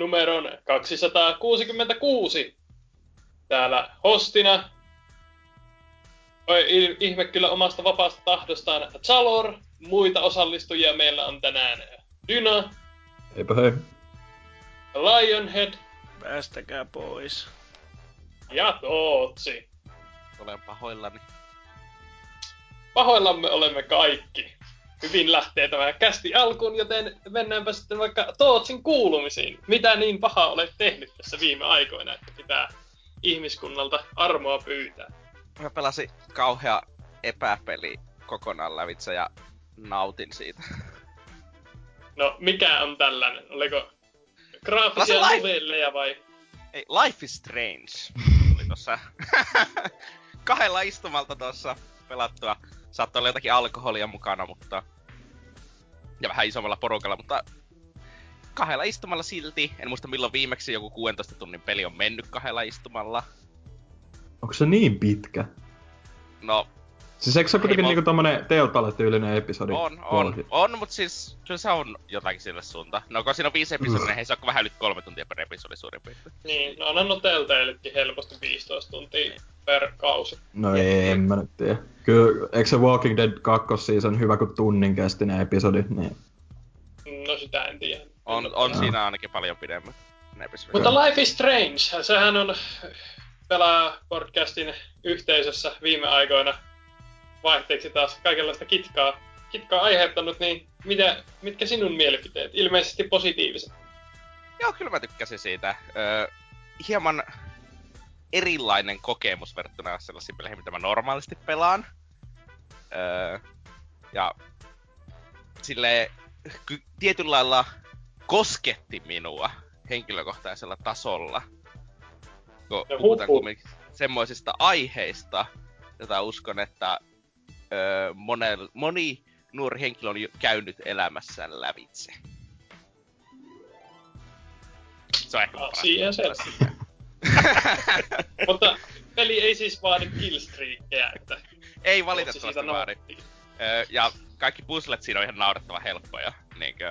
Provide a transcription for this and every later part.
Numeron 266. Täällä hostina, oi, ihme kyllä omasta vapaasta tahdostaan, Chalor. Muita osallistujia meillä on tänään Dyna, Eipä hei. Lionhead Päästäkää pois. ja Tootsi. Olen pahoillani. Pahoillamme olemme kaikki. Hyvin lähtee tämä kästi alkuun, joten mennäänpä sitten vaikka Tootsin kuulumisiin. Mitä niin pahaa olet tehnyt tässä viime aikoina, että pitää ihmiskunnalta armoa pyytää? Mä pelasin kauhea epäpeli kokonaan lävitse ja nautin siitä. No, mikä on tällainen? Oliko graafisia novelleja vai? Ei, Life is Strange oli tossa kahdella istumalta tuossa pelattua. Saattoi olla jotakin alkoholia mukana, mutta... Ja vähän isommalla porukalla, mutta... Kahdella istumalla silti. En muista milloin viimeksi joku 16 tunnin peli on mennyt kahdella istumalla. Onko se niin pitkä? No, Siis eikö se ole kuitenkin Ei, niinku tommonen Teotalle-tyylinen episodi? on, on, on, mut siis kyllä se on jotakin sille suuntaan. No kun siinä on viisi episodia, niin ei se ole vähän yli kolme tuntia per episodi suurin piirtein. Niin, no on no Telltalekin helposti 15 tuntia per kausi. No ei, en mä nyt tiedä. Kyllä, eikö se Walking Dead 2 season hyvä kuin tunnin kesti ne episodit, niin... No sitä en tiedä. On, on Joo. siinä ainakin paljon pidemmät ne episodit. Mutta Life is Strange, sehän on pelaa podcastin yhteisössä viime aikoina vaihteeksi taas kaikenlaista kitkaa, kitkaa aiheuttanut, niin mitä, mitkä sinun mielipiteet? Ilmeisesti positiiviset. Joo, kyllä mä tykkäsin siitä. Öö, hieman erilainen kokemus verrattuna sellaisiin peleihin, mitä mä normaalisti pelaan. Öö, ja sille ky- tietyllä lailla kosketti minua henkilökohtaisella tasolla. Kun Ja puhutaan kumminkin semmoisista aiheista, jota uskon, että öö, monel, moni nuori henkilö on jo käynyt elämässään lävitse. Se on ehkä paras Asia selvä. Mutta peli ei siis vaadi killstreakkejä, että Ei valitettavasti vaadi. Öö, ja kaikki puzzlet siinä on ihan naurettavan helppoja. Niinkö,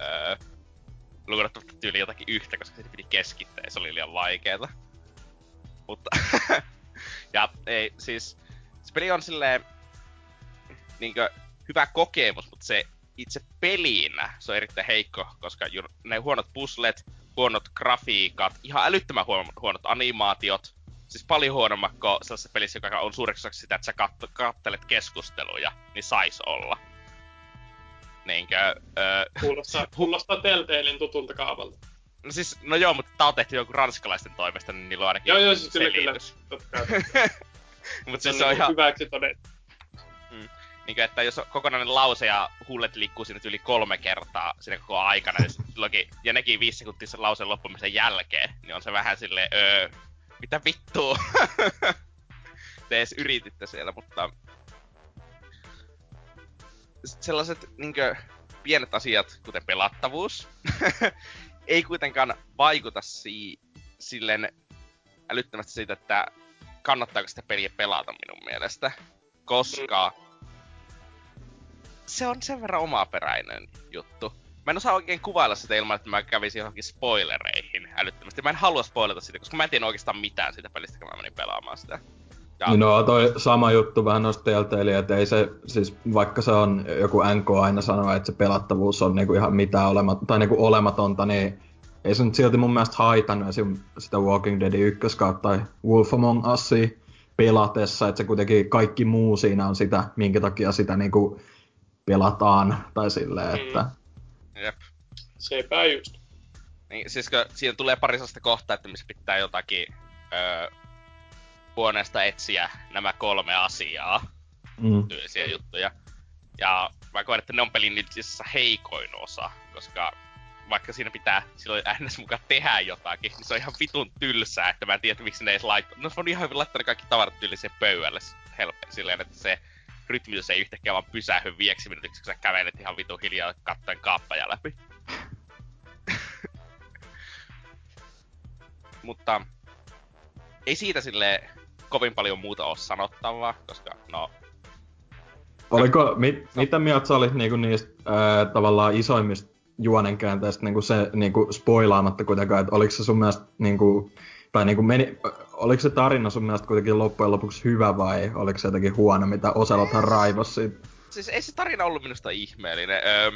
öö, lukuun ottamatta tyyli jotakin yhtä, koska se piti keskittää ja se oli liian vaikeeta. Mutta, ja ei, siis, se peli on silleen, niinkö, hyvä kokemus, mutta se itse peliinä se on erittäin heikko, koska ju, ne huonot puzzlet, huonot grafiikat, ihan älyttömän huonot, huonot animaatiot, siis paljon huonommat kuin sellaisessa pelissä, joka on suureksi sitä, että sä kat- kattelet keskusteluja, niin sais olla. Niinkö, öö, Kuulostaa, kuulostaa Telltalein tutulta kaavalta. no siis, no joo, mutta tää on tehty joku ranskalaisten toimesta, niin niillä on ainakin Joo, joo, siis kyllä, kyllä. Totta kai. Se siis se on ihan, hyväksi todettu. Niinkö, että jos on kokonainen lause ja huulet liikkuu siinä yli kolme kertaa siinä koko aikana, niin silloinkin, ja nekin viisi sekuntia sen lauseen loppumisen jälkeen, niin on se vähän silleen, öö, mitä vittua? Te edes yrititte siellä, mutta sellaiset niinkö pienet asiat, kuten pelattavuus, ei kuitenkaan vaikuta si- silleen älyttömästi siitä, että kannattaako sitä peliä pelata minun mielestä. Koska se on sen verran omaperäinen juttu. Mä en osaa oikein kuvailla sitä ilman, että mä kävisin johonkin spoilereihin älyttömästi. Mä en halua spoilata sitä, koska mä en tiedä oikeastaan mitään siitä pelistä, kun mä menin pelaamaan sitä. Ja, no toi sama juttu vähän noista että ei se, siis vaikka se on, joku NK aina sanoo, että se pelattavuus on niinku ihan mitään olematonta, tai niinku olematonta, niin ei se nyt silti mun mielestä haitannut esim. sitä Walking Deadin ykköskautta tai Wolf Among Usia pelatessa, että se kuitenkin kaikki muu siinä on sitä, minkä takia sitä niinku pelataan, tai silleen, Mm. että jep. Sepä just. Niin, siis kun siinä tulee pari sellaista kohtaa, että missä pitää jotakin öö, huoneesta etsiä nämä kolme asiaa, mm, tyylisiä juttuja. Ja mä koen, että ne on pelin itse asiassa heikoin osa, koska vaikka siinä pitää silloin äänes mukaan tehdä jotakin, niin se on ihan vitun tylsää, että mä en tiedä miksi ne edes laittaa. No se on ihan hyvin laittaa ne kaikki tavarat tyyliseen pöydälle helppo, silleen, että se rytmitys ei yhtäkkiä vaan pysähy vieksi minuutiksi, kun sä kävelet ihan vitun hiljaa kattoen kaappaja läpi. Mutta ei siitä sille kovin paljon muuta ole sanottavaa, koska no... Oliko, mit, mitä mieltä sä olit niinku niistä ää, tavallaan isoimmista juonenkäänteistä niinku se niinku spoilaamatta kuitenkaan, että oliko se sun mielestä niinku, tai niinku meni, oliko se tarina sun mielestä kuitenkin loppujen lopuksi hyvä vai oliko se jotenkin huono, mitä Oselothan raivos siitä? Siis ei se tarina ollut minusta ihmeellinen. Öö,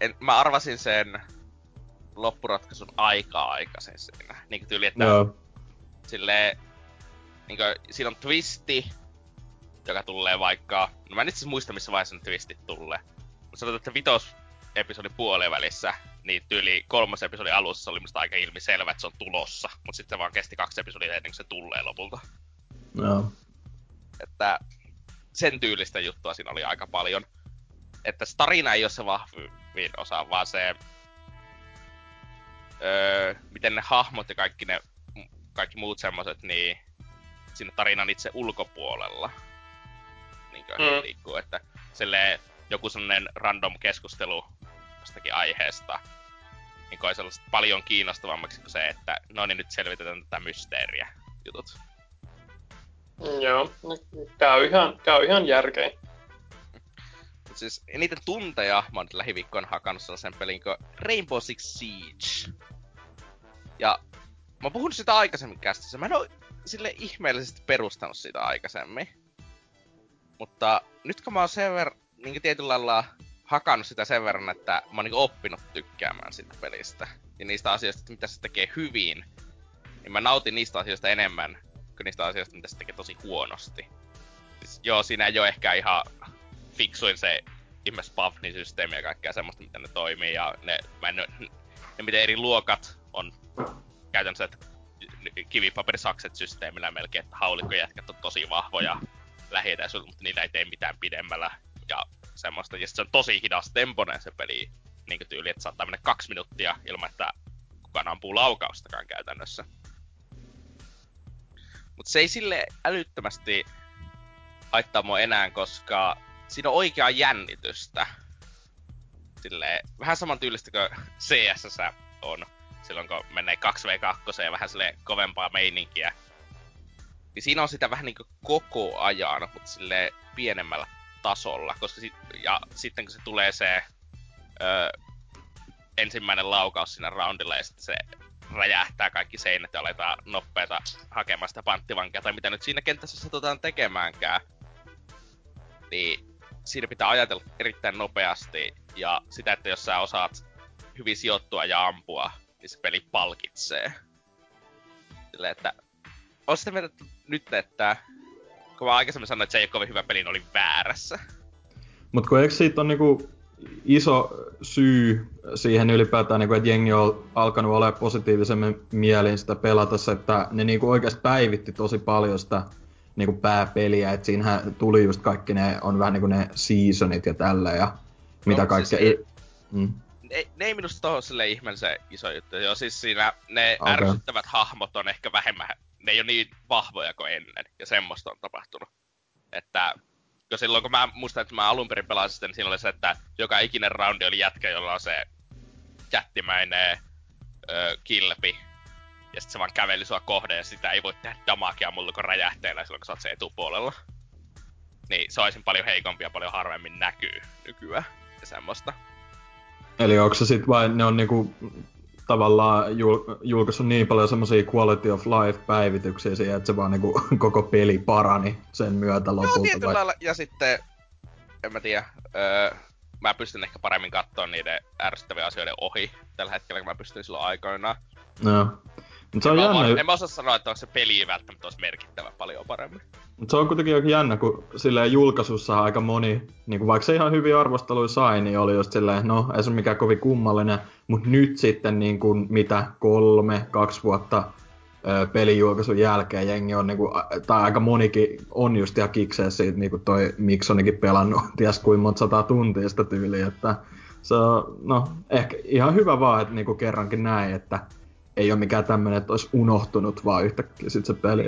en, mä arvasin sen loppuratkaisun aika aikaisin siinä. Niin tyyli, että Joo. silleen, niin kuin, siinä on twisti, joka tulee vaikka... No mä en itse muista, missä vaiheessa ne twistit tulee. Mutta sanotaan, että vitos episodin puoleen välissä, niin tyyli kolmas episodin alussa oli musta aika ilmiselvä, että se on tulossa. Mutta sitten se vaan kesti kaksi episodia ennen kuin se tulee lopulta. Joo. Että sen tyylistä juttua siinä oli aika paljon. Että se tarina ei ole se vahvin osa, vaan se... Öö, miten ne hahmot ja kaikki ne kaikki muut semmoset, niin siinä tarinan itse ulkopuolella niin mm. liikkuu, että silleen joku sellainen random keskustelu jostakin aiheesta niin koe sellaista paljon kiinnostavammaksi kuin se, että no niin nyt selvitetään tätä mysteeriä jutut. Joo, käy ihan, käy ihan järkein. Mut siis eniten tunteja mä oon nyt lähiviikkoina hakannut sellaisen pelin kuin Rainbow Six Siege. Ja mä oon puhunut sitä aikaisemmin kästissä. Mä en oo sille ihmeellisesti perustanut sitä aikaisemmin. Mutta nyt kun mä oon sen verran, niin tietyllä lailla hakannut sitä sen verran, että mä oon niin oppinut tykkäämään sitä pelistä. Ja niistä asioista, mitä se tekee hyvin, niin mä nautin niistä asioista enemmän kuin niistä asioista, mitä se tekee tosi huonosti. Siis, joo, siinä ei ole ehkä ihan fiksuin se ihme systeemi ja kaikkea semmoista, miten ne toimii. Ja ne, mä en, ne miten eri luokat on käytännössä, että kivipaperisakset systeemillä melkein, että haulikkojätkät on tosi vahvoja lähietäisyydellä, mutta niillä ei tee mitään pidemmällä ja semmoista. Ja se on tosi hidas temponen se peli, niin kuin tyyli, että saattaa mennä kaksi minuuttia ilman, että kukaan ampuu laukaustakaan käytännössä. Mutta se ei sille älyttömästi haittaa mua enää, koska siinä on oikeaa jännitystä. Sille vähän saman tyylistä kuin CSS on silloin kun menee 2v2 ja vähän sille kovempaa meininkiä. Niin siinä on sitä vähän niinku koko ajan, mutta sille pienemmällä tasolla, koska sit, ja sitten kun se tulee se ö, ensimmäinen laukaus siinä roundilla ja sitten se räjähtää kaikki seinät ja aletaan nopeeta hakemaan sitä panttivankia tai mitä nyt siinä kentässä satutaan tekemäänkään, niin siinä pitää ajatella erittäin nopeasti ja sitä, että jos sä osaat hyvin sijoittua ja ampua, niin se peli palkitsee. Silleen, että on sitä mieltä nyt, että kun mä aikaisemmin sanoin, että se ei ole kovin hyvä peli, niin oli väärässä. Mut kun eikö siitä on niinku iso syy siihen ylipäätään, niinku, että jengi on alkanut olla positiivisemmin mielin sitä pelatessa, että ne niinku oikeasti päivitti tosi paljon sitä niinku pääpeliä, että siinähän tuli just kaikki ne, on vähän niinku ne seasonit ja tällä ja no, mitä kaikkea. Siis ei, mm ei, ne ei minusta toho silleen ihmeellisen iso juttu. Joo, siis siinä ne okay. ärsyttävät hahmot on ehkä vähemmän, ne ei ole niin vahvoja kuin ennen, ja semmoista on tapahtunut. Että kun silloin kun mä muistan, että mä alun perin pelasin sitä, niin siinä oli se, että joka ikinen roundi oli jätkä, jolla on se jättimäinen ö, kilpi. Ja sitten se vaan käveli sua kohde ja sitä ei voi tehdä damakia mulla kuin räjähteellä silloin, kun sä oot se etupuolella. Niin se olisi paljon heikompi ja paljon harvemmin näkyy nykyään ja semmoista. Eli onko se sitten vain, ne on niinku tavallaan jul, julkaissut niin paljon semmoisia quality of life päivityksiä siihen, että se vaan niinku koko peli parani sen myötä lopulta. Joo, tietyllä vai? lailla. Ja sitten, en mä tiedä, öö, mä pystyn ehkä paremmin katsoa niiden ärsyttävien asioiden ohi tällä hetkellä, kun mä pystyn silloin aikoinaan. No. Se on en, jännä... en mä osaa sanoa, että onko se peli välttämättä olisi merkittävä paljon paremmin. Mut se on kuitenkin aika jännä, kun silleen julkaisussa aika moni, niin kuin vaikka se ihan hyvin arvosteluja sai, niin oli just silleen, no ei se ole mikään kovin kummallinen, mutta nyt sitten niin kuin mitä kolme, kaksi vuotta pelijulkaisun jälkeen jengi on, niinku, tai aika monikin on just ihan kikseen siitä, niinku toi Miksonikin pelannut ties kuin monta sataa tuntia sitä tyyliä, että se on, no, ehkä ihan hyvä vaan, että niinku kerrankin näin, että ei ole mikään tämmönen, että olisi unohtunut vaan yhtäkkiä sit se peli.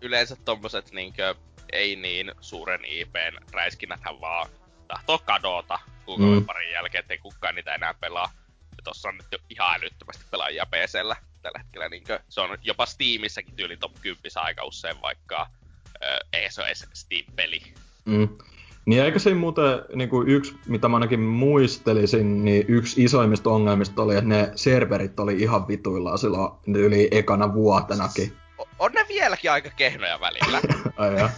Yleensä tommoset niinkö ei niin suuren IPn räiskinnäthän vaan tahtoo kadota kuukauden mm. parin jälkeen, ettei kukaan niitä enää pelaa. Ja tossa on nyt jo ihan älyttömästi pelaajia PCllä tällä hetkellä. Niinkö, se on jopa Steamissäkin tyyli top 10 aika usein, vaikka ei se ole edes Steam-peli. Mm. Niin eikö se muuten niin kuin yksi, mitä mä ainakin muistelisin, niin yksi isoimmista ongelmista oli, että ne serverit oli ihan vituillaan silloin yli ekana vuotenakin. On ne vieläkin aika kehnoja välillä. Ai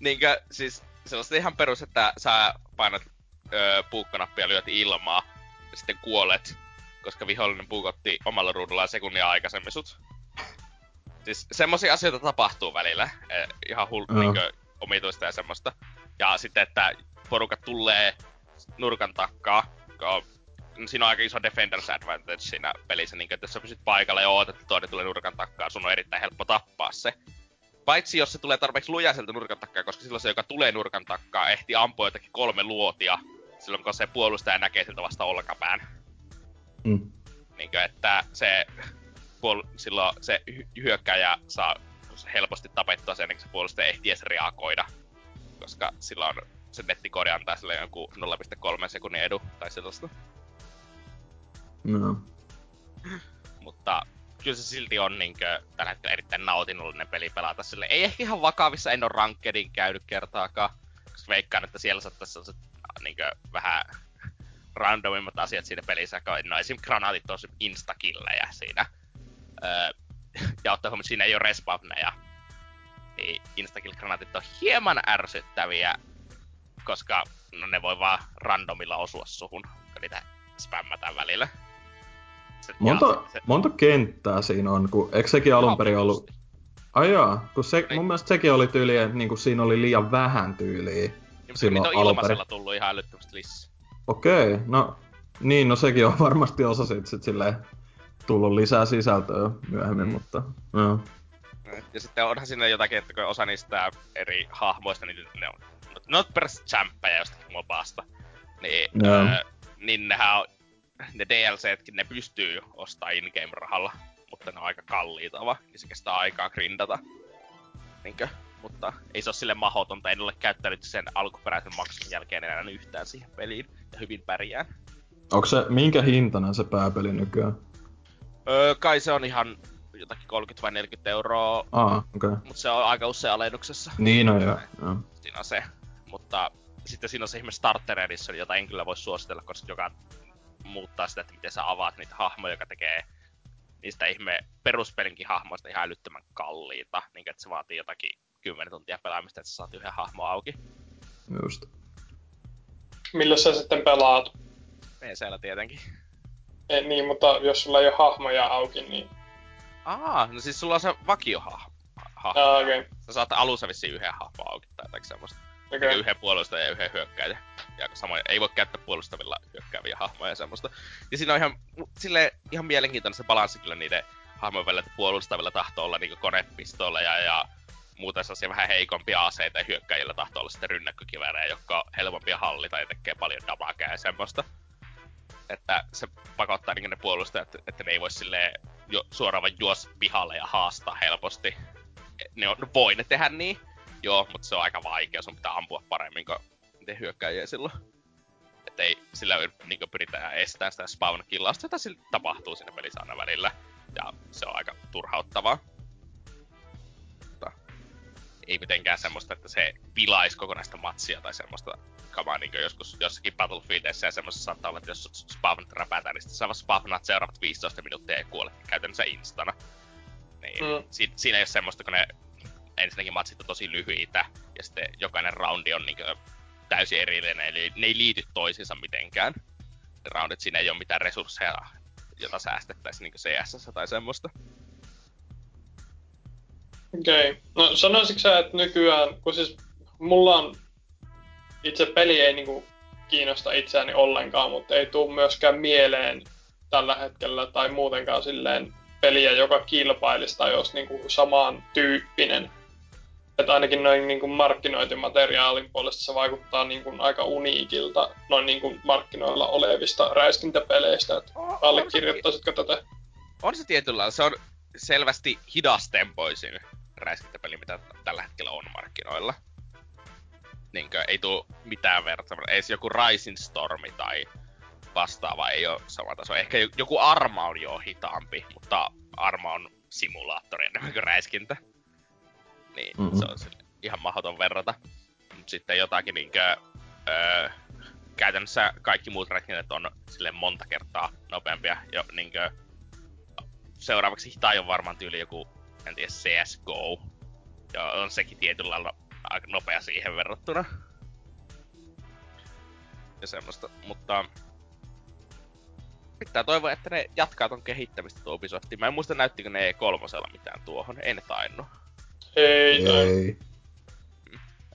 Niinkö, siis sellaista ihan perus, että sä painat öö, puukkanappia ja lyöt ilmaa, ja sitten kuolet, koska vihollinen puukotti omalla ruudullaan sekunnia aikaisemmin sut. Siis semmosia asioita tapahtuu välillä, eh, ihan hul- uh. niinkö, omituista ja semmoista. Ja sitten, että porukat tulee nurkan takkaa, siinä on aika iso defenders advantage siinä pelissä, niin että jos sä pysyt paikalla ja ootat, että toinen tulee nurkan takkaa, sun on erittäin helppo tappaa se. Paitsi jos se tulee tarpeeksi lujaiselta nurkan takkaa, koska silloin se, joka tulee nurkan takkaa, ehti ampua jotakin kolme luotia, silloin kun se puolustaja näkee siltä vasta olkapään. Mm. Niin että se, puol- silloin se hyökkäjä saa helposti tapettua sen, että se puolustaja ehtii edes reagoida koska sillä on se nettikoodi antaa sille joku 0,3 sekunnin edu tai sellaista. No. Mutta kyllä se silti on niinkö, tällä hetkellä erittäin nautinnollinen peli pelata sille. Ei ehkä ihan vakavissa, en ole rankedin käynyt kertaakaan. Koska veikkaan, että siellä saattaisi sellaiset niinkö, vähän randomimmat asiat siinä pelissä, no esim. granaatit on instakillejä siinä. Öö, ja ottaa huomioon, siinä ei ole respawneja, niin instakill-granaatit on hieman ärsyttäviä, koska no, ne voi vaan randomilla osua suhun, kun niitä spämmätään välillä. Se, monta, se, monta kenttää siinä on, kun eikö sekin alun perin ollut... Ai jaa, kun se, niin. mun mielestä sekin oli tyyli, että niinku siinä oli liian vähän tyyliä niin, silloin on ilmaisella tullut ihan älyttömästi lisää. Okei, okay, no niin, no sekin on varmasti osa siitä sit silleen tullut lisää sisältöä myöhemmin, mm. mutta no. Ja sitten onhan siinä jotakin, että kun osa niistä eri hahmoista, niin ne on, ne on perässä champpejä jostakin mobasta. Niin, no. öö, niin nehän on, ne DLCtkin, ne pystyy ostaa in-game rahalla, mutta ne on aika kalliita vaan, niin se kestää aikaa grindata. Niinkö? Mutta ei se ole sille mahotonta, en ole käyttänyt sen alkuperäisen maksun jälkeen enää yhtään siihen peliin, ja hyvin pärjään. Onko se, minkä hintainen se pääpeli nykyään? Öö, kai se on ihan jotakin 30 vai 40 euroa. Aa, okei. Okay. Mutta se on aika usein alennuksessa. Niin on joo. joo. Siinä on se. Mutta sitten siinä on se ihme Starter Edition, jota en kyllä voi suositella, koska joka muuttaa sitä, että miten sä avaat niitä hahmoja, joka tekee niistä ihme peruspelinkin hahmoista ihan älyttömän kalliita. Niin että se vaatii jotakin 10 tuntia pelaamista, että sä saat yhden hahmo auki. Just. Millä sä sitten pelaat? PCllä tietenkin. Ei, niin, mutta jos sulla ei ole hahmoja auki, niin Aa, no siis sulla on se vakiohahmo. Ah, okei. Okay. Sä saat alussa vissiin yhden hahmo auki tai jotakin semmoista. Okay. Yhden puolustajan ja yhden hyökkäjän. Ja samoin ei voi käyttää puolustavilla hyökkääviä hahmoja ja semmoista. Ja siinä on ihan, sille ihan mielenkiintoinen se balanssi kyllä niiden hahmojen välillä, että puolustavilla tahtoo olla niinku konepistooleja ja muuta sellaisia vähän heikompia aseita ja hyökkäjillä tahtoo olla sitten rynnäkkökivärejä, jotka on helpompia hallita ja tekee paljon damagea ja semmoista. Että se pakottaa niin ne puolustajat, että ne ei voi silleen jo suoraan juos pihalle ja haastaa helposti. Ne on, voi ne tehdä niin, joo, mutta se on aika vaikea, sun pitää ampua paremmin kuin te hyökkäjiä silloin. Että ei sillä niin pyritään estämään sitä spawn killausta, jota sillä tapahtuu siinä pelissä aina välillä. Ja se on aika turhauttavaa. Ei mitenkään semmoista, että se pilaisi kokonaista matsia tai semmoista kamaa niin joskus jossakin Battlefieldissa ja semmoisessa saattaa olla, että jos spawnat räpätään, niin sitten spawnaat seuraavat 15 minuuttia ja kuolet käytännössä instana. Niin, mm. si- siinä ei ole semmoista, kun ne ensinnäkin matsit on tosi lyhyitä ja sitten jokainen roundi on niin täysin erillinen, eli ne ei liity toisiinsa mitenkään. Ne roundit, siinä ei ole mitään resursseja, jota säästettäisiin niin CS tai semmoista. Okei. Okay. No sanoisitko sä, että nykyään, kun siis mulla on itse peli ei niinku kiinnosta itseäni ollenkaan, mutta ei tule myöskään mieleen tällä hetkellä tai muutenkaan silleen peliä, joka kilpailisi tai olisi niinku samaan tyyppinen. Että ainakin noin niin kuin markkinointimateriaalin puolesta se vaikuttaa niin kuin aika uniikilta noin niin kuin markkinoilla olevista räiskintäpeleistä. Että On- allekirjoittaisitko tätä? On se tietyllä. Se on selvästi hidastempoisin räiskintäpeli, mitä tällä hetkellä on markkinoilla. Niinkö, ei tuu mitään vertaa. Ei se joku Rising Stormi tai vastaava ei ole sama taso. Ehkä jo- joku Arma on jo hitaampi, mutta Arma on simulaattori enemmän kuin räiskintä. Niin, Mhm. mm-hmm. se on sille ihan mahdoton verrata. Mut sitten jotakin niinkö, öö, käytännössä kaikki muut räiskintä on sille monta kertaa nopeampia. Jo, niinkö, seuraavaksi hitain on varmaan tyyli joku, en tiedä, CSGO. Ja on sekin tietyllä lailla aika nopea siihen verrattuna. Ja semmoista, mutta... Pitää toivoa, että ne jatkaa ton kehittämistä tuo Ubisoft. Mä en muista näyttikö ne E3 mitään tuohon, ei ne tainnut. Ei, Ei.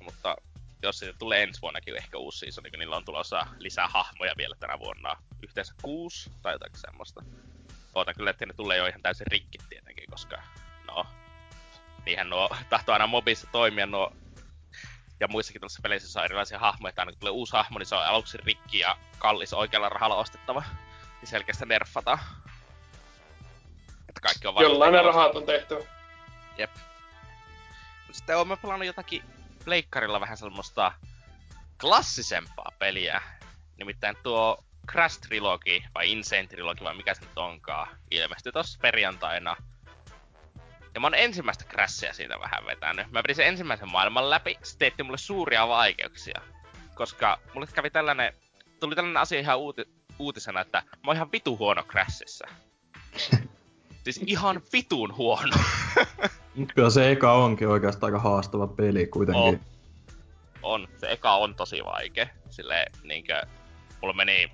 Mutta jos siitä tulee ensi vuonnakin ehkä uusi season, niin niillä on tulossa lisää hahmoja vielä tänä vuonna. Yhteensä kuusi tai jotakin semmoista. Ootan kyllä, että ne tulee jo ihan täysin rikki tietenkin, koska no, niinhän nuo tahtoo aina mobissa toimia nuo ja muissakin tuossa peleissä saa erilaisia hahmoja, että aina kun tulee uusi hahmo, niin se on aluksi rikki ja kallis oikealla rahalla ostettava. Niin selkeästi nerfataan. Että kaikki on jollain ne rahat on tehtävä. Jep. Mut Sitten oon mä pelannut jotakin pleikkarilla vähän semmoista klassisempaa peliä. Nimittäin tuo Crash Trilogy, vai Insane Trilogy, vai mikä se nyt onkaan, ilmestyi tossa perjantaina. Ja mä oon ensimmäistä Crashia siitä vähän vetänyt. Mä pidin sen ensimmäisen maailman läpi, se teetti mulle suuria vaikeuksia. Koska mulle kävi tällainen, tuli tällainen asia ihan uuti, uutisena, että mä oon ihan vitu huono Crashissa. siis ihan vitun huono. Kyllä se eka onkin oikeastaan aika haastava peli kuitenkin. On. on. Se eka on tosi vaikea. Silleen niinkö, mulla meni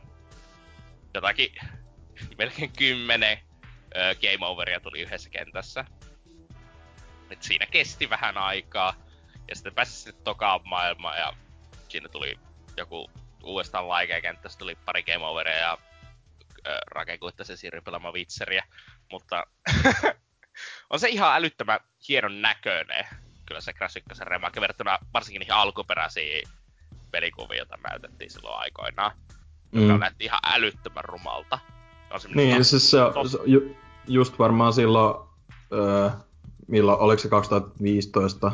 jotakin melkein kymmenen ö, game overia tuli yhdessä kentässä. Et siinä kesti vähän aikaa. Ja sitten pääsin sitten tokaan maailmaan ja siinä tuli joku uudestaan vaikea kenttä, sitten tuli pari game overia ja Rake kuittasi siirryi pelaamaan Witcheria. Mutta on se ihan älyttömän hienon näköinen kyllä se Crash 1 remake verrattuna varsinkin niihin alkuperäisiin pelikuviin, joita näytettiin silloin aikoinaan. Mm. Mm. näytti ihan älyttömän rumalta. On se Niin, siis se, Tot- se ju, just varmaan silloin, öö, milloin, oliko se 2015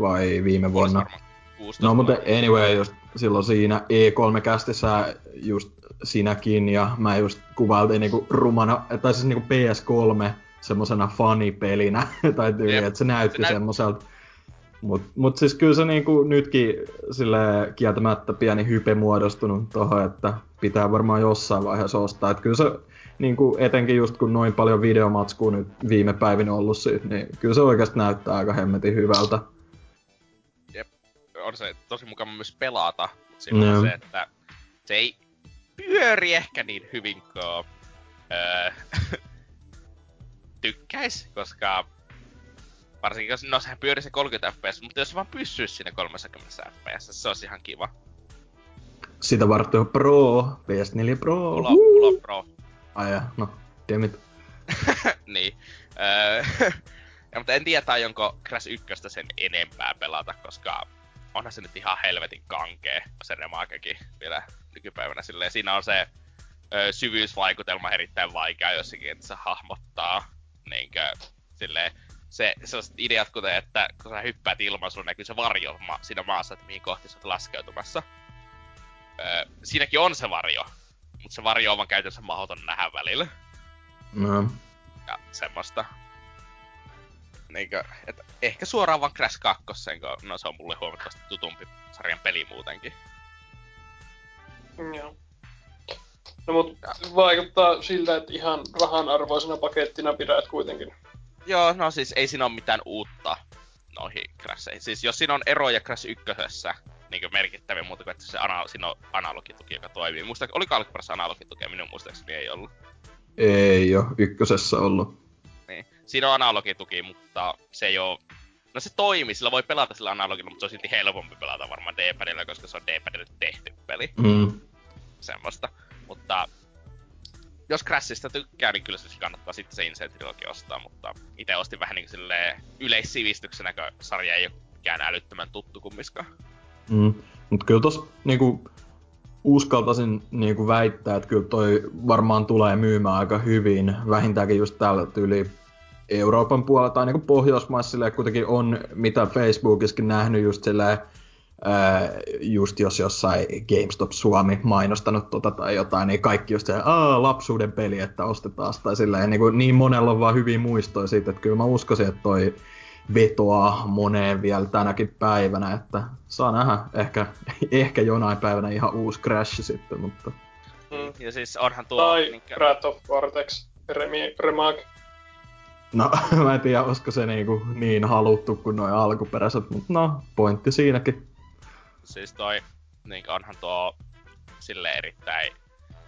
vai viime vuonna? Olisi varmaan 16 No mutta anyway, just silloin siinä E3-kästissä just sinäkin ja mä just kuvailtiin niinku rumana, tai siis niinku PS3 semmosena fanipelinä, tai tyyli, että se näytti Se näyt- semmoselta. Mut, mut siis kyllä se niinku nytkin sille kieltämättä pieni hype muodostunut tohon, että pitää varmaan jossain vaiheessa ostaa. Et kyllä se niinku etenkin just kun noin paljon videomatskua nyt viime päivinä ollut siitä, niin kyllä se oikeasti näyttää aika hemmetin hyvältä. on se tosi mukava myös pelata, mutta siinä on Joo. se, että se ei pyöri ehkä niin hyvin kuin öö, tykkäis, koska varsinkin jos, no sehän pyöri se 30 fps, mutta jos se vaan pysyisi siinä 30 fps, se olisi ihan kiva. Sitä varten on Pro, PS4 Pro. Mulla, mulla on pro. Ai ja, no, dammit. niin. Ja, mutta en tiedä, onko Crash 1 sen enempää pelata, koska onhan se nyt ihan helvetin kankee, se remakekin vielä nykypäivänä. Silleen, siinä on se ö, syvyysvaikutelma erittäin vaikea jossakin, että se hahmottaa niinkö, silleen, se, sellaiset ideat, kuten että kun sä hyppäät ilman, sulla näkyy se varjo ma- siinä maassa, että mihin kohti sä oot laskeutumassa. Öö, siinäkin on se varjo, mutta se varjo on vaan käytännössä mahdoton nähdä välillä No. ja semmoista. Niinkö, että ehkä suoraan vaan Crash 2, kun no se on mulle huomattavasti tutumpi sarjan peli muutenkin. Joo. No mut vaikuttaa siltä, että ihan rahan arvoisena pakettina pidät kuitenkin. Joo, no siis ei siinä ole mitään uutta noihin Crasheihin. Siis jos siinä on eroja Crash 1, niin merkittäviä muuta kuin, että se ana- siinä on analogituki, joka toimii. Muista, oliko alkuperäisessä analogituki, minun muistaakseni ei ollut. Ei oo ykkösessä ollut. Niin. Siinä on analogituki, mutta se ei oo... No se toimii, sillä voi pelata sillä analogilla, mutta se on silti helpompi pelata varmaan D-padilla, koska se on D-padille tehty peli. Mm. semmoista. Mutta jos Crashista tykkää, niin kyllä se kannattaa sitten se Insane Trilogy ostaa, mutta itse ostin vähän niin silleen yleissivistyksenä, kun sarja ei ole mikään älyttömän tuttu kummiskaan. Mm. Mut kyllä tos niinku uskaltaisin niinku väittää, että kyllä toi varmaan tulee myymään aika hyvin, vähintäänkin just täällä tyyli Euroopan puolella tai niinku Pohjoismaissa kuitenkin on, mitä Facebookissakin nähnyt just silleen, ää, just jos jossain GameStop Suomi mainostanut tota tai jotain, niin kaikki just se, Aa, lapsuuden peli, että ostetaan sitä silleen, niin, kuin, niin monella on vaan hyviä muistoja siitä, että kyllä mä uskoisin, että toi vetoaa moneen vielä tänäkin päivänä, että saa nähdä ehkä, ehkä jonain päivänä ihan uusi Crash sitten, mutta... Mm. Ja siis onhan tuo... Tai niinkö- Breath of Vortex remi- remake. No, mä en tiedä, olisiko se niinku niin haluttu kuin noin alkuperäiset, mutta no, pointti siinäkin. Siis toi, niin onhan tuo sille erittäin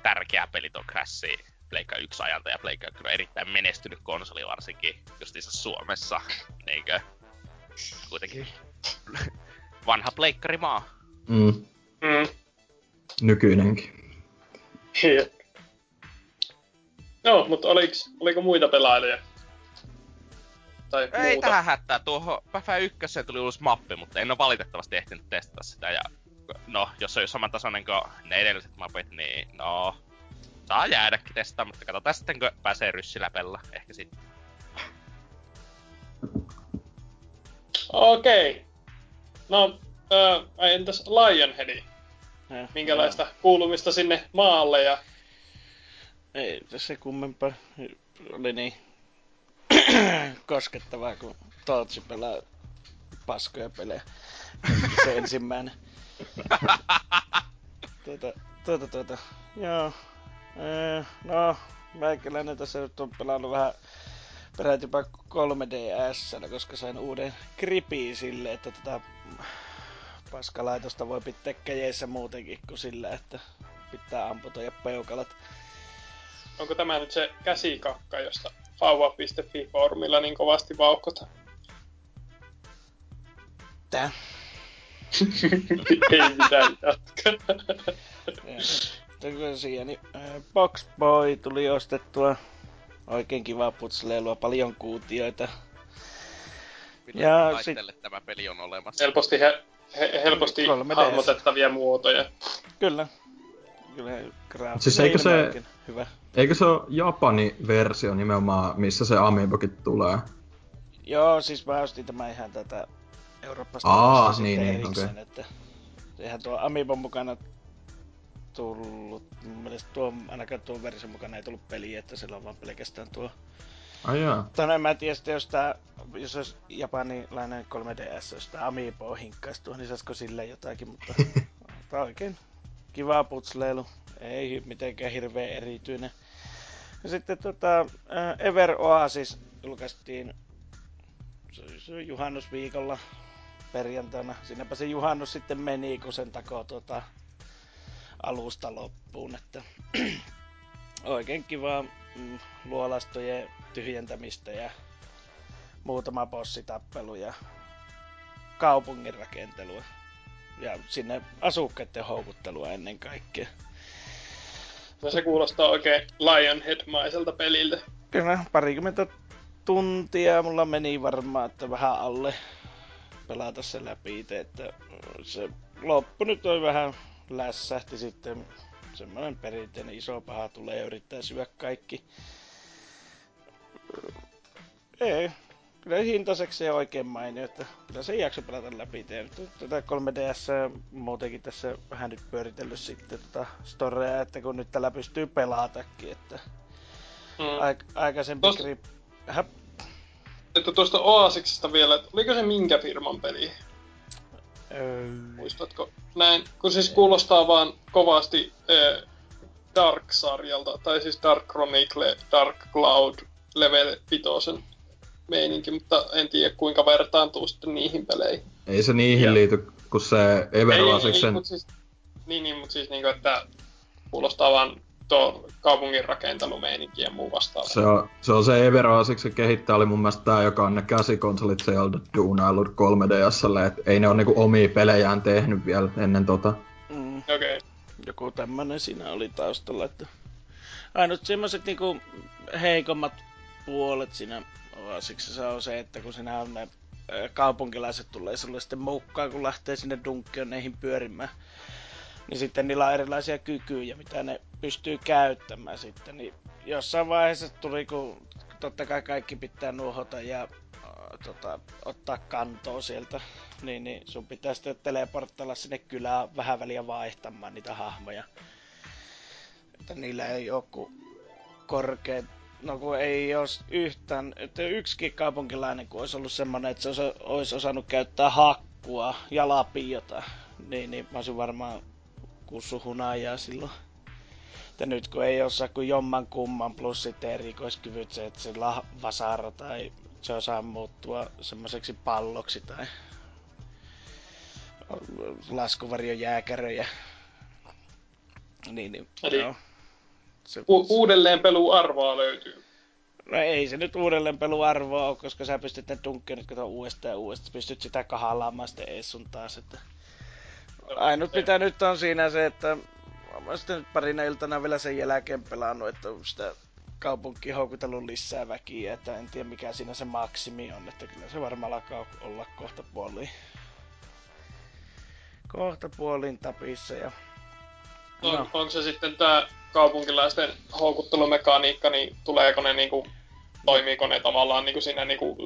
tärkeä peli tuo Crash Pleikka 1 ajalta ja Pleikka kyllä erittäin menestynyt konsoli varsinkin justiinsa Suomessa. Niinkö? Kuitenkin vanha pleikkarimaa. Mm, Mm. nykyinenkin. Joo, mutta oliks, oliko muita pelaajia? Tai Ei muuta? tähän hätää, tuohon Päfä 1 tuli uusi mappi, mutta en ole valitettavasti ehtinyt testata sitä ja no, jos se on samantasoinen kuin ne edelliset mapit, niin no, saa jäädäkin testaa, mutta katsotaan sitten kun pääsee ryssiläpellä, ehkä sitten. Okei. No, äh, entäs Lionheadi? Ja, Minkälaista kuulumista sinne maalle ja Ei tässä kummempaa. Oli niin koskettavaa, kun Tootsi pelaa paskoja pelejä. Se ensimmäinen. tuota, tuota, tuota. Joo. No, meikäläinen tässä nyt on pelannut vähän peräti jopa 3DS, koska sain uuden gripiin sille, että tota paskalaitosta voi pitää käjeissä muutenkin kuin sillä, että pitää amputoida peukalat. onko tämä nyt se käsikakka, josta vauva.fi-foorumilla niin kovasti vauhkota? Tää. Ei mitään jatka. Tosiaan, niin Box Boy tuli ostettua. Oikein kiva putsleilua, paljon kuutioita. Ja Ja sit- tämä peli on olemassa. helposti, he, he, helposti 3DS. hahmotettavia muotoja. Kyllä. Kyllä graafinen Siis eikö se- Hyvä. Eikö se ole Japani versio nimenomaan, missä se Amiibokin tulee? Joo, siis mä ostin tämä ihan tätä Euroopasta Aa, niin, niin, okei. että eihän tuo Amiibon mukana tullut, mun mielestä tuo, ainakaan tuo versio mukana ei tullut peliä, että sillä on vaan pelkästään tuo Ai jaa. Tai no en mä tiedä sitten, jos, tää, jos olisi japanilainen 3DS, jos tää Amiibo hinkkaisi tuohon, niin saisiko sille jotakin, mutta tää on oikein kiva putsleilu. Ei mitenkään hirveän erityinen. Ja sitten tota, ää, Ever Oasis julkaistiin se, juhannusviikolla perjantaina. Siinäpä se juhannus sitten meni, kun sen takoo tota, alusta loppuun. Että oikein kiva mm, luolastojen tyhjentämistä ja muutama bossitappelu ja kaupungin rakentelua. Ja sinne asukkaiden houkuttelua ennen kaikkea. No se kuulostaa oikein Lionhead-maiselta peliltä. Kyllä, parikymmentä tuntia mulla meni varmaan, että vähän alle pelata se läpi itse, että se loppu nyt on vähän lässähti sitten semmoinen perinteinen iso paha tulee ja yrittää syödä kaikki. Ei, kyllä hintaiseksi ja oikein mainio, että kyllä se jakso pelata läpi. Nyt tätä 3DS muutenkin tässä vähän nyt pyöritellyt sitten tota storea, että kun nyt tällä pystyy pelatakin, että Mm. Aik- aikaisempi Tos- grip... Että tuosta Oasiksesta vielä, että oliko se minkä firman peli? Öö, Muistatko? Näin, kun siis kuulostaa vaan kovasti äh, Dark-sarjalta, tai siis Dark Chronicle, Dark Cloud, Level 5 meininki, mutta en tiedä kuinka vertaantuu sitten niihin peleihin. Ei se niihin Ja- liity, kun se Ever Ei, ei, Oasiksen... mut siis, niin, niin, mutta siis niinku, että kuulostaa vaan tuo kaupungin rakentelumeininki ja muu vastaava. Se on, se on se Ever Oasiksen kehittäjä oli mun mielestä tää, joka on ne käsikonsolit sieltä duunaillut 3DSlle, et ei ne ole niinku omia pelejään tehnyt vielä ennen tota. mm, Okei. Okay. joku tämmönen siinä oli taustalla, että ainut semmoset niinku heikommat puolet siinä Oasiksessa on se, että kun siinä on ne kaupunkilaiset tulee sulle sitten mukaan, kun lähtee sinne dunkkioneihin pyörimään. Niin sitten niillä on erilaisia kykyjä, mitä ne pystyy käyttämään sitten. Niin jossain vaiheessa tuli, kun totta kai kaikki pitää nuohota ja äh, tota, ottaa kantoa sieltä, niin, niin sun pitää sitten teleporttailla sinne kylään vähän väliä vaihtamaan niitä hahmoja. Että niillä ei ole korkeat no kun ei olisi yhtään, että yksikin kaupunkilainen kun olisi ollut semmonen, että se osa, olisi osannut käyttää hakkua ja lapiota, niin, niin mä olisin varmaan kussu hunajaa silloin. Että nyt kun ei osaa kuin jomman kumman plus sitten erikoiskyvyt se, että se vasara tai se osaa muuttua semmoiseksi palloksi tai laskuvarjon jääkäröjä. Niin, niin Eli joo. Se, U- uudelleen pelu arvoa löytyy. No ei se nyt uudelleen pelu arvoa ole, koska sä pystyt ne nyt kato uudestaan ja uudestaan. Pystyt sitä kahalaamaan sitten ees sun taas. Että... Ainut mitä nyt on siinä se, että mä sitten nyt parina iltana vielä sen jälkeen pelannut, että on sitä kaupunki houkutellut lisää väkiä, että en tiedä mikä siinä se maksimi on, että kyllä se varmaan alkaa olla kohta puoliin. Kohta puoliin tapissa ja... On, no. Onko se sitten tää kaupunkilaisten houkuttelumekaniikka, niin tuleeko ne niinku, toimiiko ne tavallaan niinku siinä niinku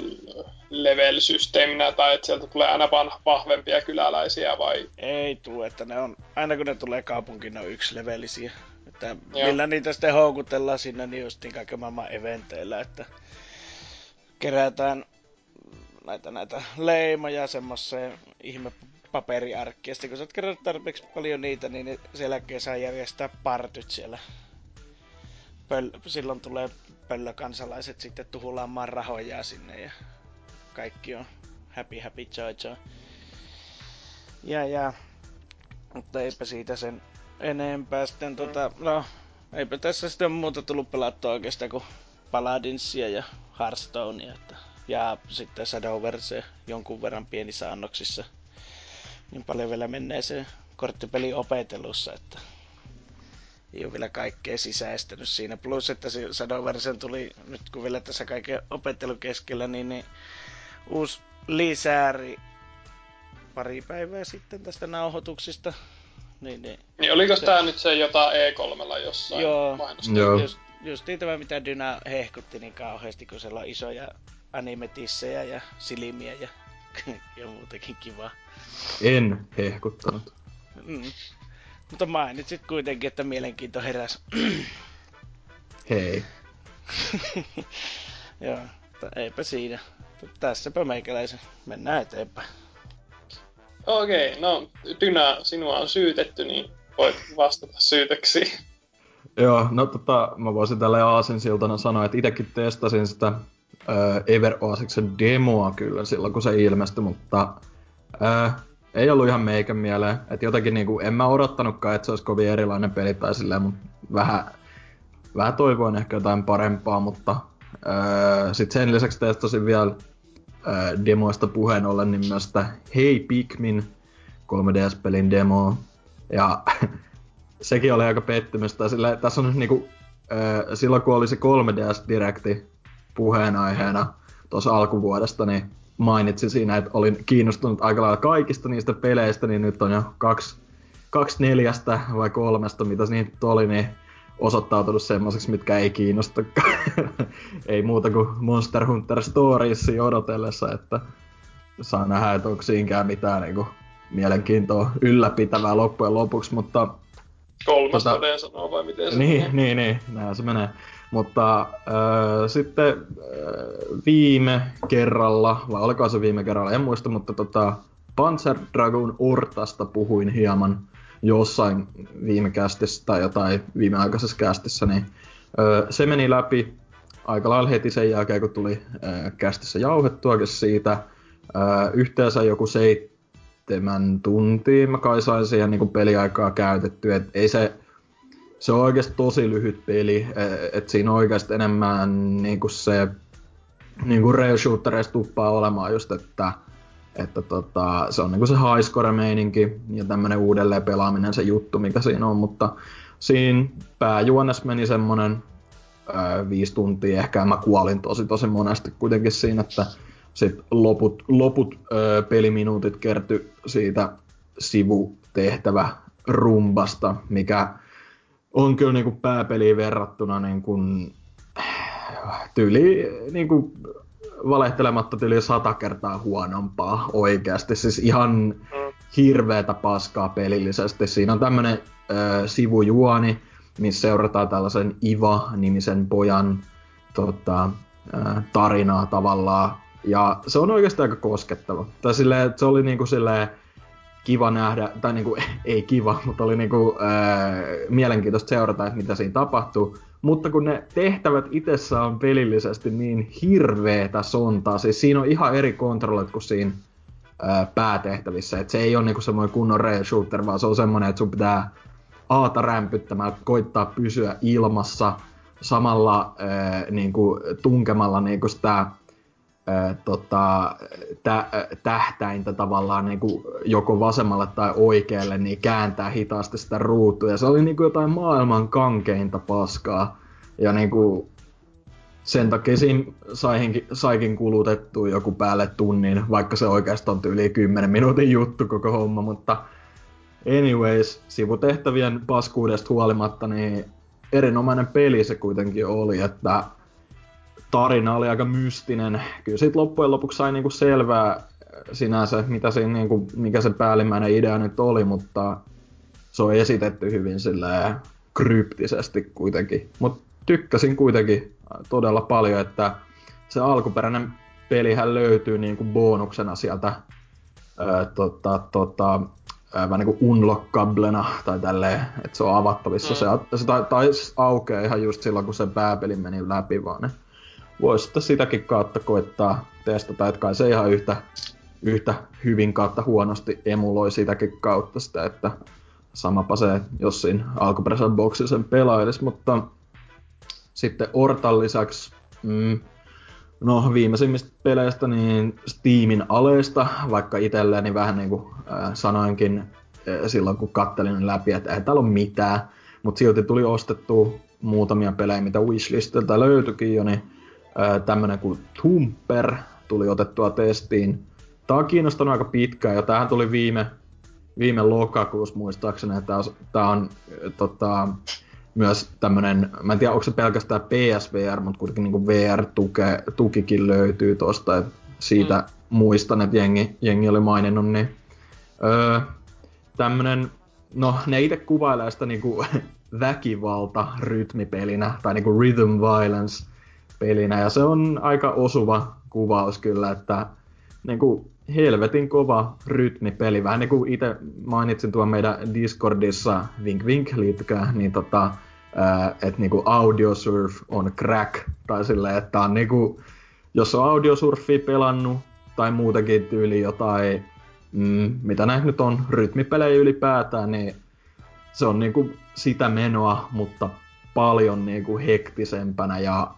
level-systeeminä, tai että sieltä tulee aina vaan vahvempia kyläläisiä vai? Ei tule, että ne on, aina kun ne tulee kaupunkiin, ne on yksi levelisiä. Että millä niitä sitten houkutellaan sinne, niin justiin kaiken maailman eventeillä, että kerätään näitä, näitä leimoja semmoiseen ihme paperiarkki. Ja sitten kun sä oot kerännyt tarpeeksi paljon niitä, niin sen jälkeen saa järjestää partyt siellä. Pöl- silloin tulee pöllökansalaiset sitten tuhulaamaan rahoja sinne ja kaikki on happy happy joy joy. Ja ja, mutta eipä siitä sen enempää sitten tota, no, eipä tässä sitten muuta tullut pelattua oikeastaan kuin Paladinsia ja Hearthstonea, että, ja sitten Shadowverse jonkun verran pienissä annoksissa niin paljon vielä menee se korttipeli opetelussa, että ei ole vielä kaikkea sisäistänyt siinä. Plus, että se Shadowversen tuli nyt kun vielä tässä kaiken opettelun keskellä, niin, niin uusi lisääri pari päivää sitten tästä nauhoituksista. Niin, niin, niin oliko se... tämä nyt se jota E3 jossain Joo, Joo. Just, just tämä mitä Dyna hehkutti niin kauheasti, kun siellä on isoja animetissejä ja silmiä ja, ja muutakin kivaa. En hehkuttanut. Mm. Mutta mainitsit kuitenkin, että mielenkiinto heräs. Hei. Joo, eipä siinä. Tässäpä meikäläisen. Mennään eteenpäin. Okei, okay, no Dyna, sinua on syytetty, niin voit vastata syytöksiin. Joo, no tota, mä voisin tälle aasinsiltana sanoa, että itekin testasin sitä äh, Ever Oasiksen demoa kyllä silloin, kun se ilmestyi, mutta äh, ei ollut ihan meikän mieleen. Että jotenkin niinku, en mä odottanutkaan, että se olisi kovin erilainen peli tai silleen, mutta vähän, vähän toivoin ehkä jotain parempaa, mutta öö, sitten sen lisäksi testasin vielä öö, demoista puheen ollen, niin myös sitä Hey Pikmin 3DS-pelin demoa. Ja sekin oli aika pettymys. Tai sille, tässä on nyt niinku, öö, silloin kun oli se 3DS-direkti puheenaiheena tuossa alkuvuodesta, niin mainitsi siinä, että olin kiinnostunut aika lailla kaikista niistä peleistä, niin nyt on jo kaksi, kaksi neljästä vai kolmesta, mitä niitä oli, niin osoittautunut semmoiseksi, mitkä ei kiinnosta. ei muuta kuin Monster Hunter Stories odotellessa, että saa nähdä, että onko siinäkään mitään niin kuin, mielenkiintoa ylläpitävää loppujen lopuksi, mutta... Kolmas tota, sanoo vai miten se Niin, niin, niin, näin se menee. Mutta äh, sitten äh, viime kerralla, vai oliko se viime kerralla, en muista, mutta tota, Panzer Dragon Ortasta puhuin hieman jossain viime kästissä tai jotain viimeaikaisessa kästissä, niin äh, se meni läpi aika lailla heti sen jälkeen, kun tuli äh, kästissä jauhettuakin siitä. Äh, yhteensä joku seitsemän tuntia mä kai sain siihen niin peliaikaa käytetty, et ei se se on oikeasti tosi lyhyt peli, e, että siinä on oikeasti enemmän niinku se niinku rail shootereista tuppaa olemaan just, että, että tota, se on niinku se high score meininki ja tämmönen uudelleen pelaaminen se juttu, mikä siinä on, mutta siinä pääjuonnes meni semmonen ö, viisi tuntia. Ehkä, mä kuolin tosi tosi monesti kuitenkin siinä, että sitten loput, loput ö, peliminuutit kerty siitä sivutehtävä rumbasta, mikä on kyllä niin kuin pääpeliin verrattuna niin kuin, tyyli niin kuin, valehtelematta tyyli sata kertaa huonompaa oikeasti. Siis ihan hirveätä paskaa pelillisesti. Siinä on tämmönen ö, sivujuoni, missä seurataan tällaisen Iva-nimisen pojan tota, ö, tarinaa tavallaan. Ja se on oikeasti aika koskettava. Tai silleen, se oli niinku silleen, kiva nähdä, tai niinku, ei kiva, mutta oli niinku, ää, mielenkiintoista seurata, että mitä siinä tapahtuu. Mutta kun ne tehtävät itsessä on pelillisesti niin hirveetä sontaa, siis siinä on ihan eri kontrollit kuin siinä ää, päätehtävissä. Et se ei ole niinku semmoinen kunnon rail shooter, vaan se on semmoinen, että sun pitää aata rämpyttämään, koittaa pysyä ilmassa, samalla ää, niinku, tunkemalla niinku sitä tota, tä, tähtäintä tavallaan niin kuin joko vasemmalle tai oikealle, niin kääntää hitaasti sitä ruutua. Ja se oli niin kuin jotain maailman kankeinta paskaa. Ja niin kuin, sen takia siinä saikin, saikin kulutettua joku päälle tunnin, vaikka se oikeastaan on yli 10 minuutin juttu koko homma, mutta anyways, sivutehtävien paskuudesta huolimatta, niin erinomainen peli se kuitenkin oli, että tarina oli aika mystinen. Kyllä siitä loppujen lopuksi sai niinku selvää sinänsä, mitä siinä, niinku, mikä se päällimmäinen idea nyt oli, mutta se on esitetty hyvin silleen kryptisesti kuitenkin. Mutta tykkäsin kuitenkin todella paljon, että se alkuperäinen pelihän löytyy niinku bonuksena sieltä ää, tota, tota, vähän niin kuin unlockablena tai tälleen, että se on avattavissa. Mm. Se, se taisi aukea ihan just silloin, kun se pääpeli meni läpi vaan. Ne voisi sitten sitäkin kautta koittaa testata, että kai se ihan yhtä, yhtä hyvin kautta huonosti emuloi sitäkin kautta sitä, että samapa se, jos siinä alkuperäisellä boksilla sen pelailis, mutta sitten Ortan lisäksi, mm, no viimeisimmistä peleistä, niin Steamin aleista, vaikka itselleen vähän niin kuin äh, sanoinkin äh, silloin, kun kattelin läpi, että ei täällä ole mitään, mutta silti tuli ostettu muutamia pelejä, mitä wishlistiltä löytyikin jo, niin tämmönen kuin Thumper tuli otettua testiin. Tää on kiinnostanut aika pitkään ja tähän tuli viime, viime lokakuussa muistaakseni, että tää on tota, myös tämmönen, mä en tiedä onko se pelkästään PSVR, mutta kuitenkin niin VR-tukikin löytyy tosta, että siitä mm. muistan, että jengi, jengi oli maininnut, niin öö, tämmönen, no ne itse kuvailee sitä niinku väkivalta rytmipelinä, tai niinku rhythm violence, pelinä. Ja se on aika osuva kuvaus kyllä, että niin kuin helvetin kova rytmipeli. Vähän niin kuin itse mainitsin tuon meidän Discordissa, vink vink liittykää, niin tota, että niinku audiosurf on crack, tai silleen, että on niinku, jos on audiosurfia pelannut, tai muutenkin tyyli jotain, mm, mitä näin nyt on, rytmipelejä ylipäätään, niin se on niinku sitä menoa, mutta paljon niinku hektisempänä ja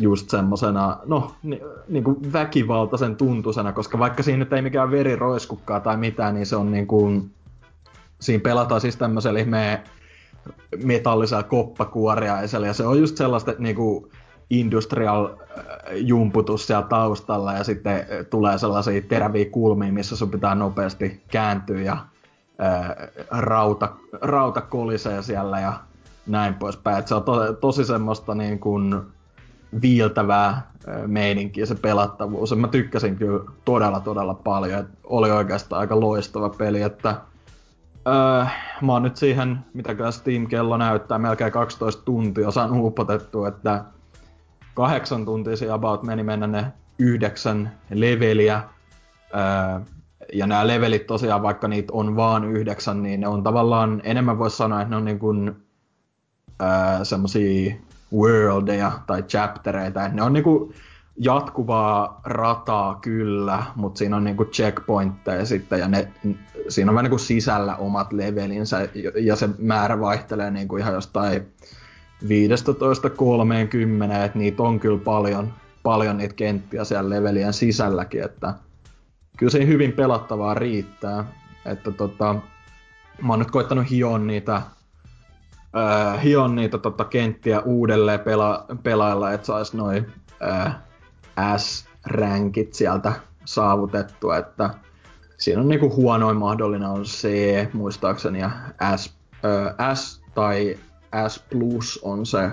just semmosena, no, ni, niinku väkivaltaisen tuntusena, koska vaikka siinä nyt ei mikään veri roiskukkaa tai mitään, niin se on niinku, siinä pelataan siis tämmöisellä ihmeen metallisella koppakuoriaisella, ja se on just sellaista niinku industrial äh, jumputus siellä taustalla, ja sitten äh, tulee sellaisia teräviä kulmia, missä sun pitää nopeasti kääntyä, ja äh, rauta, rauta kolisee siellä, ja näin poispäin. Et se on to, tosi semmoista niin kuin, viiltävää meininkiä se pelattavuus. Mä tykkäsin kyllä todella todella paljon. Et oli oikeastaan aika loistava peli, että öö, mä oon nyt siihen, mitä Steam-kello näyttää, melkein 12 tuntia osaan uupotettu, että kahdeksan tuntia se about meni mennä ne yhdeksän leveliä. Öö, ja nämä levelit tosiaan, vaikka niitä on vaan yhdeksän, niin ne on tavallaan, enemmän voisi sanoa, että ne on niin kuin, öö, semmosia worldeja tai chaptereita. Ne on niinku jatkuvaa rataa kyllä, mutta siinä on niinku checkpointteja sitten ja ne, siinä on vähän niinku sisällä omat levelinsä ja se määrä vaihtelee niinku ihan jostain 15-30, että niitä on kyllä paljon, paljon niitä kenttiä siellä levelien sisälläkin, että kyllä se hyvin pelattavaa riittää. Että tota, mä oon nyt koittanut hioa niitä äh, hion niitä tota, kenttiä uudelleen pela, pelailla, että saisi noin äh, S-ränkit sieltä saavutettu, että siinä on niinku huonoin mahdollinen on C muistaakseni ja S, ö, S tai S Plus on se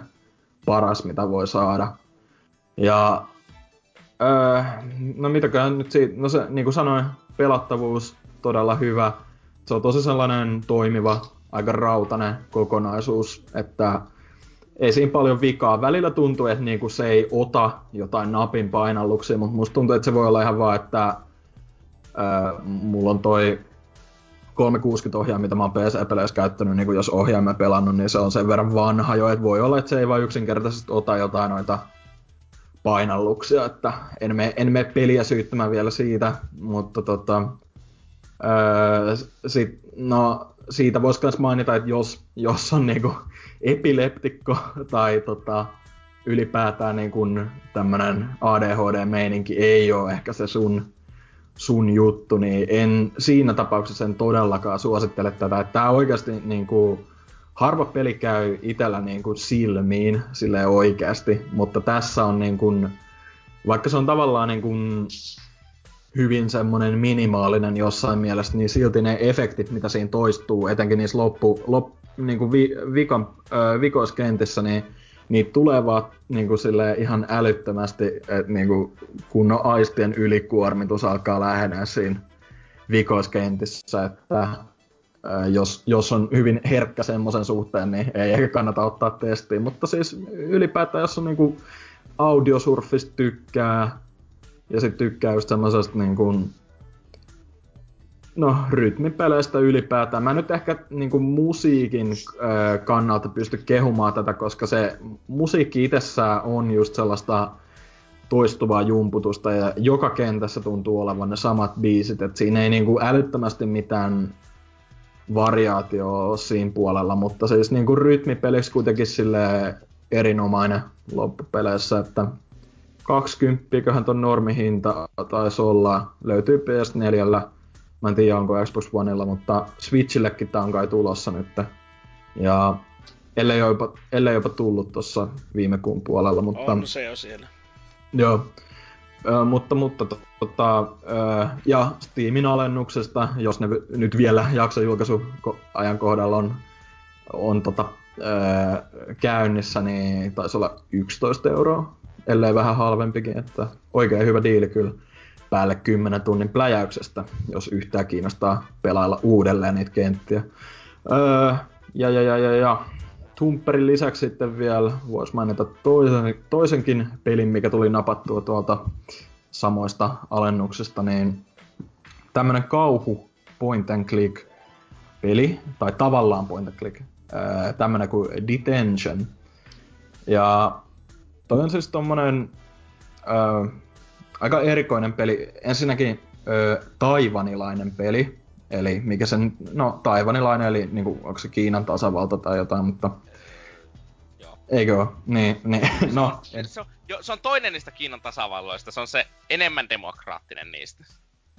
paras mitä voi saada. Ja öö, no mitäköhän nyt siitä, no se niin kuin sanoin, pelattavuus todella hyvä. Se on tosi sellainen toimiva, aika rautainen kokonaisuus, että ei siinä paljon vikaa. Välillä tuntuu, että niinku se ei ota jotain napin painalluksia, mutta musta tuntuu, että se voi olla ihan vaan, että öö, mulla on toi 360 ohjain, mitä mä oon PC-peleissä käyttänyt, niin jos ohjaamme pelannut, niin se on sen verran vanha jo, että voi olla, että se ei vaan yksinkertaisesti ota jotain noita painalluksia, että en mene, en mene peliä syyttämään vielä siitä, mutta tota, öö, sit, no, siitä voisi myös mainita, että jos, jos on niinku epileptikko tai tota, ylipäätään niinku tämmönen ADHD-meininki ei ole ehkä se sun sun juttu, niin en siinä tapauksessa en todellakaan suosittele tätä. Tää oikeasti niin kuin, harva peli käy itellä niin kuin silmiin sille oikeasti, mutta tässä on niin kuin, vaikka se on tavallaan niin kuin hyvin semmoinen minimaalinen jossain mielessä, niin silti ne efektit, mitä siinä toistuu, etenkin niissä loppu, lop, niin kuin vi, vikan, äh, vikoiskentissä, niin niitä tulee vaan niin kuin ihan älyttömästi, että niin kuin, kun on aistien ylikuormitus alkaa lähenee siinä vikoiskentissä, että jos, jos on hyvin herkkä semmoisen suhteen, niin ei ehkä kannata ottaa testiin. Mutta siis ylipäätään, jos on niin audiosurfista tykkää, ja sitten tykkää just semmoisesta niin kuin, no, rytmipeleistä ylipäätään. Mä nyt ehkä niin kuin musiikin kannalta pysty kehumaan tätä, koska se musiikki itsessään on just sellaista toistuvaa jumputusta ja joka kentässä tuntuu olevan ne samat biisit, että siinä ei niin kuin älyttömästi mitään variaatio siinä puolella, mutta siis niin kuin rytmipeliksi kuitenkin sille erinomainen loppupeleissä, että 20 ton normihinta taisi olla, löytyy PS4 Mä en tiedä, onko Xbox Onella, mutta Switchillekin tää on kai tulossa nyt. Ja ellei jopa, ellei jopa tullut tuossa viime kuun puolella, mutta... On se jo siellä. Joo. Ö, mutta, mutta tota, ö, ja Steamin alennuksesta, jos ne nyt vielä jaksojulkaisuajan kohdalla on, on tota, ö, käynnissä, niin taisi olla 11 euroa, ellei vähän halvempikin, että oikein hyvä diili kyllä päälle 10 tunnin pläjäyksestä, jos yhtään kiinnostaa pelailla uudelleen niitä kenttiä. Öö, ja, ja, ja, ja, ja. Tumperin lisäksi sitten vielä voisi mainita toisen, toisenkin pelin, mikä tuli napattua tuolta samoista alennuksista, niin tämmönen kauhu point and click peli, tai tavallaan point and click, öö, tämmönen kuin Detention. Ja toi on siis tommonen öö, aika erikoinen peli. Ensinnäkin ö, taivanilainen peli, eli mikä sen, no taivanilainen, eli niinku, onko se Kiinan tasavalta tai jotain, mutta... Joo. Eikö? Niin, niin, no. Se on, se, on, jo, se on toinen niistä Kiinan tasavalloista, se on se enemmän demokraattinen niistä.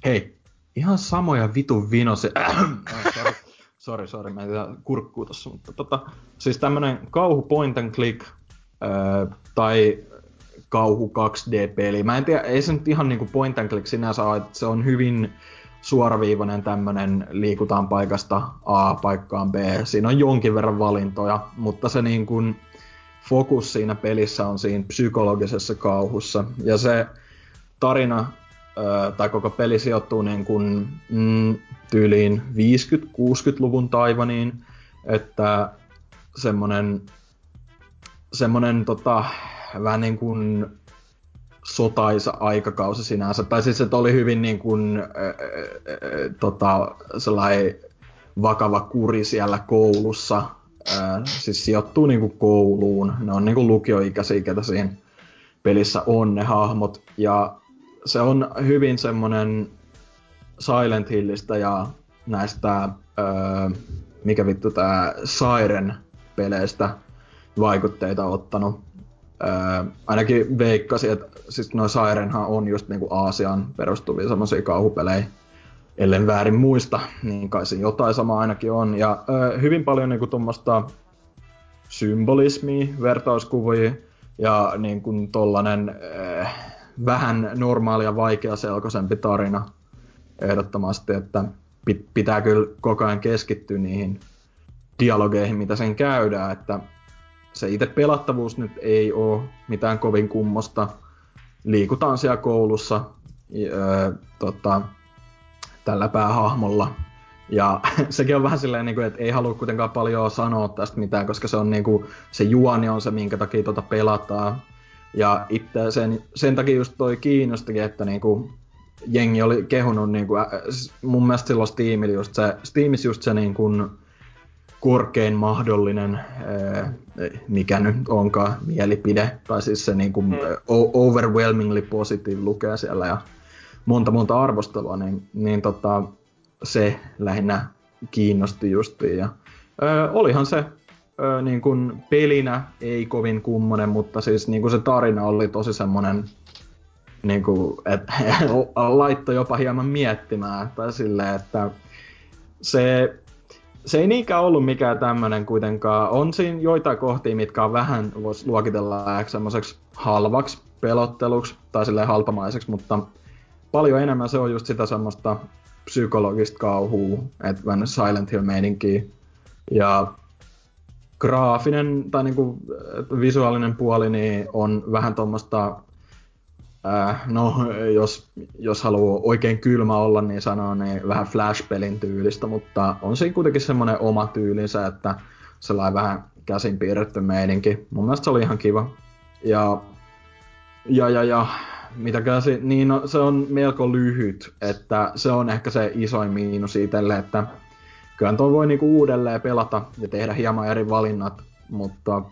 Hei, ihan samoja vitun vinosi... sorry, sorry, sorry, mä en tiedä kurkkuu tossa, mutta tota, siis tämmönen kauhu point and click, tai kauhu 2D-peli. Mä en tiedä, ei se nyt ihan niinku point and click sinänsä ole, että se on hyvin suoraviivainen tämmönen liikutaan paikasta A paikkaan B. Siinä on jonkin verran valintoja, mutta se niin kuin fokus siinä pelissä on siinä psykologisessa kauhussa. Ja se tarina tai koko peli sijoittuu niin kuin, mm, tyyliin 50-60-luvun Taivaniin, että semmonen, semmonen tota, vähän niin kuin sotaisa aikakausi sinänsä. Tai siis, että oli hyvin niin kuin, äh, äh, tota, sellainen vakava kuri siellä koulussa. Äh, siis sijoittuu niin kuin kouluun. Ne on niin kuin lukioikäisiä, ketä siinä pelissä on ne hahmot. Ja se on hyvin semmonen Silent Hillistä ja näistä, äh, mikä vittu tää Siren peleistä vaikutteita ottanut. Öö, ainakin veikkasi, että siis noin Sirenhan on just niinku Aasiaan perustuvia semmoisia kauhupelejä, ellen väärin muista, niin kai siinä jotain samaa ainakin on. Ja öö, hyvin paljon niinku tuommoista symbolismia, vertauskuvia ja niin tollanen, öö, vähän normaalia vaikeaselkoisempi tarina ehdottomasti, että pitää kyllä koko ajan keskittyä niihin dialogeihin, mitä sen käydään, että se itse pelattavuus nyt ei ole mitään kovin kummosta. Liikutaan siellä koulussa öö, tota, tällä päähahmolla. Ja sekin on vähän silleen, niin että ei halua kuitenkaan paljon sanoa tästä mitään, koska se on niin kuin, se juoni on se, minkä takia tota pelataan. Ja itse sen, sen takia just toi kiinnostakin, että niin kuin, jengi oli kehunut niin kuin, mun mielestä silloin Steamilla just se, Steamissa just se niin kuin, korkein mahdollinen, mikä nyt onkaan mielipide, tai siis se niin kuin mm. overwhelmingly positive lukee siellä ja monta monta arvostelua, niin, niin tota, se lähinnä kiinnosti justiin. Ja, ö, olihan se ö, niin kuin pelinä ei kovin kummonen, mutta siis niin kuin se tarina oli tosi semmonen, niin kuin, että laittoi jopa hieman miettimään, tai silleen, että se se ei niinkään ollut mikään tämmönen kuitenkaan. On siinä joitain kohtia, mitkä on vähän, voisi luokitella ehkä semmoiseksi halvaksi pelotteluksi tai sille halpamaiseksi, mutta paljon enemmän se on just sitä semmoista psykologista kauhua, että vähän Silent Hill meininkiä. Ja graafinen tai niinku visuaalinen puoli niin on vähän tuommoista Äh, no, jos, jos haluaa oikein kylmä olla, niin sanoo niin vähän Flash-pelin tyylistä, mutta on siinä kuitenkin semmoinen oma tyylinsä, että sellainen vähän käsin piirretty meininki. Mun mielestä se oli ihan kiva. Ja, ja, ja, ja mitä käsi, niin no, se on melko lyhyt, että se on ehkä se isoin miinus itselle, että kyllä toi voi niinku uudelleen pelata ja tehdä hieman eri valinnat, mutta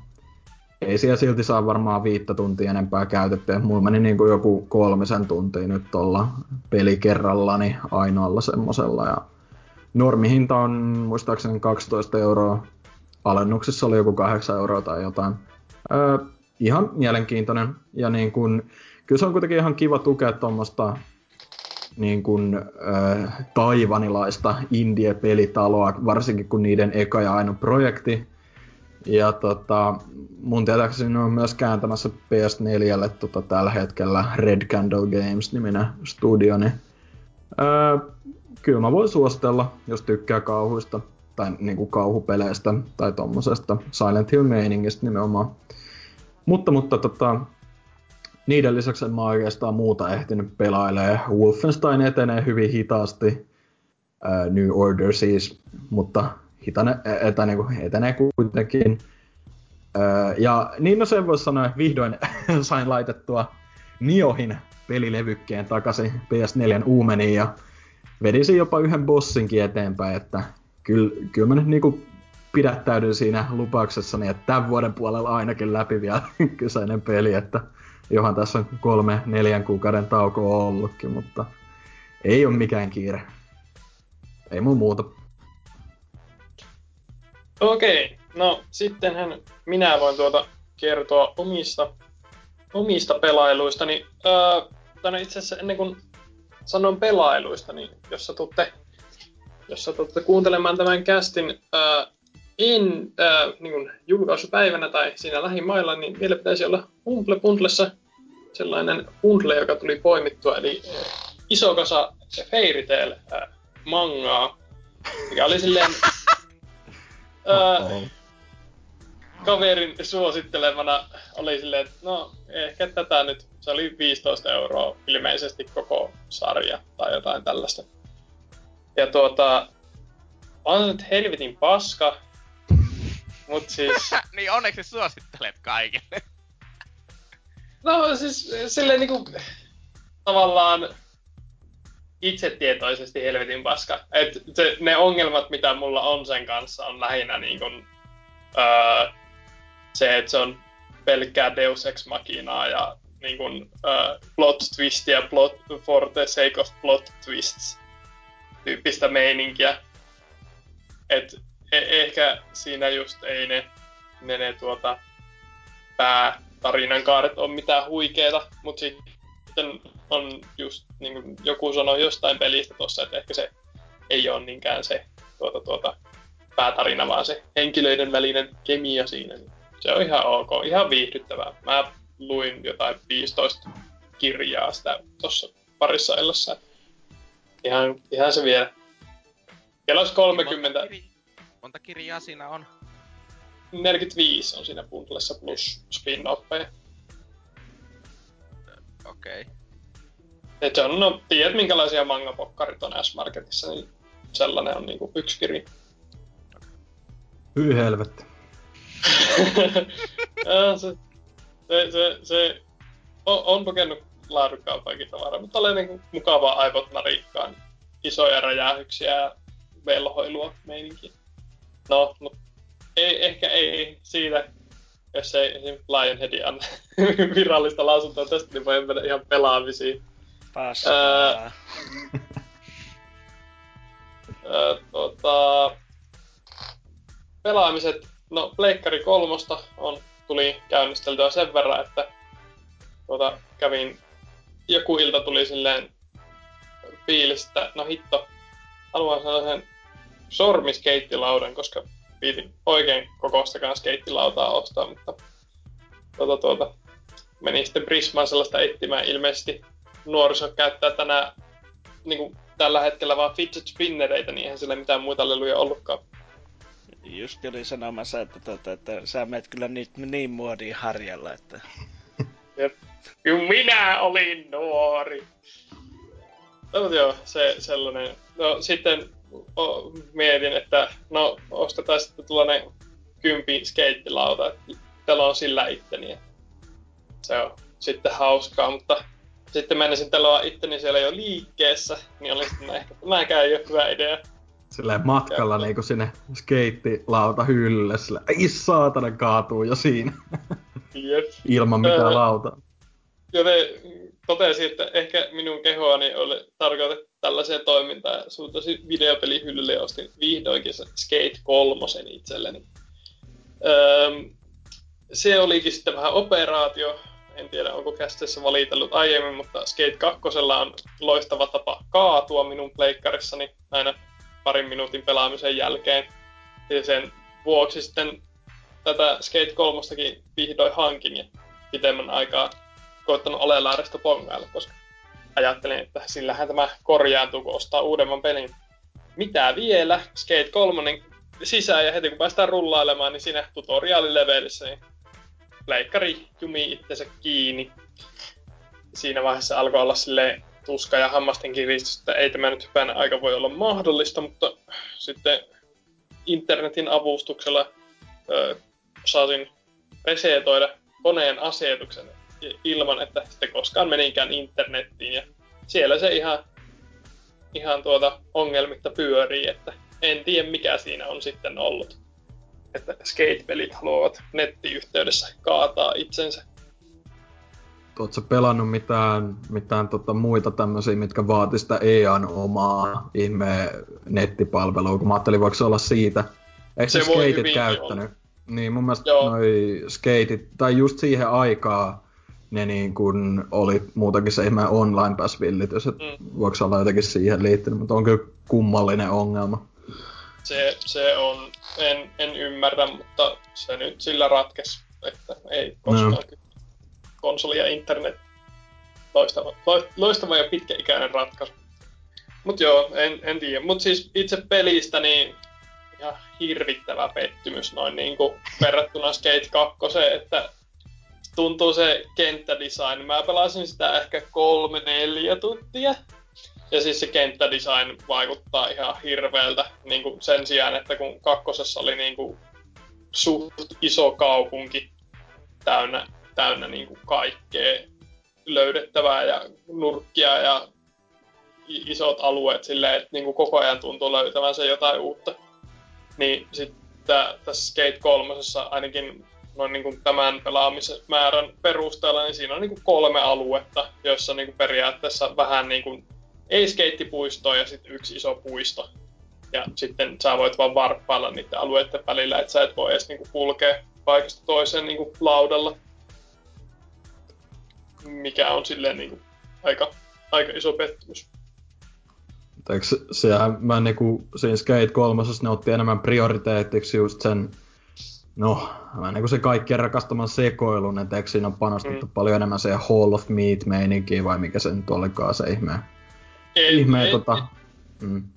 ei siellä silti saa varmaan viittä tuntia enempää käytettyä. Mulla meni niin kuin joku kolmisen tuntia nyt olla peli kerrallani ainoalla semmosella. Ja normihinta on muistaakseni 12 euroa. Alennuksessa oli joku 8 euroa tai jotain. Öö, ihan mielenkiintoinen. Ja niin kun, kyllä se on kuitenkin ihan kiva tukea tuommoista niin kuin, äh, taivanilaista indie-pelitaloa, varsinkin kun niiden eka ja ainoa projekti ja tota, mun tietääkseni on myös kääntämässä PS4 tota, tällä hetkellä Red Candle Games-niminen studio, niin öö, kyllä mä voin suositella, jos tykkää kauhuista tai niinku kauhupeleistä tai tommosesta Silent Hill-meiningistä nimenomaan. Mutta, mutta tota, niiden lisäksi en mä oikeastaan muuta ehtinyt pelailee. Wolfenstein etenee hyvin hitaasti, New Order siis, mutta hitane, että niin kuin etenee kuitenkin. Öö, ja niin no sen voisi sanoa, että vihdoin sain laitettua Niohin pelilevykkeen takaisin PS4 uumeniin ja vedisin jopa yhden bossinkin eteenpäin, että kyllä, kyllä mä nyt niinku pidättäydyn siinä lupauksessani, että tämän vuoden puolella ainakin läpi vielä kyseinen peli, että johan tässä on kolme, neljän kuukauden tauko ollutkin, mutta ei ole mikään kiire. Ei mun muuta. Okei, no sittenhän minä voin tuota kertoa omista, omista pelailuista. Niin, öö, itse asiassa ennen kuin sanon pelailuista, niin jos sä tuutte, jos sä tuutte kuuntelemaan tämän kästin öö, en, öö, niin julkaisupäivänä tai siinä lähimailla, niin vielä pitäisi olla Humble Bundlessa sellainen bundle, joka tuli poimittua, eli iso kasa Fairy Tail mangaa, mikä oli silleen Öö, kaverin suosittelemana oli silleen, että no ehkä tätä nyt, se oli 15 euroa ilmeisesti koko sarja tai jotain tällaista. Ja tuota, on nyt helvetin paska, mut siis... niin onneksi suosittelet kaikille. no siis silleen niinku tavallaan itsetietoisesti helvetin paska. Et se, ne ongelmat, mitä mulla on sen kanssa, on lähinnä niin kun, öö, se, että se on pelkkää Deus Ex Machinaa ja niin kun, öö, plot twistia plot for the sake of plot twists tyyppistä meininkiä. Et e- ehkä siinä just ei ne, ne, ne tuota, päätarinan kaaret on mitään huikeeta, mutta sitten on just niin kuin joku sanoi jostain pelistä tuossa, että ehkä se ei ole niinkään se tuota, tuota, päätarina, vaan se henkilöiden välinen kemia siinä. Niin se on ihan ok, ihan viihdyttävää. Mä luin jotain 15 kirjaa sitä tuossa parissa illassa. Ihan, ihan se vielä. Kello olisi 30, Monta, monta kirjaa siinä on? 45 on siinä bundlessa plus spin-offeja. Okei. Okay. Et se on, no tiedät minkälaisia mangapokkarit on S-Marketissa, niin sellainen on niinku yksi kirja. Hyi helvetti. Se, se, se, se on, on kokenut laadukkaampaakin tavaraa, mutta oli niinku mukavaa aivot narikkaan. Isoja räjähyksiä ja velhoilua meininki. No, mutta ei, ehkä ei siitä, jos ei. Lionheadin anna virallista lausuntoa tästä, niin voi mennä ihan pelaamisiin. Paskaa. Öö, tota, pelaamiset, no Pleikkari kolmosta on, tuli käynnisteltyä sen verran, että tuota, kävin, joku ilta tuli silleen fiilis, että no hitto, haluan sellaisen sormiskeittilaudan, koska piti oikein kokostakaan skeittilautaa ostaa, mutta tuota, tuota, meni sitten Prismaan sellaista etsimään. Ilmeisesti nuoriso käyttää tänä, niin kuin tällä hetkellä vaan fidget spinnereitä, niin eihän sillä mitään muita leluja ollutkaan. Just oli sanomassa, että, tota, että sä menet kyllä nyt niin muodiin harjalla, että... Kyllä minä olin nuori. No, mutta joo, se sellainen. No sitten o, mietin, että no ostetaan sitten tällainen kympi skeittilauta, että on sillä itteni. Se on sitten hauskaa, mutta sitten menisin teloa itteni siellä jo liikkeessä, niin oli sitten ehkä tämäkään ei ole hyvä idea. Silleen matkalla niinku sinne skeittilauta hyllylle, sille, ai saatana kaatuu jo siinä. Jep. Ilman mitään Öö. lautaa. Joten totesin, että ehkä minun kehoani oli tarkoitettu tällaiseen toimintaan. Suuntasin videopelihyllylle ja ostin vihdoinkin se Skate 3 itselleni. Öö, se olikin sitten vähän operaatio. En tiedä, onko kästeessä valitellut aiemmin, mutta Skate 2 on loistava tapa kaatua minun pleikkarissani aina parin minuutin pelaamisen jälkeen. Ja sen vuoksi sitten tätä Skate 3 vihdoin hankin ja pitemmän aikaa koittanut olelaarista pongailla, koska ajattelin, että sillähän tämä korjaantuu, kun ostaa uudemman pelin. Mitä vielä? Skate 3 sisään ja heti kun päästään rullailemaan, niin siinä tutoriaalilevelissä niin leikkari jumi itsensä kiinni. Siinä vaiheessa alkoi olla sille tuska ja hammasten kiristys, että ei tämä nyt hyvänä aika voi olla mahdollista, mutta sitten internetin avustuksella ö, saasin resetoida koneen asetuksen ilman, että sitten koskaan menikään internettiin. Ja siellä se ihan, ihan tuota ongelmitta pyörii, että en tiedä mikä siinä on sitten ollut. Että skate-pelit haluavat nettiyhteydessä kaataa itsensä. Oletko pelannut mitään, mitään tota muita tämmöisiä, mitkä vaati sitä EAN omaa ihme nettipalvelua, kun mä ajattelin, voiko se olla siitä. Eikö se, Se skateit käyttänyt? Niin mun mielestä Joo. noi skateit, tai just siihen aikaan ne niin kun oli muutakin se ihme online pass-villitys, että Mm. voiko se olla jotenkin siihen liittynyt, mutta on kyllä kummallinen ongelma. Se, se on, en, en ymmärrä, mutta se nyt sillä ratkesi, että ei koskaan No. konsoli ja internet. Loistava, lo- loistava ja pitkäikäinen ratkaisu. Mut joo, en, en tiedä. Mut siis itse pelistä niin ihan hirvittävä pettymys noin niinku verrattuna Skate 2, että tuntuu se kenttädesign. Mä pelasin sitä ehkä kolme neljä tuntia. Ja siis se kenttädesign vaikuttaa ihan hirveältä niin kuin sen sijaan, että kun kakkosessa oli niin kuin suht iso kaupunki täynnä, täynnä niin kuin kaikkea löydettävää ja nurkkia ja isot alueet silleen, että niin kuin koko ajan tuntuu löytävän se jotain uutta. Niin sitten tässä Skate 3 ainakin noin niin kuin tämän pelaamisen määrän perusteella, niin siinä on niin kuin kolme aluetta, joissa niin kuin periaatteessa vähän niin kuin ei skeittipuistoa ja sitten yksi iso puisto. Ja sitten sä voit vaan varppailla niiden alueiden välillä, että sä et voi edes niinku kulkea paikasta toiseen niinku laudalla. Mikä on silleen niinku aika, aika iso pettymys. Eikö se- sehän mä niinku siinä Skate 3 ne otti enemmän prioriteettiksi just sen No, vähän niin kuin se kaikkien rakastaman sekoilun, että eikö siinä on panostettu Mm. paljon enemmän se Hall of Meat-meininkiä vai mikä se nyt olikaan se ihme. En, ihme en, tota, mm.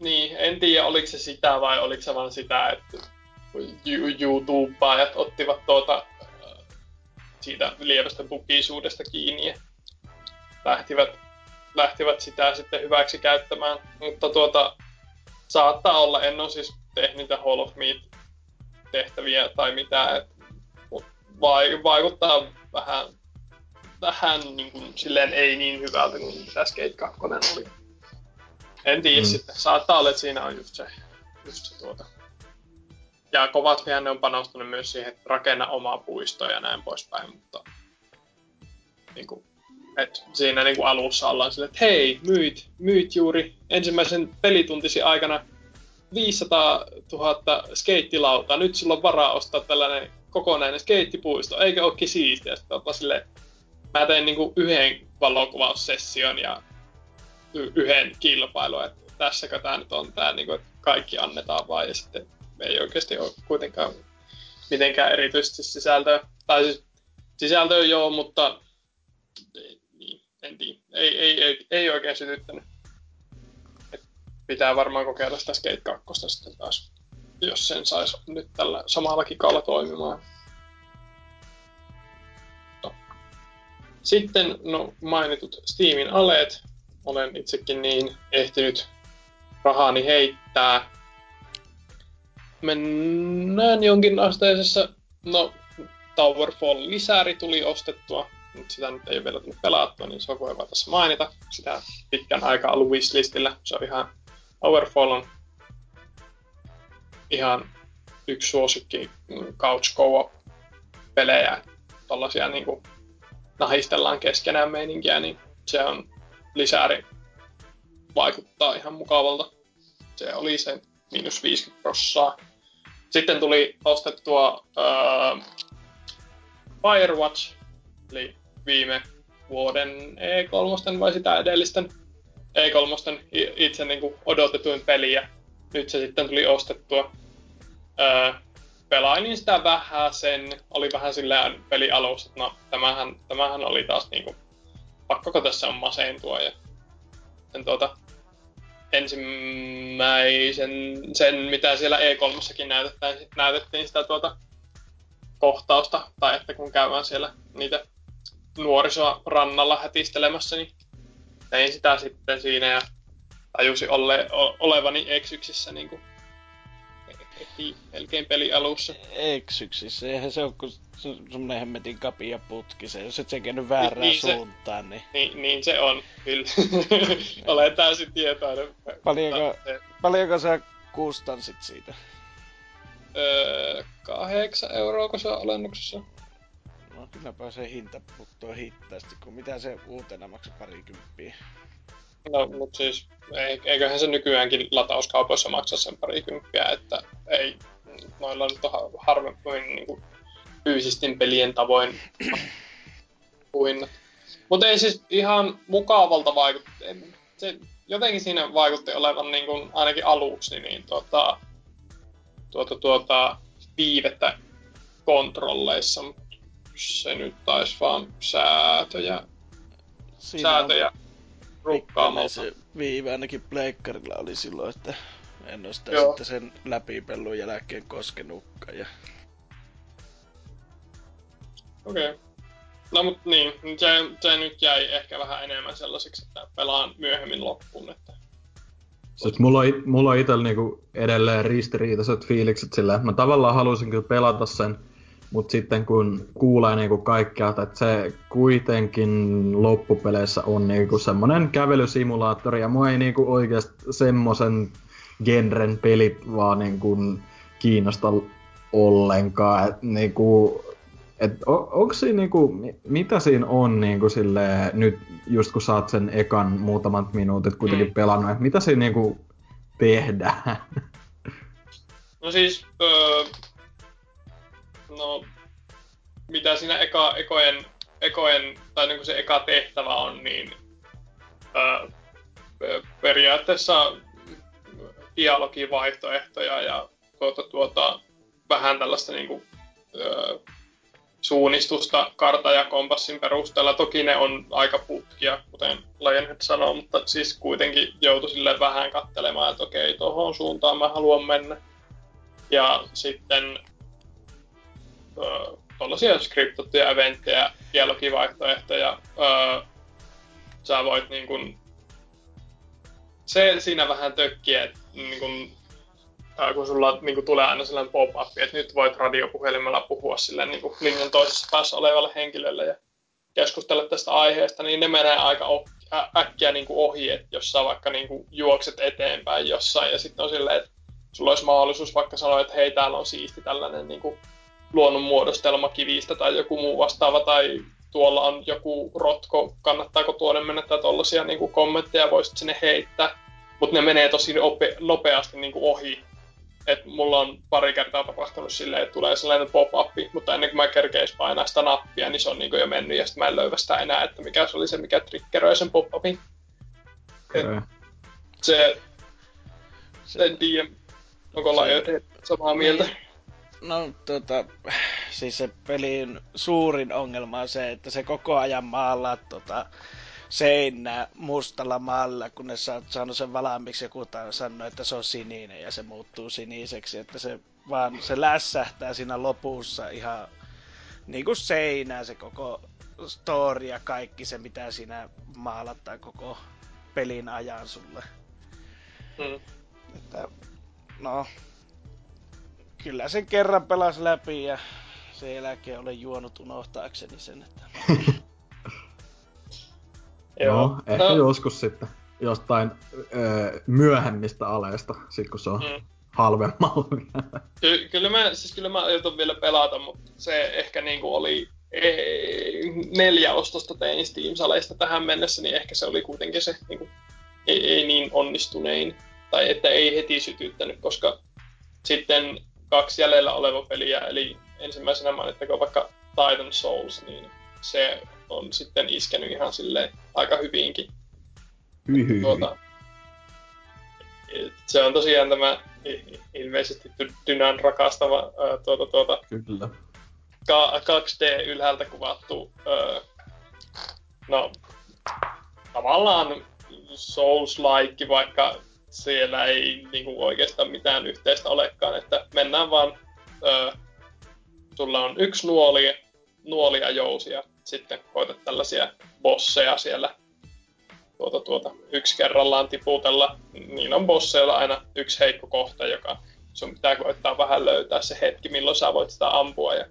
Niin, en tiedä oliko se sitä vai oliko se vaan sitä, että YouTubeajat ottivat tuota äh, siitä lievästä bukisuudesta kiinni ja lähtivät, lähtivät sitä sitten hyväksi käyttämään. Mutta tuota, saattaa olla, en ole siis tehnyt niitä Hall of Meat tehtäviä tai mitään, et, vaikuttaa vähän, vähän niin kuin, silleen ei niin hyvältä kuin mitä Skate 2 oli. En tiedä Mm. sitten. Saattaa olla, että siinä on just se, just se tuota. Ja kovat ne on panostanut myös siihen, että rakenna omaa puistoa ja näin poispäin, mutta niin kuin, et siinä niin kuin alussa ollaan silleen, että hei, myit, myit juuri ensimmäisen pelituntisi aikana 500 000 skeittilautaa, nyt sulla on varaa ostaa tällainen kokonainen skeittipuisto, eikö ookin siistiä? Sitten silleen, mä tein niinku yhden valokuvaussession ja yhden kilpailun, että tässäkö tää nyt on tää, niinku, että kaikki annetaan vaan ja sitten ei oikeasti ole kuitenkaan mitenkään erityisesti sisältöä. Tai siis sisältöä joo, mutta niin, en tiedä. Ei, ei, ei, ei oikein sytyttänyt. Et pitää varmaan kokeilla sitä Skate 2 sitten taas, jos sen saisi nyt tällä samalla kikalla toimimaan. Sitten no, mainitut Steamin aleet. Olen itsekin niin ehtinyt rahani heittää. Mennään jonkin asteisessa, no Towerfall lisäri tuli ostettua. Nyt sitä nyt ei vielä tullut pelattua, niin se on voiva tässä mainita. Sitä pitkän aikaa ollut wishlistillä. Se on ihan, Towerfall on ihan yksi suosikki mm, couch co pelejä. Tollasia niinku nahistellaan keskenään meininkiä, niin se on lisäri vaikuttaa ihan mukavalta. Se oli se miinus 50 prossaa. Sitten tuli ostettua uh, Firewatch, eli viime vuoden E3 vai sitä edellisten E3 itse niin kuin odotetuin peli, ja nyt se sitten tuli ostettua. Öö, pelailin sitä vähän sen, oli vähän silleen peli alussa, että no tämähän, tämähän oli taas niinku, pakkoko tässä on masentua ja sen tuota, ensimmäisen, sen mitä siellä E3-sakin näytettiin, näytettiin sitä tuota kohtausta, tai että kun käydään siellä niitä nuorisoa rannalla hätistelemässä, niin tein sitä sitten siinä ja tajusin olle, o, olevani eksyksissä niin kuin heti melkein peli alussa. Eksyksissä, eihän se ole kuin se- semmonen hemmetin kapia putki, se, jos et sen käynyt väärään Niin se- suuntaan, niin Niin, niin se on, kyllä. Olen täysin tietoinen. Paljonko- Se, paljonko sä kustansit siitä? öö, kahdeksan euroa, kun se on alennuksessa. No kylläpä se hinta puttoo hittaasti, kun mitä se uutena maksaa parikymppiä. No, mutta siis ei- eiköhän se nykyäänkin latauskaupoissa maksa sen parikymppiä, että ei noilla nyt on ha- harvemmin niin kuin, fyysisten pelien tavoin kuin. Mutta ei siis ihan mukavalta vaikutti. Se, jotenkin siinä vaikutti olevan niin kuin, ainakin aluksi niin tuota, tuota, tuota, viivettä kontrolleissa, mutta se nyt taisi vaan säätöjä, Siinä on säätöjä pikkainen rukkaamalta. se viive ainakin pleikkarilla oli silloin, että en ole sitä Joo. sitten sen läpipellun jälkeen koskenutkaan. Ja Okei. Okay. No mut niin, se, se nyt jäi ehkä vähän enemmän sellaiseksi, että pelaan myöhemmin loppuun. Että... Siis mulla mulla on itsellä niinku edelleen ristiriitaiset fiilikset sillä, että mä tavallaan halusin kyllä pelata sen, mutta sitten kun kuulee niinku kaikkea, että se kuitenkin loppupeleissä on niinku semmonen kävelysimulaattori, ja mua ei niinku oikeasti semmosen genren pelit vaan niinku kiinnosta ollenkaan. Et niinku, et o, onko siinä niinku, mi- mitä siinä on niinku silleen, nyt just kun saat sen ekan muutamat minuutit kuitenkin Mm. pelannut, että mitä siinä niinku tehdään? No siis, öö, no, mitä siinä eka, ekojen, ekojen, tai niin kuin se eka tehtävä on, niin ö, periaatteessa dialogivaihtoehtoja ja tuota, tuota, vähän tällaista niinku, ö, suunnistusta karta ja kompassin perusteella. Toki ne on aika putkia, kuten Lionhead sanoo, mutta siis kuitenkin joutui sille vähän kattelemaan, että okei, tuohon suuntaan mä haluan mennä. Ja sitten tuollaisia skriptattuja eventtejä, dialogivaihtoehtoja. Öö, sä voit niin kun, se siinä vähän tökkiä, että niin kun, kun sulla niin kun tulee aina sellainen pop-up, että nyt voit radiopuhelimella puhua sille niin kun linjan toisessa päässä olevalle henkilölle ja keskustella tästä aiheesta, niin ne menee aika äkkiä niin kuin ohi, että jos sä vaikka niin kuin juokset eteenpäin jossain ja sitten on silleen, että sulla olisi mahdollisuus vaikka sanoa, että hei, täällä on siisti tällainen niin kuin luonnonmuodostelma kivistä tai joku muu vastaava, tai tuolla on joku rotko, kannattaako tuonne mennä, tai tollaisia niin kuin kommentteja voisit sinne heittää, mutta ne menee tosi ope- nopeasti niin kuin ohi. Et mulla on pari kertaa tapahtunut silleen, että tulee sellainen pop-up, mutta ennen kuin mä kerkeis painaa sitä nappia, niin se on niin jo mennyt, ja sitten mä en löyvä sitä enää, että mikä se oli se, mikä triggeröi sen pop-upin. Okay. Se, se, en tiedä, onko ollaan samaa mieltä. Niin. No tota, siis se pelin suurin ongelma on se, että se koko ajan maalaa tota, seinää mustalla maalla, kunnes sä oot saanut sen valmiiksi, joku sanoo, että se on sininen ja se muuttuu siniseksi, että se vaan se lässähtää siinä lopussa ihan niin kuin seinää se koko story ja kaikki se, mitä siinä maalattaa koko pelin ajan sulle. Mm. Että, no, kyllä sen kerran pelas läpi ja sen jälkeen olen juonut unohtaakseni sen. Että... Joo, ehkä no. joskus sitten jostain öö, myöhemmistä aleista, sit kun se on mm. halvemmalla. Ky- kyllä mä, siis kyllä mä aion vielä pelata, mutta se ehkä niinku oli ei, neljä ostosta tein Steam-saleista tähän mennessä, niin ehkä se oli kuitenkin se niinku, ei, ei niin onnistunein. Tai että ei heti sytyttänyt, koska sitten kaksi jäljellä oleva peliä, eli ensimmäisenä mainittakoon vaikka Titan Souls, niin se on sitten iskenyt ihan silleen aika hyvinkin. Tuota, se on tosiaan tämä ilmeisesti Dynan rakastava tuota, tuota, Kyllä. 2D ylhäältä kuvattu no, tavallaan Souls-like, vaikka siellä ei niinku oikeastaan mitään yhteistä olekaan, että mennään vaan, ö, sulla on yksi nuoli, nuoli ja jousi ja sitten koetat tällaisia bosseja siellä tuota, tuota, yksi kerrallaan tiputella. Niin on bosseilla aina yksi heikko kohta, joka sun pitää koettaa vähän löytää se hetki, milloin sä voit sitä ampua. Ja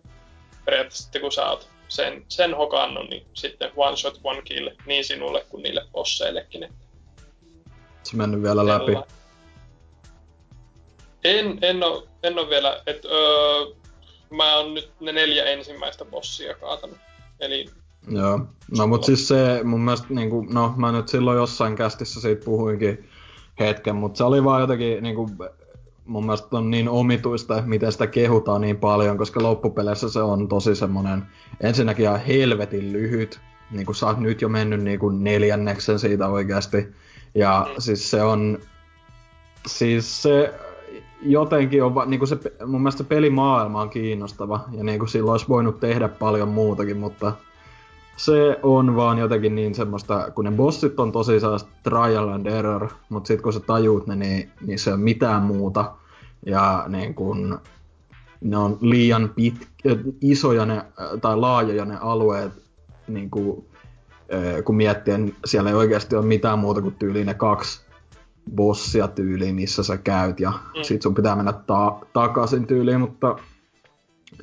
periaatteessa sitten kun sä oot sen, sen hokannut, niin sitten one shot, one kill niin sinulle kuin niille bosseillekin. Että se mennyt vielä läpi? En, en, ole, en ole vielä, että öö, mä oon nyt ne neljä ensimmäistä bossia kaatanut. Eli Joo, no mut siis se mun mielestä, niinku, no mä nyt silloin jossain kästissä siitä puhuinkin hetken, mutta se oli vaan jotenkin niinku, mun mielestä on niin omituista, miten sitä kehutaan niin paljon, koska loppupeleissä se on tosi semmonen, ensinnäkin ihan helvetin lyhyt, niin kuin sä oot nyt jo mennyt niin kuin neljänneksen siitä oikeasti. Ja mm. siis se on, siis se jotenkin on, niin kuin se, mun mielestä se pelimaailma on kiinnostava ja niin kuin silloin olisi voinut tehdä paljon muutakin, mutta se on vaan jotenkin niin semmoista, kun ne bossit on tosi sellaista trial and error, mutta sitten kun sä tajuut ne, niin, niin se on mitään muuta. Ja niin kun, ne on liian pit, isoja ne, tai laajoja ne alueet, niin kuin, kun miettii, niin siellä ei oikeasti ole mitään muuta kuin tyyliin ne kaksi bossia tyyliin, missä sä käyt, ja mm. sit sun pitää mennä ta- takaisin tyyliin, mutta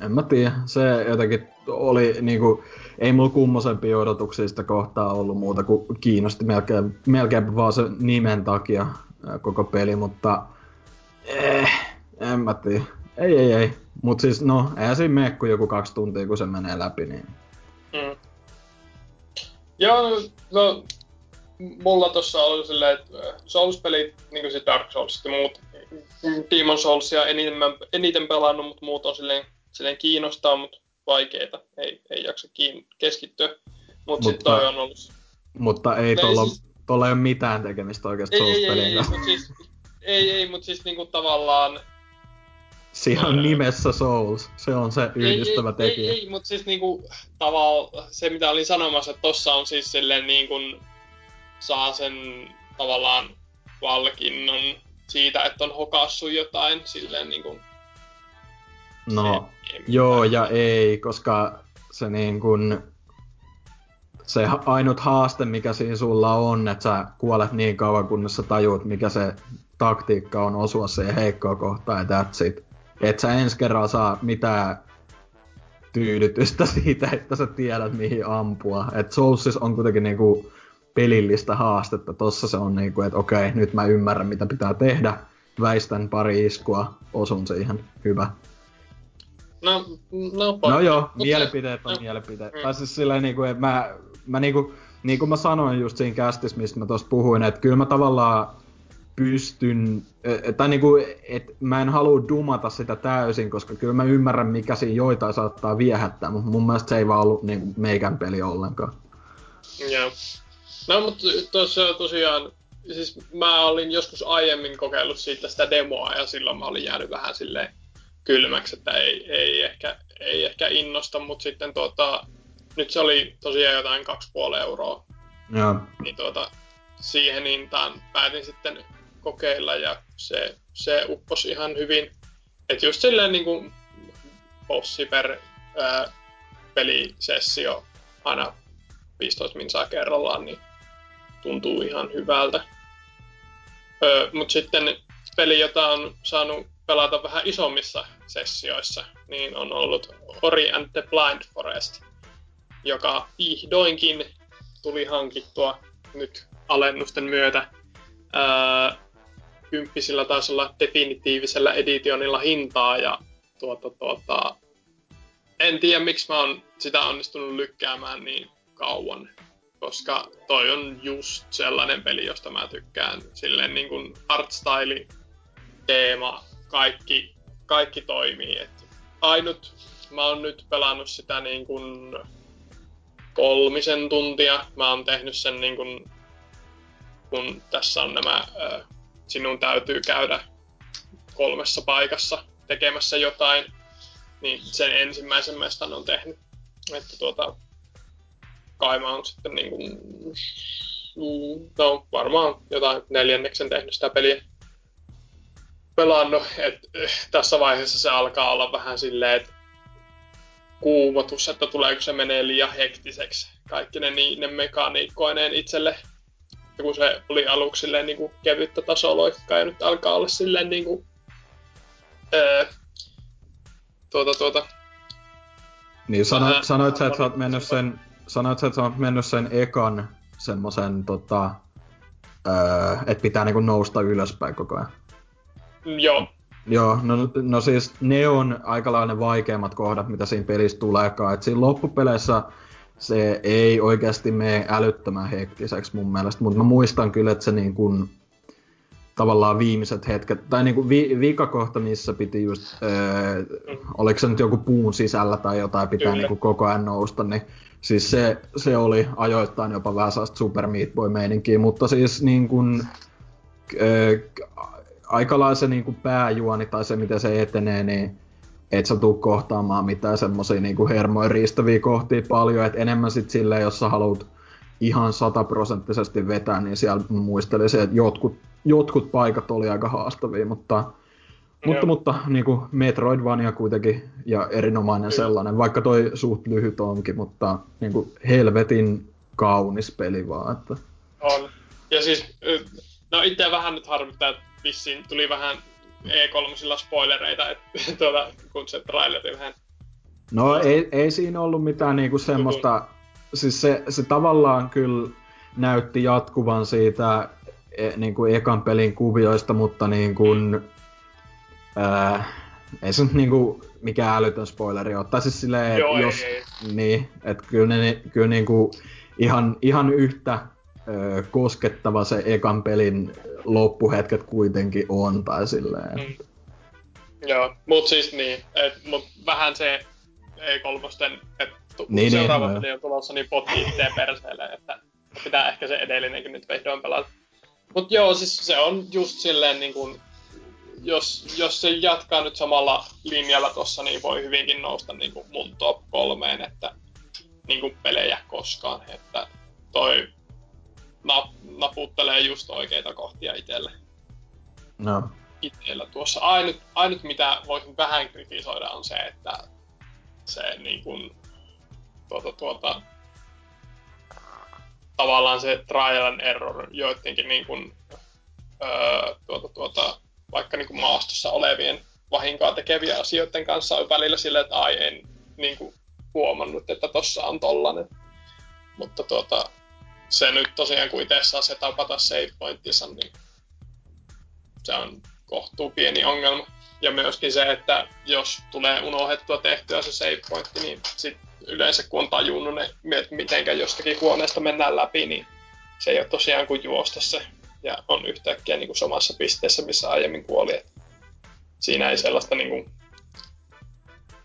en mä tiedä, se jotenkin oli niinku, ei mulla kummosempia odotuksia sitä kohtaa ollut muuta kuin kiinnosti melkein, melkein vaan se nimen takia koko peli, mutta eh, en mä tiedä. Ei, ei, ei. Mut siis no, eihän siinä mene kuin joku kaksi tuntia, kun se menee läpi, niin... Mm. Joo, no, mulla tossa oli silleen, että äh, Souls-pelit, niin kuin se Dark Souls ja muut, Demon Soulsia eniten, eniten pelannut, mutta muut on silleen, silleen kiinnostaa, mutta vaikeita. Ei, ei jaksa kiin, keskittyä. Mut mutta sitten toi on ollut... Mutta ei tuolla, siis, tuolla ei ole mitään tekemistä oikeasti Souls-pelien ei, ei, ei, ei, siis, ei, ei, mutta siis niinku tavallaan... Siinä on nimessä Souls. Se on se yhdistävä ei, tekijä. Ei, ei, mutta siis niinku tavallaan se mitä olin sanomassa, että tossa on siis silleen niin kuin saa sen tavallaan palkinnon siitä, että on hokassut jotain silleen niin kuin No, se- joo ja ei, koska se niin kun, se ainut haaste, mikä siinä sulla on, että sä kuolet niin kauan, kunnes sä tajuut, mikä se taktiikka on osua siihen heikkoa kohtaan ja that's it. Et sä ensi kerralla saa mitään tyydytystä siitä, että sä tiedät mihin ampua. Et Soulsis on kuitenkin niinku pelillistä haastetta. Tossa se on niinku, että okei, nyt mä ymmärrän mitä pitää tehdä. Väistän pari iskua, osun siihen. Hyvä. No, no, No joo, Mutta- mielipiteet on no, mielipiteet. mm. Tai siis silleen niinku, että mä, mä niinku, niin kuin mä sanoin just siinä kästissä, mistä mä tossa puhuin, että kyllä mä tavallaan pystyn, eh, tai niinku, että mä en halua dumata sitä täysin, koska kyllä mä ymmärrän, mikä siinä joitain saattaa viehättää, mutta mun mielestä se ei vaan ollut niinku meikän peli ollenkaan. Joo. No, mutta tuossa tosiaan, siis mä olin joskus aiemmin kokeillut siitä sitä demoa ja silloin mä olin jäänyt vähän silleen kylmäksi, että ei, ei, ehkä, ei ehkä innosta, mutta sitten tuota, nyt se oli tosiaan jotain 2,5 euroa, Joo. niin tuota, siihen hintaan päätin sitten kokeilla ja se, se upposi ihan hyvin. Että just silleen niin kuin bossi per ää, pelisessio aina 15 minsaa kerrallaan, niin tuntuu ihan hyvältä. Mutta sitten peli, jota on saanut pelata vähän isommissa sessioissa, niin on ollut Ori and the Blind Forest, joka vihdoinkin tuli hankittua nyt alennusten myötä. Öö, kymppisillä taisi olla definitiivisellä editionilla hintaa ja tuota, tuota, en tiedä miksi mä oon sitä onnistunut lykkäämään niin kauan, koska toi on just sellainen peli, josta mä tykkään. Silleen niin kuin artstyle, teema, kaikki, kaikki toimii. Et ainut, mä oon nyt pelannut sitä niin kuin kolmisen tuntia. Mä oon tehnyt sen niin kuin, kun tässä on nämä, sinun täytyy käydä kolmessa paikassa tekemässä jotain, niin sen ensimmäisen mestan on tehnyt. Että tuota, kai mä oon sitten niin kuin, no varmaan jotain neljänneksen tehnyt sitä peliä pelannut, että tässä vaiheessa se alkaa olla vähän silleen, että kuumotus, että tuleeko se menee liian hektiseksi kaikki ne, ne mekaniikkoineen itselle. Ja kun se oli aluksi silleen niin kuin kevyttä tasoloikkaa ja nyt alkaa olla silleen niin kuin, öö, tuota, tuota, Niin sano, Vähän- sanoit sä, että sä oot mennyt sen, sanoit sä, että sä oot mennyt sen ekan semmosen tota, öö, että pitää niinku nousta ylöspäin koko ajan. joo, Joo, no, no siis ne on aika lailla ne vaikeimmat kohdat, mitä siinä pelissä tuleekaan. Et siinä loppupeleissä se ei oikeasti mene älyttömän hektiseksi mun mielestä, mutta mä muistan kyllä, että se niin kuin, tavallaan viimeiset hetket, tai niin kuin vi, vikakohta, missä piti just, öö, oliko se nyt joku puun sisällä tai jotain, pitää niin kuin koko ajan nousta, niin siis se, se oli ajoittain jopa vähän sellaista Super Meat Boy meininkiä, mutta siis niin kuin, öö, se niin kuin pääjuoni tai se, miten se etenee, niin et sä tuu kohtaamaan mitään semmosia niinku hermoja riistäviä kohtia paljon, et enemmän sit silleen, jos sä haluat ihan sataprosenttisesti vetää, niin siellä muistelisin, että jotkut, jotkut paikat oli aika haastavia, mutta, mutta, Joo. mutta niinku Metroidvania kuitenkin ja erinomainen Kyllä. sellainen, vaikka toi suht lyhyt onkin, mutta niinku helvetin kaunis peli vaan, että On. Ja siis, no itse vähän nyt harmittaa, että vissiin tuli vähän E3 spoilereita, että tuota, kun se traileri vähän No ei, ei siinä ollut mitään niinku semmoista, siis se, se tavallaan kyllä näytti jatkuvan siitä e, niinku ekan pelin kuvioista, mutta niinku, ää, ei se nyt niinku mikään älytön spoileri ole. Tai siis silleen, et Joo, ei, jos, ei. niin, että kyllä, ne, kyllä niinku ihan, ihan yhtä ö, koskettava se ekan pelin loppuhetket kuitenkin on, tai silleen. Mm. Joo, mut siis niin, et, mut vähän se E3, että tu- Niin, seuraava niin, peli on tulossa, niin potkii itteen perseelle, että pitää ehkä se edellinenkin nyt vihdoin pelata. Mut joo, siis se on just silleen niin kuin, jos, jos se jatkaa nyt samalla linjalla tossa, niin voi hyvinkin nousta niin kuin mun top kolmeen, että niin kuin pelejä koskaan. Että toi nap, naputtelee just oikeita kohtia itselle. No. Itsellä tuossa. Ainut, ainut mitä voisin vähän kritisoida on se, että se niin kuin, tuota, tuota, tavallaan se trial and error joidenkin niin kuin, öö, tuota, tuota, vaikka niin kuin maastossa olevien vahinkoa tekevien asioiden kanssa on välillä silleen, että ai en niin kuin, huomannut, että tossa on tollanen. Mutta tuota, se nyt tosiaan kun itse saa setapata save pointtinsa, niin se on kohtuu pieni ongelma. Ja myöskin se, että jos tulee unohdettua tehtyä se save pointti, niin sit yleensä kun on tajunnut ne, että miten jostakin huoneesta mennään läpi, niin se ei ole tosiaan kuin juosta se. Ja on yhtäkkiä niin kuin samassa pisteessä, missä aiemmin kuoli. Et siinä ei sellaista niin kuin,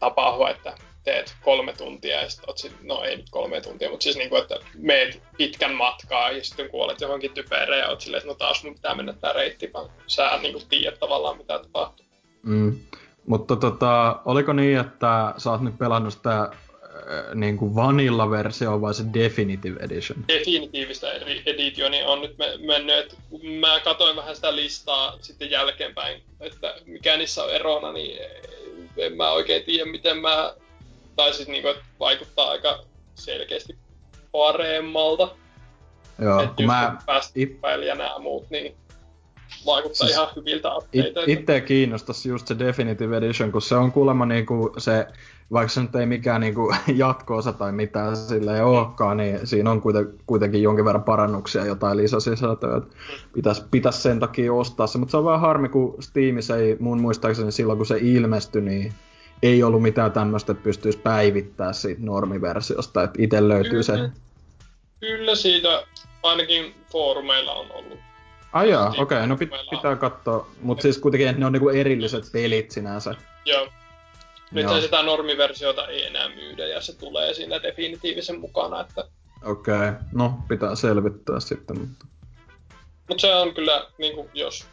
tapahdu, että teet kolme tuntia ja sitten sit, no ei nyt kolme tuntia, mutta siis niinku, että meet pitkän matkaa ja sitten kuolet johonkin typereen ja oot silleen, että no taas mun pitää mennä tää reitti, vaan sä niinku tiedät tavallaan mitä tapahtuu. Mm. Mutta tota, oliko niin, että sä oot nyt pelannut sitä äh, niin kuin vanilla-versio vai se Definitive Edition? Definitiivistä editionia on nyt mennyt, että mä katoin vähän sitä listaa sitten jälkeenpäin, että mikä niissä on erona, niin en mä oikein tiedä, miten mä tai siis niinku, että vaikuttaa aika selkeästi paremmalta. Joo, Et kun mä... It... ja nämä muut, niin vaikuttaa siis ihan hyviltä updateilta. It, itse kiinnostaisi just se Definitive Edition, kun se on kuulemma niinku se, vaikka se nyt ei mikään niinku jatkoosa tai mitään sille ei olekaan, niin siinä on kuitenkin jonkin verran parannuksia, jotain lisäsisältöä. Pitäisi pitäis sen takia ostaa se, mutta se on vähän harmi, kun Steamissa ei mun muistaakseni silloin, kun se ilmestyi, niin ei ollut mitään tämmöistä, että pystyisi päivittää siitä normiversiosta, että itse löytyy se. Kyllä siitä ainakin foorumeilla on ollut. Ai jaa, okei, okay, no pit, pitää katsoa, mutta siis kuitenkin ne on niinku erilliset pelit sinänsä. Joo. Nyt sitä normiversiota ei enää myydä ja se tulee siinä definitiivisen mukana, että... Okei, okay. no pitää selvittää sitten, mutta... Mutta se on kyllä, niinku, jos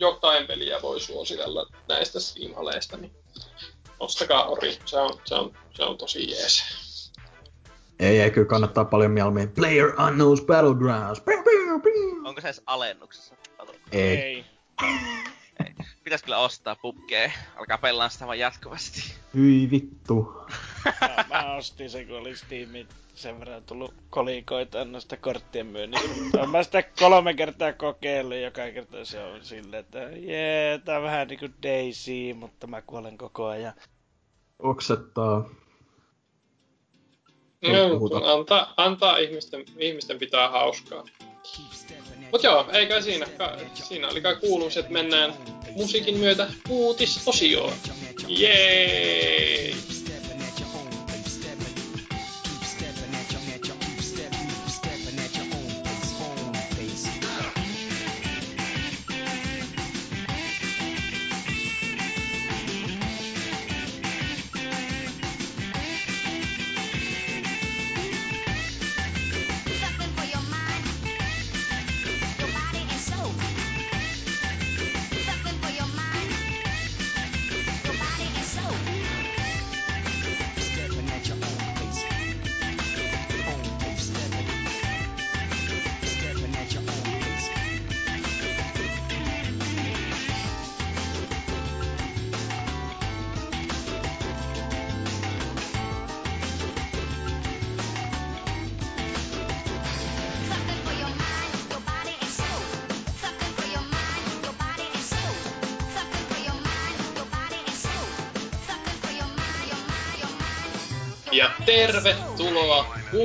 jotain peliä voi suositella näistä Steam-aleista, niin ostakaa Ori, se on, se on, se on tosi jees. Ei, ei kyllä kannattaa paljon mieluummin. Player Unknown's Battlegrounds. Onko se edes alennuksessa? Ei. ei. ei. Pitäis kyllä ostaa pubkee. Alkaa pelaa sitä vaan jatkuvasti. Hyi vittu. Mä, mä ostin sen, kun oli Steamin sen verran tullut kolikoita noista korttien myynnistä. Olen mä sitä kolme kertaa kokeillut, joka kerta se on silleen, että jee, tää on vähän niinku Daisy, mutta mä kuolen koko ajan. Oksettaa. No, antaa, antaa ihmisten, ihmisten pitää hauskaa. Mut joo, eikä siinä. Ka, siinä oli kai kuuluisi, että mennään musiikin myötä uutisosioon. Jee!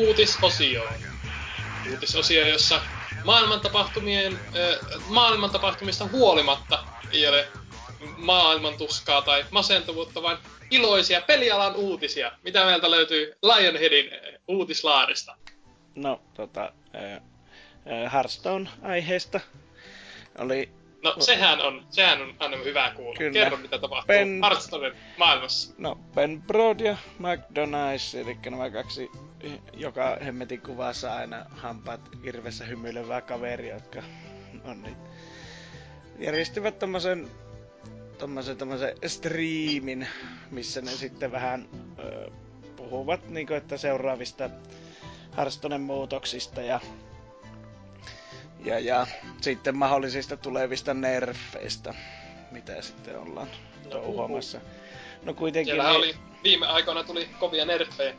Uutisosioon. Uutisosio, jossa maailman, tapahtumien, äh, maailman tapahtumista huolimatta ei ole maailman tuskaa tai masentuvuutta, vaan iloisia pelialan uutisia. Mitä meiltä löytyy Lionheadin uutislaarista? No, tota, äh, Hearthstone-aiheesta oli No sehän on, sehän on aina hyvä kuulla. Kyllä. Kerro mitä tapahtuu ben... Hearthstonen maailmassa. No Ben Broad ja McDonald's, eli nämä kaksi joka hemmetin kuvassa aina hampaat irvessä hymyilevää kaveria, jotka on niin, järjestivät tämmöisen tommosen, tommosen striimin, missä ne sitten vähän ö, puhuvat niin kuin, että seuraavista Hearthstonen muutoksista ja, ja, ja sitten mahdollisista tulevista nerfeistä, mitä sitten ollaan No, touhuamassa. No kuitenkin... Siellähän niin- oli, viime aikoina tuli kovia nerfejä.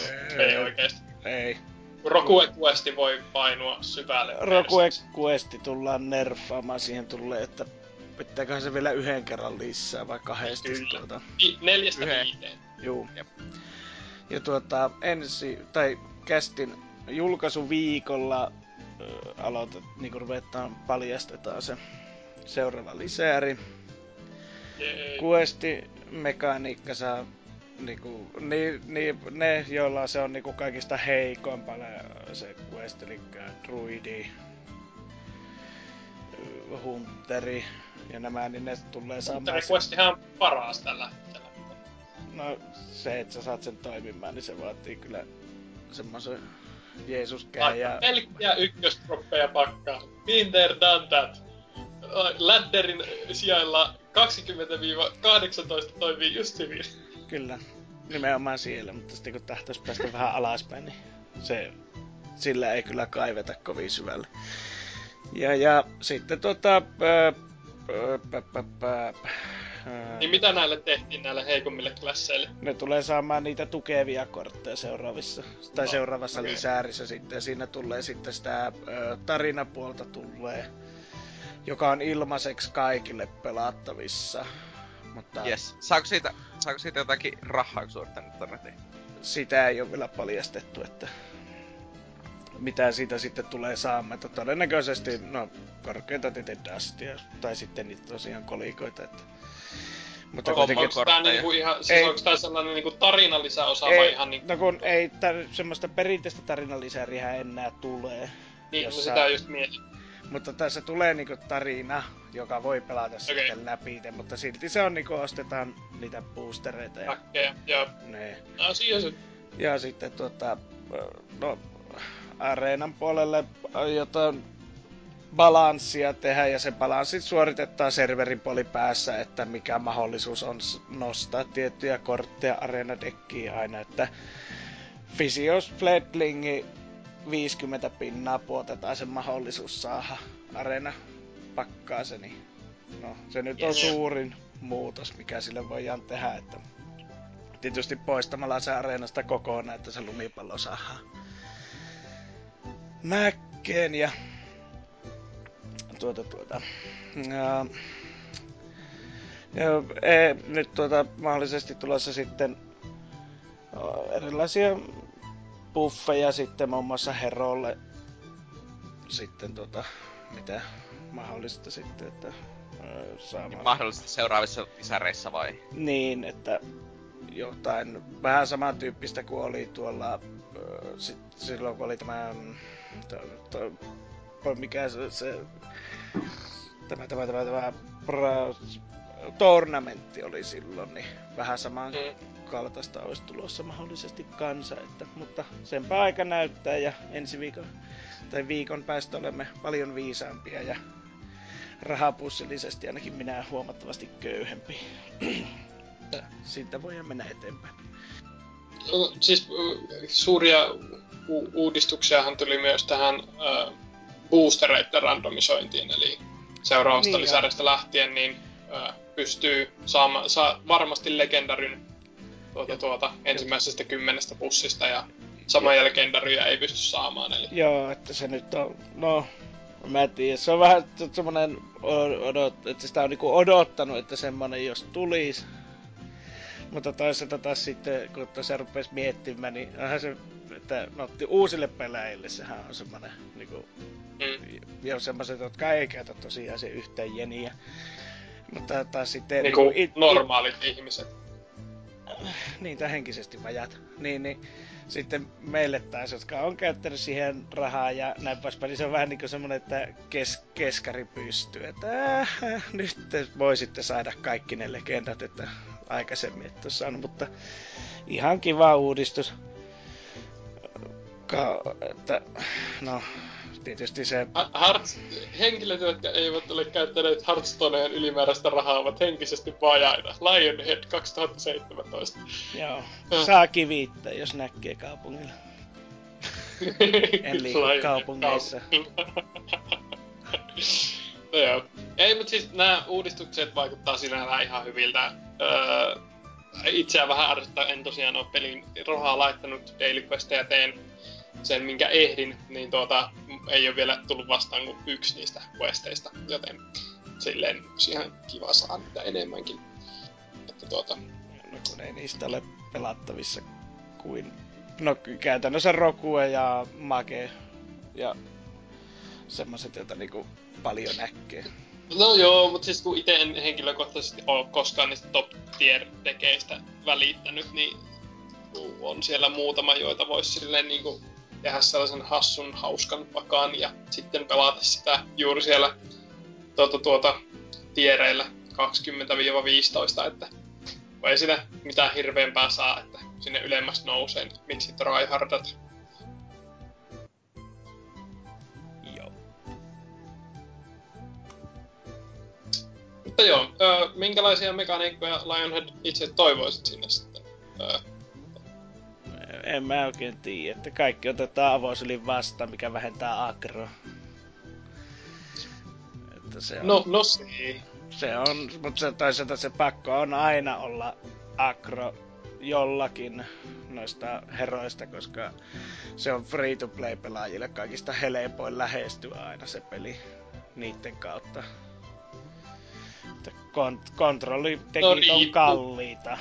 Öö, Ei oikeesti. Ei. Rokue Questi voi painua syvälle. Perseeksi. Questi tullaan nerfaamaan, siihen tulee, että pitääköhän se vielä yhden kerran lisää vai kahdesti Kyllä. tuota. Vi- neljästä Yhden. viiteen. Juu. Jep. Ja tuota, ensi, tai kästin julkaisuviikolla aloitet, niin ruvetaan, paljastetaan se seuraava lisääri. Jee. Questi mekaniikka saa niinku, ni, ni, ne, joilla se on niinku kaikista heikoimpana se quest, eli druidi, ö, hunteri ja nämä, niin ne tulee saamaan... Mutta Questihan on paras tällä hetkellä. No se, että sä saat sen toimimaan, niin se vaatii kyllä semmoisen Jeesuskään ja... Pelkkiä ykköstroppeja pakkaa. Been there, done that. Ladderin sijailla 20-18 toimii just hyvin. Kyllä, nimenomaan siellä, mutta sitten kun tahtoisi päästä vähän alaspäin, niin se, sillä ei kyllä kaiveta kovin syvälle. Ja, ja sitten tota... Pä, pä, pä, pä, ää, Niin mitä näille tehtiin näille heikommille klasseille? Ne tulee saamaan niitä tukevia kortteja seuraavissa, tai No, seuraavassa okei. lisäärissä sitten. Siinä tulee sitten sitä ö, tarinapuolta tulee, joka on ilmaiseksi kaikille pelattavissa. Mutta Yes. Saako siitä, saako siitä jotakin rahaa, kun suorittanut sitä ei ole vielä paljastettu, että mitä siitä sitten tulee saamaan. Että todennäköisesti, no korkeinta tietenkin dustia, tai sitten niitä tosiaan kolikoita. Että... Mutta Onko kuitenkin, Onko kortteja. niinku ihan, siis Ei. onko tää sellainen niinku tarinalisäosa vai ei, ihan niinku... no kun ei tar- semmoista perinteistä tarinalisääriä enää tulee. Niin, no jossa- sitä just mietin. Mutta tässä tulee niinku tarina, joka voi pelata okay. Sitten läpi, mutta silti se on niinku ostetaan niitä boostereita ja Äkkejä. Ja ne. asia se. Ja sitten tuota, no, areenan puolelle jotain balanssia tehdä ja se balanssit suoritetaan serverin puoli päässä, että mikä mahdollisuus on nostaa tiettyjä kortteja areenadekkiin aina, että Physios Fledlingi 50 pinnaa puotetaan sen mahdollisuus saada areena pakkaaseni. No, se nyt on Yes. suurin muutos, mikä sille voidaan tehdä, että tietysti poistamalla se areenasta kokonaan, että se lumipallo saadaan mäkkeen ja tuota tuota. Ja, ja e, nyt tuota mahdollisesti tulossa sitten erilaisia buffeja sitten muun muassa Herolle sitten tota, mitä mahdollista sitten, että saamaan. Mahdollisesti seuraavissa lisäreissä vai? Niin, että jotain vähän samantyyppistä kuin oli tuolla sit, silloin kun oli tämä to, to, mikä se, se tämä tämä tämä, tämä pra, tournamentti oli silloin, niin vähän saman Mm. kaltaista olisi tulossa mahdollisesti kansa, että, mutta senpä aika näyttää ja ensi viikon tai viikon päästä olemme paljon viisaampia ja rahapussillisesti ainakin minä huomattavasti köyhempi. Siitä voidaan mennä eteenpäin. No, Siis ö, suuria u- uudistuksiahan tuli myös tähän ö, boostereiden randomisointiin, eli seuraavasta Niin, lisäristä lähtien niin ö, pystyy saamaan saa varmasti legendaryn tuota, tuota, ensimmäisestä kymmenestä pussista ja samoja legendaryjä ei pysty saamaan. Eli Joo, että se nyt on, no, mä en tiedä, se on vähän semmonen o- odot, että sitä on niinku odottanut, että semmonen jos tulisi. Mutta toisaalta taas sitten, kun tuossa rupesi miettimään, niin onhan se, että no, uusille pelaajille sehän on semmonen niinku, mm, ja semmoiset, jotka ei käytä tosiaan se yhtään jeniä. Mutta taas sitten... niin kuin it- normaalit ihmiset. niin, tai henkisesti vajat. Niin, niin sitten meille taas, jotka on käyttänyt siihen rahaa ja näin poispäin, niin se on vähän niin kuin semmoinen, että kes, keskari pystyy. Että äh, nyt te voisitte saada kaikki ne legendat, että aikaisemmin et ole saanut, mutta ihan kiva uudistus. Ka, että, no, tietysti se... Hearts, henkilöt, jotka eivät ole käyttäneet Hearthstoneen ylimääräistä rahaa, ovat henkisesti vajaita. Lionhead 2017. Joo, saa kivittää, jos näkee kaupungilla. en liiku kaupungeissa. no joo. Ei, mutta siis nämä uudistukset vaikuttaa sinällään ihan hyviltä. Öö, vähän ärsyttää, en tosiaan ole pelin rahaa laittanut Daily Questeja teen sen, minkä ehdin, niin tuota, ei ole vielä tullut vastaan kuin yksi niistä questeista, joten silleen ihan kiva saada niitä enemmänkin. Että tuota... No kun ei niistä ole pelattavissa kuin... No käytännössä Rokue ja Mage ja semmoset, joita niinku paljon näkee. No joo, mutta siis kun itse en henkilökohtaisesti ole koskaan niistä top tier tekeistä välittänyt, niin on siellä muutama, joita voisi silleen niinku tehdä sellaisen hassun, hauskan pakan ja sitten pelata sitä juuri siellä tuota, tuota, tiereillä 20-15, että ei siinä mitään hirveämpää saa, että sinne ylemmäs nousee, niin miksi tryhardat. Joo. Mutta joo, ö, minkälaisia mekaniikkoja Lionhead itse toivoisit sinne sitten? Ö, en mä oikein tiedä, että kaikki otetaan avosylin vastaan, mikä vähentää agro. Että se on, no, no se. Se on, mutta se toisaalta se pakko on aina olla agro jollakin noista heroista, koska se on free to play pelaajille kaikista helpoin lähestyä aina se peli niiden kautta. Kont- kontrollitekit no, on kalliita.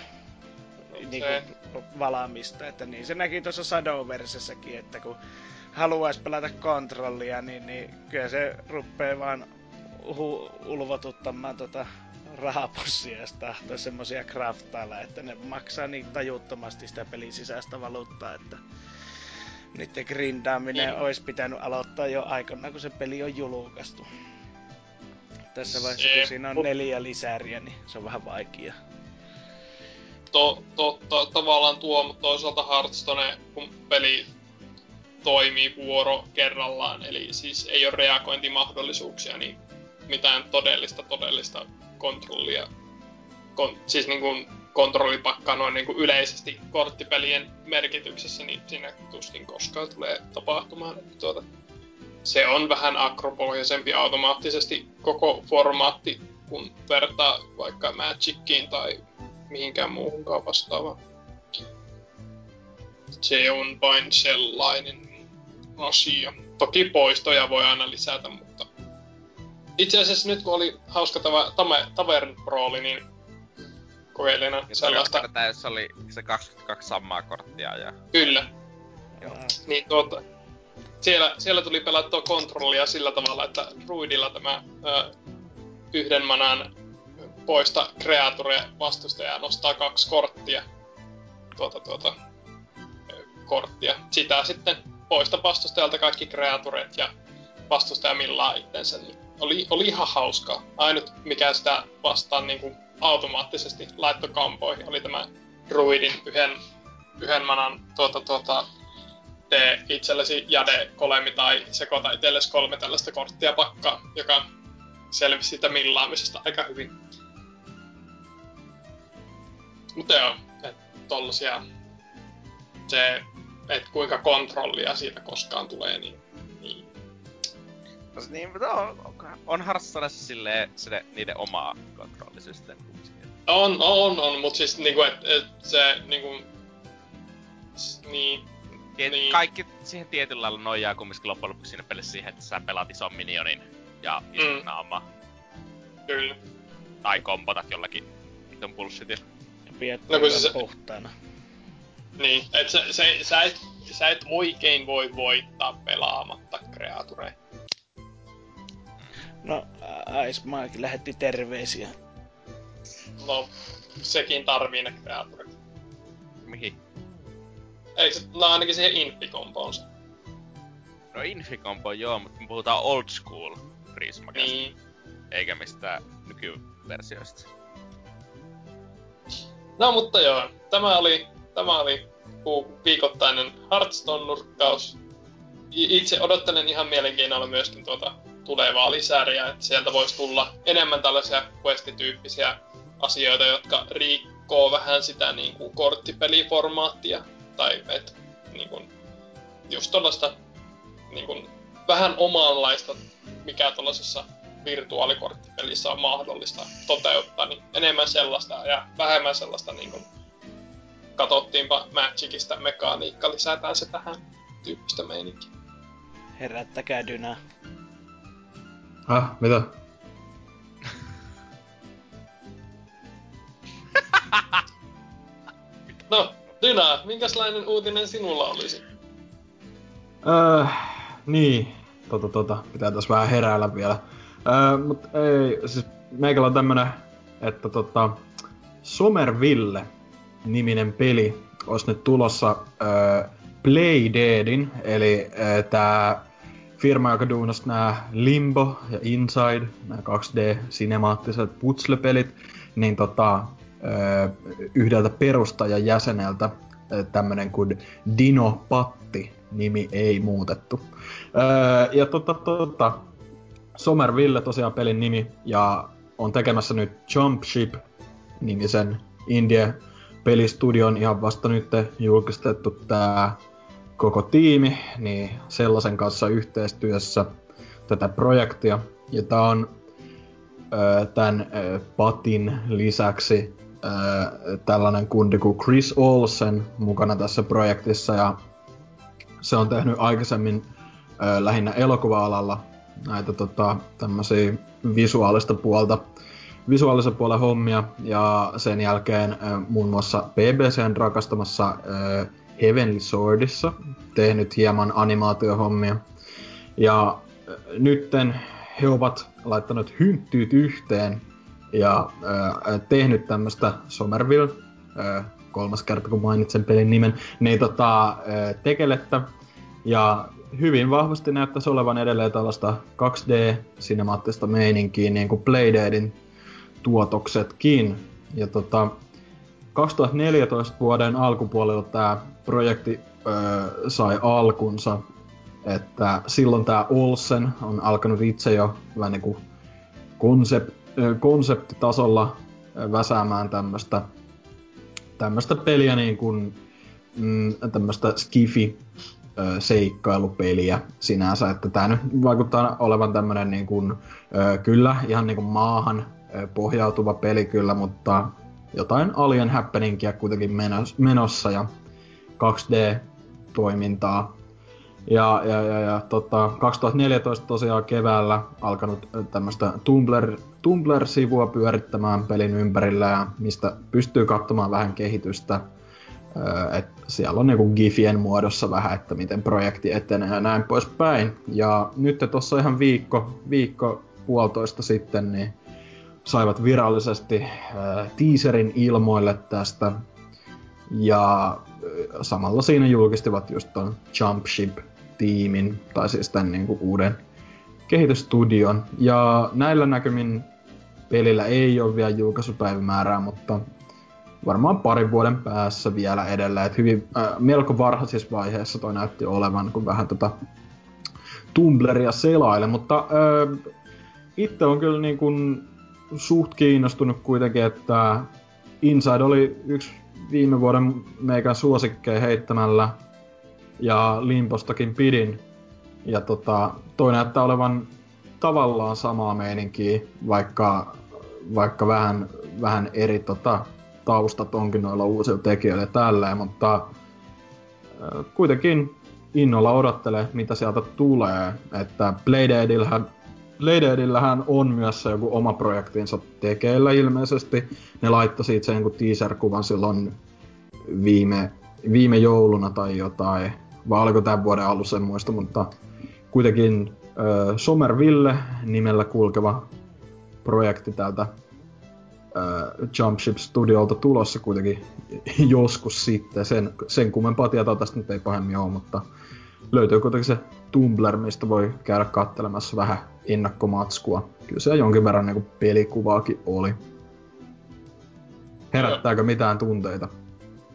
Niin kuin valamista. Että niin se näki tuossa Shadowversessakin, että kun haluaisi pelata kontrollia, niin, niin kyllä se ruppee vaan hu- ulvotuttamaan tota rahapussia ja tahtoa semmosia craftailla, että ne maksaa niin tajuttomasti sitä pelin sisäistä valuuttaa, että niiden grindaaminen mm. olisi pitänyt aloittaa jo aikana, kun se peli on julkaistu. Tässä vaiheessa, kun siinä on neljä lisäriä, niin se on vähän vaikea to, to, to, tavallaan tuo, mutta toisaalta Hearthstone, kun peli toimii vuoro kerrallaan, eli siis ei ole reagointimahdollisuuksia, niin mitään todellista, todellista kontrollia, kon, siis niin kuin kontrollipakkaa noin niin kuin yleisesti korttipelien merkityksessä, niin siinä tuskin koskaan tulee tapahtumaan. Tuota, se on vähän akropohjaisempi automaattisesti koko formaatti, kun vertaa vaikka Magickiin tai mihinkään muuhunkaan vastaavaan. Se on vain sellainen asia. Toki poistoja voi aina lisätä, mutta... Itse asiassa nyt kun oli hauska tava, tame, Tavern Brawli, niin kokeilin sellaista... Se oli se 22 samaa korttia ja... Kyllä. Joo. Niin tuota, siellä, siellä tuli pelattua kontrollia sillä tavalla, että Druidilla tämä ö, yhden manan poista kreature vastustajaa nostaa kaksi korttia. Tuota, tuota, korttia. Sitä sitten poista vastustajalta kaikki kreatureet ja vastustaja millaa itsensä. Niin oli, oli ihan hauskaa. Ainut mikä sitä vastaan niin kuin automaattisesti laittoi kampoihin oli tämä druidin yhden, yhden manan tuota, tuota, tee itsellesi jade kolemi tai sekoita itsellesi kolme tällaista korttia pakkaa, joka selvisi siitä millaamisesta aika hyvin. Mutta joo, että tollasia, se, että kuinka kontrollia siitä koskaan tulee, niin, niin. No, niin, mutta on, on Hearthstonessa silleen se, niiden omaa kontrollisysteemi. On, on, on, mutta siis niinku, että et se niinku, niin, Tiet, niin. Kaikki siihen tietyllä lailla nojaa kumminkin loppujen lopuksi siinä pelissä siihen, että sä pelaat ison minionin ja ison mm. naama. Kyllä. Tai kompotat jollakin vitun bullshitilla pidetty no, se, puhtaana. Niin, et sä, se, sä, et, sä et oikein voi voittaa pelaamatta kreatureja. No, Icemaakin lähetti terveisiä. No, sekin tarvii ne kreaturit. Mihin? Eikö se, no ainakin siihen infikompoon No infikompo joo, mutta me puhutaan old school Prismakasta. Niin. Eikä mistään nykyversioista. No mutta joo, tämä oli, tämä oli viikoittainen Hearthstone-nurkkaus. itse odottelen ihan mielenkiinnolla myöskin tuota tulevaa lisäriä, että sieltä voisi tulla enemmän tällaisia quest-tyyppisiä asioita, jotka rikkoo vähän sitä niin kuin korttipeliformaattia. Tai et, niin kuin, just tuollaista niin kuin, vähän omanlaista, mikä tuollaisessa virtuaalikorttipelissä on mahdollista toteuttaa, niin enemmän sellaista ja vähemmän sellaista niin kuin, katsottiinpa Magicista mekaniikka, lisätään se tähän tyyppistä meininkiä. Herättäkää Dynä. Ah, mitä? No, Dyna, minkälainen uutinen sinulla olisi? Öö, niin, tota, tota, pitää tässä vähän heräällä vielä. Öö, mut ei, siis meikällä on tämmönen, että tota, Somerville niminen peli olisi nyt tulossa öö, Playdeadin, eli öö, tää firma, joka duunasi nämä Limbo ja Inside, nämä 2D-sinemaattiset putslepelit, niin tota, yhdeltä perustajan jäseneltä tämmönen kuin Dino Patti nimi ei muutettu. Ja tota, tota, Somerville tosiaan pelin nimi ja on tekemässä nyt Jump Ship nimisen Indie pelistudion ihan vasta nyt julkistettu tää koko tiimi, niin sellaisen kanssa yhteistyössä tätä projektia. Ja tää on tämän Patin lisäksi tällainen kundi kuin Chris Olsen mukana tässä projektissa ja se on tehnyt aikaisemmin lähinnä elokuva-alalla näitä tota, tämmöisiä visuaalista puolta, visuaalisen puolen hommia ja sen jälkeen muun muassa BBCn rakastamassa Heavenly Swordissa tehnyt hieman animaatiohommia. Ja nytten he ovat laittanut hynttyyt yhteen ja äh, tehnyt tämmöstä Somerville, äh, kolmas kerta kun mainitsen pelin nimen, niin tota, äh, tekelettä. Ja hyvin vahvasti näyttäisi olevan edelleen tällaista 2D-sinemaattista meininkiä, niin kuin Playdeadin tuotoksetkin. Ja tota, 2014 vuoden alkupuolella tämä projekti öö, sai alkunsa, että silloin tämä Olsen on alkanut itse jo vähän niin kuin konsept, konseptitasolla väsäämään tämmöstä, tämmöstä peliä niin kuin mm, tämmöstä skifi seikkailupeliä sinänsä, että tämä nyt vaikuttaa olevan tämmönen niin kuin, kyllä ihan niin kuin maahan pohjautuva peli kyllä, mutta jotain alien happeningia kuitenkin menossa ja 2D-toimintaa ja, ja, ja, ja tota, 2014 tosiaan keväällä alkanut tämmöistä Tumblr, Tumblr-sivua pyörittämään pelin ympärillä ja mistä pystyy katsomaan vähän kehitystä. Et siellä on niinku gifien muodossa vähän, että miten projekti etenee ja näin poispäin. Ja nyt tuossa ihan viikko, viikko puolitoista sitten, niin saivat virallisesti äh, teaserin ilmoille tästä. Ja samalla siinä julkistivat just ton Jump Ship tiimin, tai siis tämän niin kuin uuden kehitysstudion. Ja näillä näkymin pelillä ei ole vielä julkaisupäivämäärää, mutta varmaan parin vuoden päässä vielä edelleen. Et hyvin, äh, melko varhaisessa vaiheessa toi näytti olevan, kun vähän tota Tumblria selaile, mutta äh, itse on kyllä niin kuin suht kiinnostunut kuitenkin, että Inside oli yksi viime vuoden meikän suosikkeja heittämällä ja Limpostakin pidin. Ja tota, toi näyttää olevan tavallaan samaa meininkiä, vaikka, vaikka vähän, vähän eri tota, taustat onkin noilla uusilla tekijöillä tälleen, mutta äh, kuitenkin innolla odottelee, mitä sieltä tulee. Että Playdeadillähän, Playdeadillähän on myös se joku oma projektinsa tekeillä ilmeisesti. Ne laittoi siitä sen teaser-kuvan silloin viime, viime jouluna tai jotain vai oliko tämän vuoden alussa, en muista, mutta kuitenkin äh, Somerville nimellä kulkeva projekti täältä äh, Jumpship Studiolta tulossa kuitenkin joskus sitten. Sen, sen kummempaa tietoa tästä nyt ei pahemmin ole, mutta löytyy kuitenkin se Tumblr, mistä voi käydä kattelemassa vähän ennakkomatskua. Kyllä se jonkin verran niin pelikuvaakin oli. Herättääkö mitään tunteita?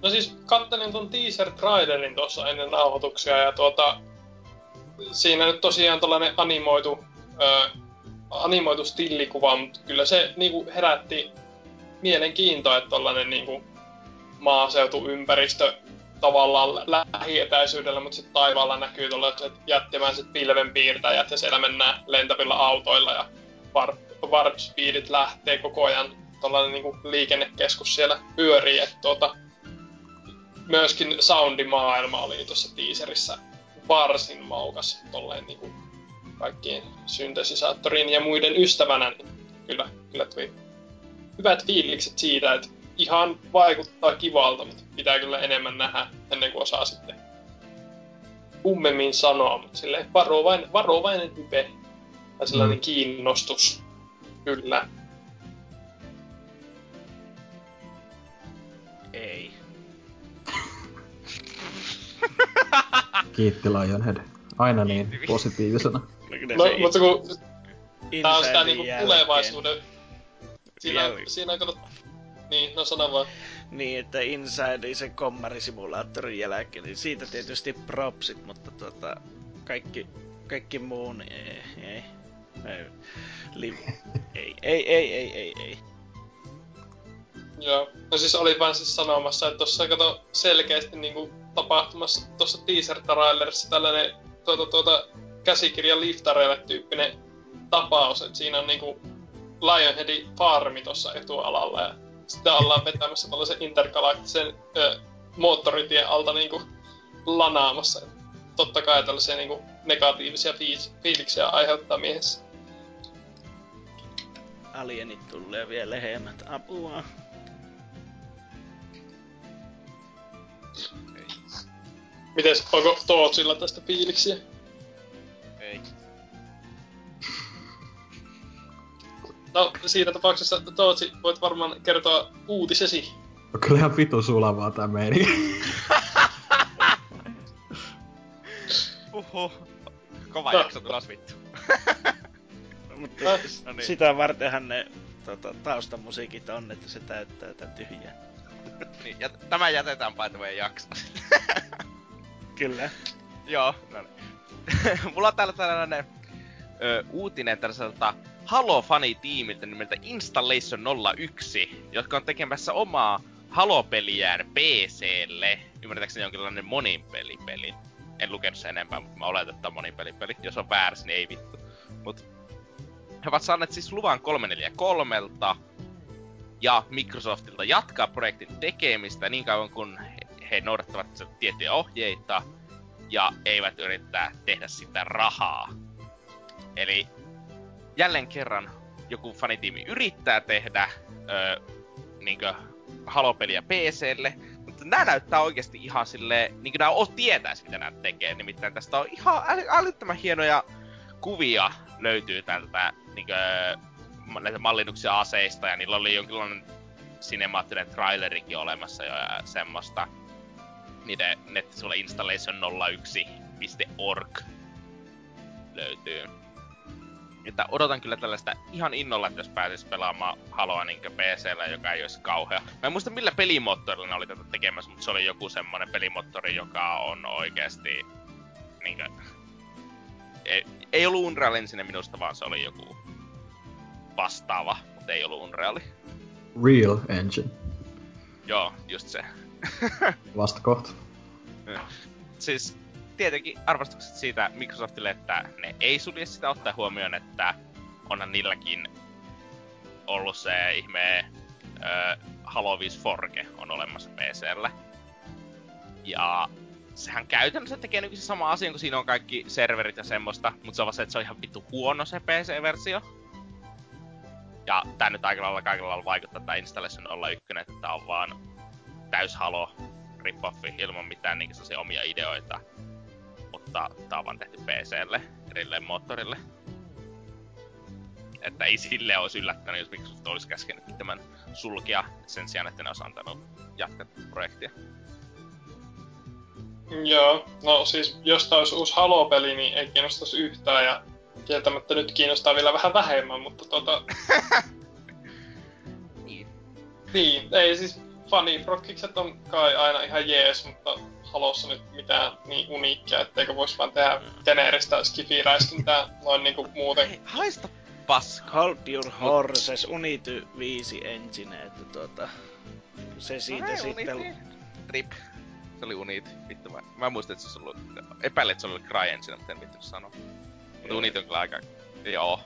No siis kattelin ton teaser trailerin tuossa ennen nauhoituksia ja tuota... siinä nyt tosiaan tällainen animoitu, ö, animoitu stillikuva, mutta kyllä se niinku herätti mielenkiintoa, että tällainen niinku maaseutuympäristö tavallaan lähietäisyydellä, mutta sitten taivaalla näkyy tällaiset jättimäiset pilvenpiirtäjät ja siellä mennään lentävillä autoilla ja warp, speedit lähtee koko ajan. Tällainen niinku liikennekeskus siellä pyörii, että tuota, myöskin soundimaailma oli tuossa teaserissa varsin maukas tolleen niinku kaikkien syntesisaattorin ja muiden ystävänä, niin kyllä, kyllä tuli hyvät fiilikset siitä, että ihan vaikuttaa kivalta, mutta pitää kyllä enemmän nähdä ennen kuin osaa sitten kummemmin sanoa, mutta silleen varovainen, varovainen hype tai sellainen mm. kiinnostus, kyllä. Ei. Kiitti Lionhead. Aina niin positiivisena. No, mutta kun tää on sitä niinku tulevaisuuden... Siinä, siinä on kato... Niin, no sano vaan. Niin, että Inside se kommarisimulaattorin jälkeen, niin siitä tietysti propsit, mutta tota, kaikki, kaikki muun ei, ei, ei, li, ei, ei, ei, ei, ei, ei. Joo, no siis oli vaan siis sanomassa, että tossa kato selkeästi niinku tapahtumassa tuossa teaser-trailerissa tällainen tuota, tuota, käsikirjan liftareille tyyppinen tapaus, että siinä on niinku Lionheadin farmi tuossa etualalla ja sitten ollaan vetämässä tällaisen intergalaktisen ö, moottoritien alta niinku lanaamassa. Totta kai tällaisia niinku negatiivisia fiis- fiiliksiä aiheuttaa miehessä. Alienit tulee vielä lehemät apua. Mites, onko Tootsilla tästä fiiliksiä? No, siinä tapauksessa Tootsi voit varmaan kertoa uutisesi. On kyllä ihan vitu sulavaa tää meininki. Uhu. Kova No. jakso tulos vittu. Mutta No, no niin. sitä vartenhan ne tota, taustamusiikit on, että se täyttää tän tyhjää. niin, ja tämä jätetään by the way jakso. Kyllä. Joo, no niin. Mulla on täällä tällainen ö, uutinen tällaiselta Halo-fanitiimiltä nimeltä Installation 01, jotka on tekemässä omaa Halo-peliään PClle. Ymmärtääkseni jonkinlainen moninpelipeli. En lukenut sen enempää, mutta mä oletan, että on moninpelipeli. Jos on väärässä, niin ei vittu. Mut he ovat saaneet siis luvan 343 ja Microsoftilta jatkaa projektin tekemistä niin kauan kun he, noudattavat tiettyjä ohjeita ja eivät yrittää tehdä sitä rahaa. Eli jälleen kerran joku fanitiimi yrittää tehdä öö, niinkö halopeliä PClle, mutta nämä näyttää oikeasti ihan silleen, niin kuin nämä o- tietäis mitä nämä tekee. Nimittäin tästä on ihan äly- älyttömän hienoja kuvia löytyy tältä niinkö, näitä mallinnuksia aseista, ja niillä oli jonkinlainen sinemaattinen trailerikin olemassa jo ja semmoista. Niiden nettisivuilla installation01.org löytyy. Että odotan kyllä tällaista ihan innolla, että jos pääsis pelaamaan Haloa niin PCllä, joka ei olisi kauhea. Mä en muista millä pelimoottorilla ne oli tätä tekemässä, mutta se oli joku semmonen pelimoottori, joka on oikeasti niinkö... Ei, ei ollut Unreal Engine minusta, vaan se oli joku vastaava, mutta ei ollut Unreali. Real Engine. Joo, just se. Vasta kohta. siis tietenkin arvostukset siitä Microsoftille, että ne ei sulje sitä ottaa huomioon, että onhan niilläkin ollut se ihme ö, Halo 5 Forge on olemassa PCllä. Ja sehän käytännössä tekee nykyisin sama asia, kun siinä on kaikki serverit ja semmoista, mutta se on se, että se on ihan vittu huono se PC-versio. Ja tää nyt aika lailla kaikilla lailla vaikuttaa tää Installation 01, että tää on vaan täys Halo rip-offi ilman mitään sellaisia omia ideoita. Mutta tää on vaan tehty PClle, erilleen moottorille. Että ei sille olisi yllättänyt, jos Microsoft olisi käskenyt tämän sulkia sen sijaan, että ne olisi antanut jatkaa projektia. Joo, no siis jos tää olisi uusi Halo-peli, niin ei kiinnostaisi yhtään ja kieltämättä nyt kiinnostaa vielä vähän vähemmän, mutta tota... Niin. niin, ei siis fanifrokkikset on kai aina ihan jees, mutta Halossa nyt mitään niin uniikkia, etteikö vois vaan tehdä geneeristä skifiräiskintää noin niinku muuten. Ei, haista paska. Hold your horses, Unity 5 engine, että tuota, se siitä No sitten... Unity. Rip. Se oli Unity. Vittu mä, mä muistin, että se olisi ollut... Epäilin, että se oli CryEngine, mutta en vittu sanoa. Mutta. Unity on kyllä aika... Joo.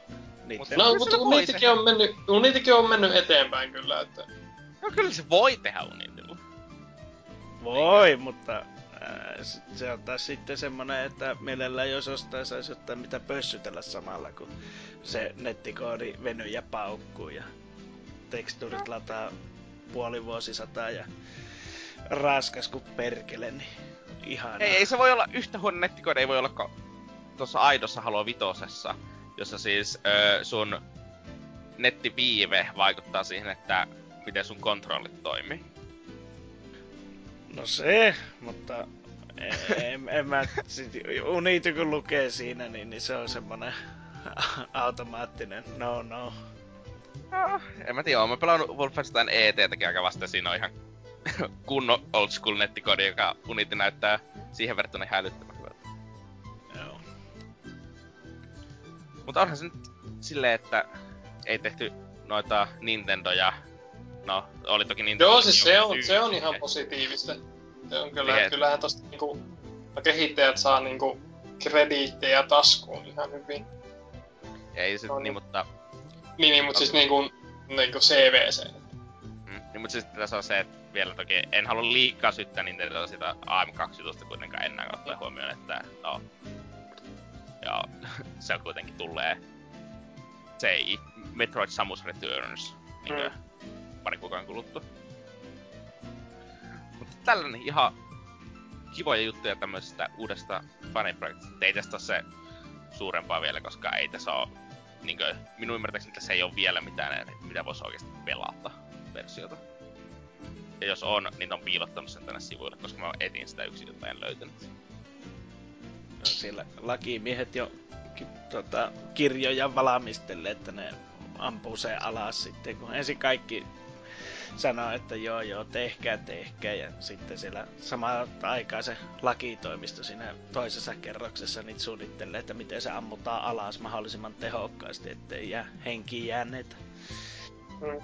Niitten, No, mutta Unitykin on, mennyt, Unitykin on mennyt eteenpäin kyllä, että... No kyllä se voi tehdä Unitylla. Voi, mutta ää, s- se on taas sitten semmonen, että mielellään jos ostaa saisi ottaa mitä pössytellä samalla, kun se nettikoodi venyy ja paukkuu ja tekstuurit lataa puoli vuosisataa ja raskas kuin perkele, niin ihan. Ei, ei se voi olla yhtä huono nettikoodi, ei voi olla ko- tuossa aidossa Halo vitosessa, jossa siis ö, sun nettiviive vaikuttaa siihen, että miten sun kontrollit toimii. No se, mutta en, en mä, sit Unity kun lukee siinä, niin, niin se on semmonen automaattinen no no. Ah, en mä tiedä, oon mä pelannut Wolfenstein ET-täkin aika vasta, siinä on ihan kunnon old school nettikoodi, joka Unity näyttää siihen verrattuna ihan älyttömän hyvältä. Joo. Mutta onhan se nyt silleen, että ei tehty noita Nintendoja. No, oli toki Nintendo. Joo, siis se on, se on ihan positiivista. Se on kyllä, Niin, et- kyllähän tosta niinku, no kehittäjät saa niinku krediittejä taskuun ihan hyvin. Ei se on. niin, mutta... Niin, niin mutta siis niinku, niinku CVC. Mm, niin, mutta siis tässä on se, että vielä toki en halua liikaa syyttää Nintendoa sitä AM2-jutusta kuitenkaan enää ottaa huomioon, että no... Joo, se on kuitenkin tulee... Se ei Metroid Samus Returns niin Mm. Pari kuukauden kuluttua. Mutta tällainen ihan kivoja juttuja tämmöisestä uudesta faniprojektista. Ei tästä ole se suurempaa vielä, koska ei tässä ole, niin kuin, minun ymmärtääkseni tässä ei ole vielä mitään, mitä voisi oikeasti pelata versiota. Ja jos on, niin on piilottanut sen tänne sivuille, koska mä etin sitä yksin, jota en löytänyt. No, siellä lakimiehet jo ki, tota, kirjoja valmistelle, että ne ampuu sen alas sitten, kun ensin kaikki sanoo, että joo joo, tehkää, tehkää, ja sitten siellä samaan aikaan se lakitoimisto siinä toisessa kerroksessa niitä suunnittelee, että miten se ammutaan alas mahdollisimman tehokkaasti, ettei jää henkiin jääneitä. Mm.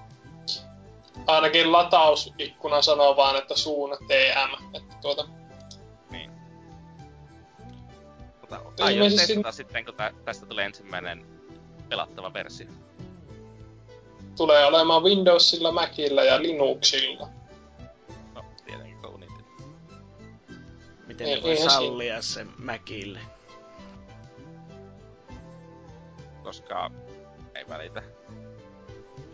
Ainakin latausikkuna sanoo vaan, että suun TM. Että tuota, Mutta aion testata sitten, kun tä- tästä tulee ensimmäinen pelattava versio. Tulee olemaan Windowsilla, Macillä ja Linuxilla. No, tietenkin kun Unity. Miten Ei- ne voi sallia sen Mäkille. koska ei välitä.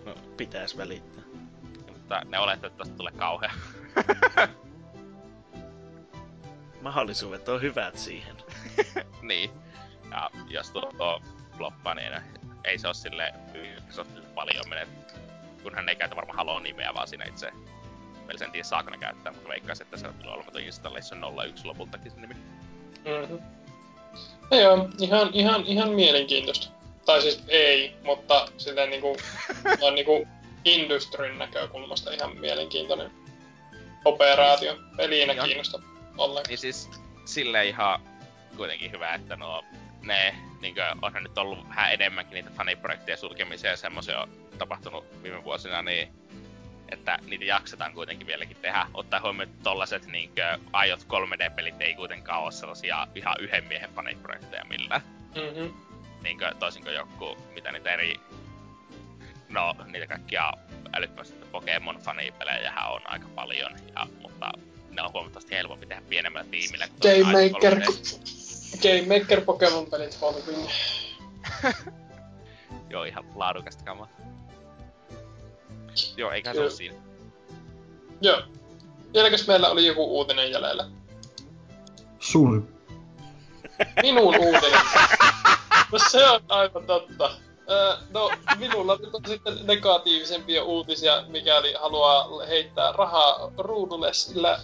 No, pitäis välittää. Mutta ne olettaa, että tästä tulee kauhea. Mahdollisuudet on hyvät siihen. niin. Ja jos tuo, tuo floppaa, niin ei se ole sille Microsoftille paljon menet. Kunhan ne ei käytä varmaan Halo nimeä, vaan siinä itse Pelissä en tiedä saako ne käyttää, mutta veikkaisin, että se tulee olemaan tuo Installation 01 lopultakin se nimi. Mm-hmm. No joo, ihan, ihan, ihan mielenkiintoista. Tai siis ei, mutta silleen niinku, on niinku industrin näkökulmasta ihan mielenkiintoinen operaatio. Peliinä kiinnosta ollenkaan. Niin siis silleen ihan kuitenkin hyvä, että nuo ne, niinkö, onhan nyt ollut vähän enemmänkin niitä faniprojektien sulkemisia ja semmoisia on tapahtunut viime vuosina, niin että niitä jaksetaan kuitenkin vieläkin tehdä. Ottaa huomioon, että tollaset niinkö aiot 3D-pelit ei kuitenkaan ole sellaisia ihan yhden miehen faniprojekteja millään. Mm-hmm. Niinkö, toisin kuin joku, mitä niitä eri... No, niitä kaikkia älyttömästi Pokemon-fanipelejähän on aika paljon, ja, mutta ne on huomattavasti helpompi tehdä pienemmällä tiimillä. kuin Game Maker, 3D. Game Maker Pokemon pelit Holving. Joo, ihan laadukasta kamaa. Joo, eikä se ole siinä. Joo. Vieläkös meillä oli joku uutinen jäljellä? Sun. Minun uutinen. No se on aivan totta. Öö, no, minulla nyt on sitten negatiivisempia uutisia, mikäli haluaa heittää rahaa ruudulle, sillä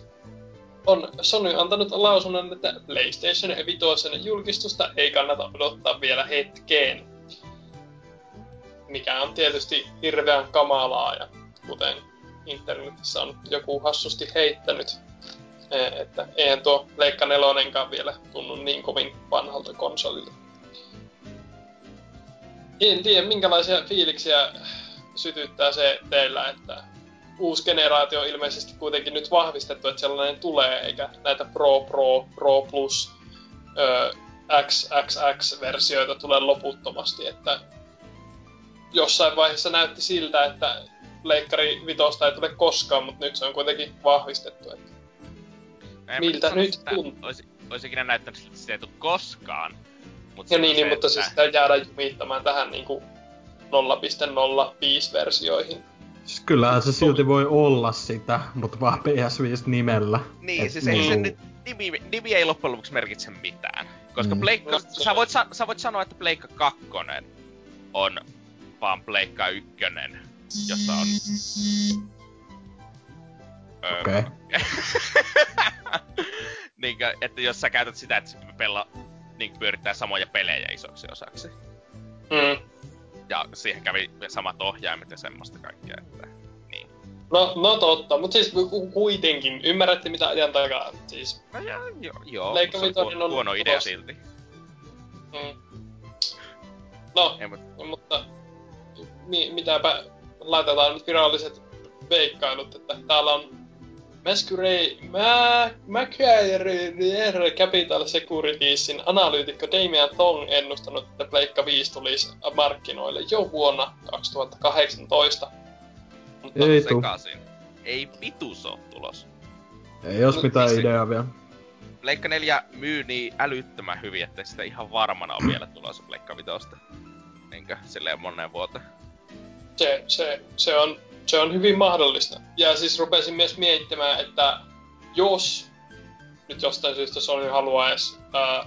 on Sony antanut lausunnon, että PlayStation 5 julkistusta ei kannata odottaa vielä hetkeen. Mikä on tietysti hirveän kamalaa ja kuten internetissä on joku hassusti heittänyt. E- Että eihän tuo Leikka nelonenkaan vielä tunnu niin kovin vanhalta konsolilta. En tiedä, minkälaisia fiiliksiä sytyttää se teillä, että uusi generaatio on ilmeisesti kuitenkin nyt vahvistettu, että sellainen tulee, eikä näitä Pro, Pro, Pro Plus, ö, XXX-versioita tule loputtomasti, että jossain vaiheessa näytti siltä, että Leikkari vitosta ei tule koskaan, mutta nyt se on kuitenkin vahvistettu. Että En Miltä nyt tuntuu? Olisi, olisi ikinä näyttänyt siltä, että se ei tule koskaan. Mut ja se niin, niin mutta että- siis sitä jäädään jumittamaan tähän niinku 0.05-versioihin. Siis kyllähän se silti voi olla sitä, mutta vaan PS5 nimellä. Niin, Et siis ei se niin. nyt, nimi, nimi ei loppujen lopuksi merkitse mitään. Koska Mm. Pleikka, sä, voit, sa, sä voit sanoa, että Pleikka 2 on vaan Pleikka 1, jossa on... Öö, Okei. Niinkö, että jos sä käytät sitä, että se pella niin pyörittää samoja pelejä isoksi osaksi. Mm. Ja siihen kävi samat ohjaimet ja semmoista kaikkea, että... Niin. No, no totta, mutta siis ku- kuitenkin, ymmärrätte mitä ajan takaa. Siis, No joo, joo, joo Pleikka se on huono, on huono idea silti. mm. No, Ei, mut, mutta mi- mitäpä laitetaan nyt viralliset veikkailut, että täällä on Masquerade, Mä, Macquarie Capital Securitiesin analyytikko Damian Thong ennustanut, että Pleikka 5 tulisi markkinoille jo vuonna 2018. Mutta Ei sekaisin. Ei vitus oo tulos. Ei jos No, mitään se- ideaa vielä. Pleikka 4 myy niin älyttömän hyvin, että sitä ihan varmana on vielä tulossa Pleikka Vitosta. Niinkö, silleen moneen vuoteen. se, se, se, on, se on hyvin mahdollista. Ja siis rupesin myös miettimään, että jos nyt jostain syystä Sony haluaisi ää,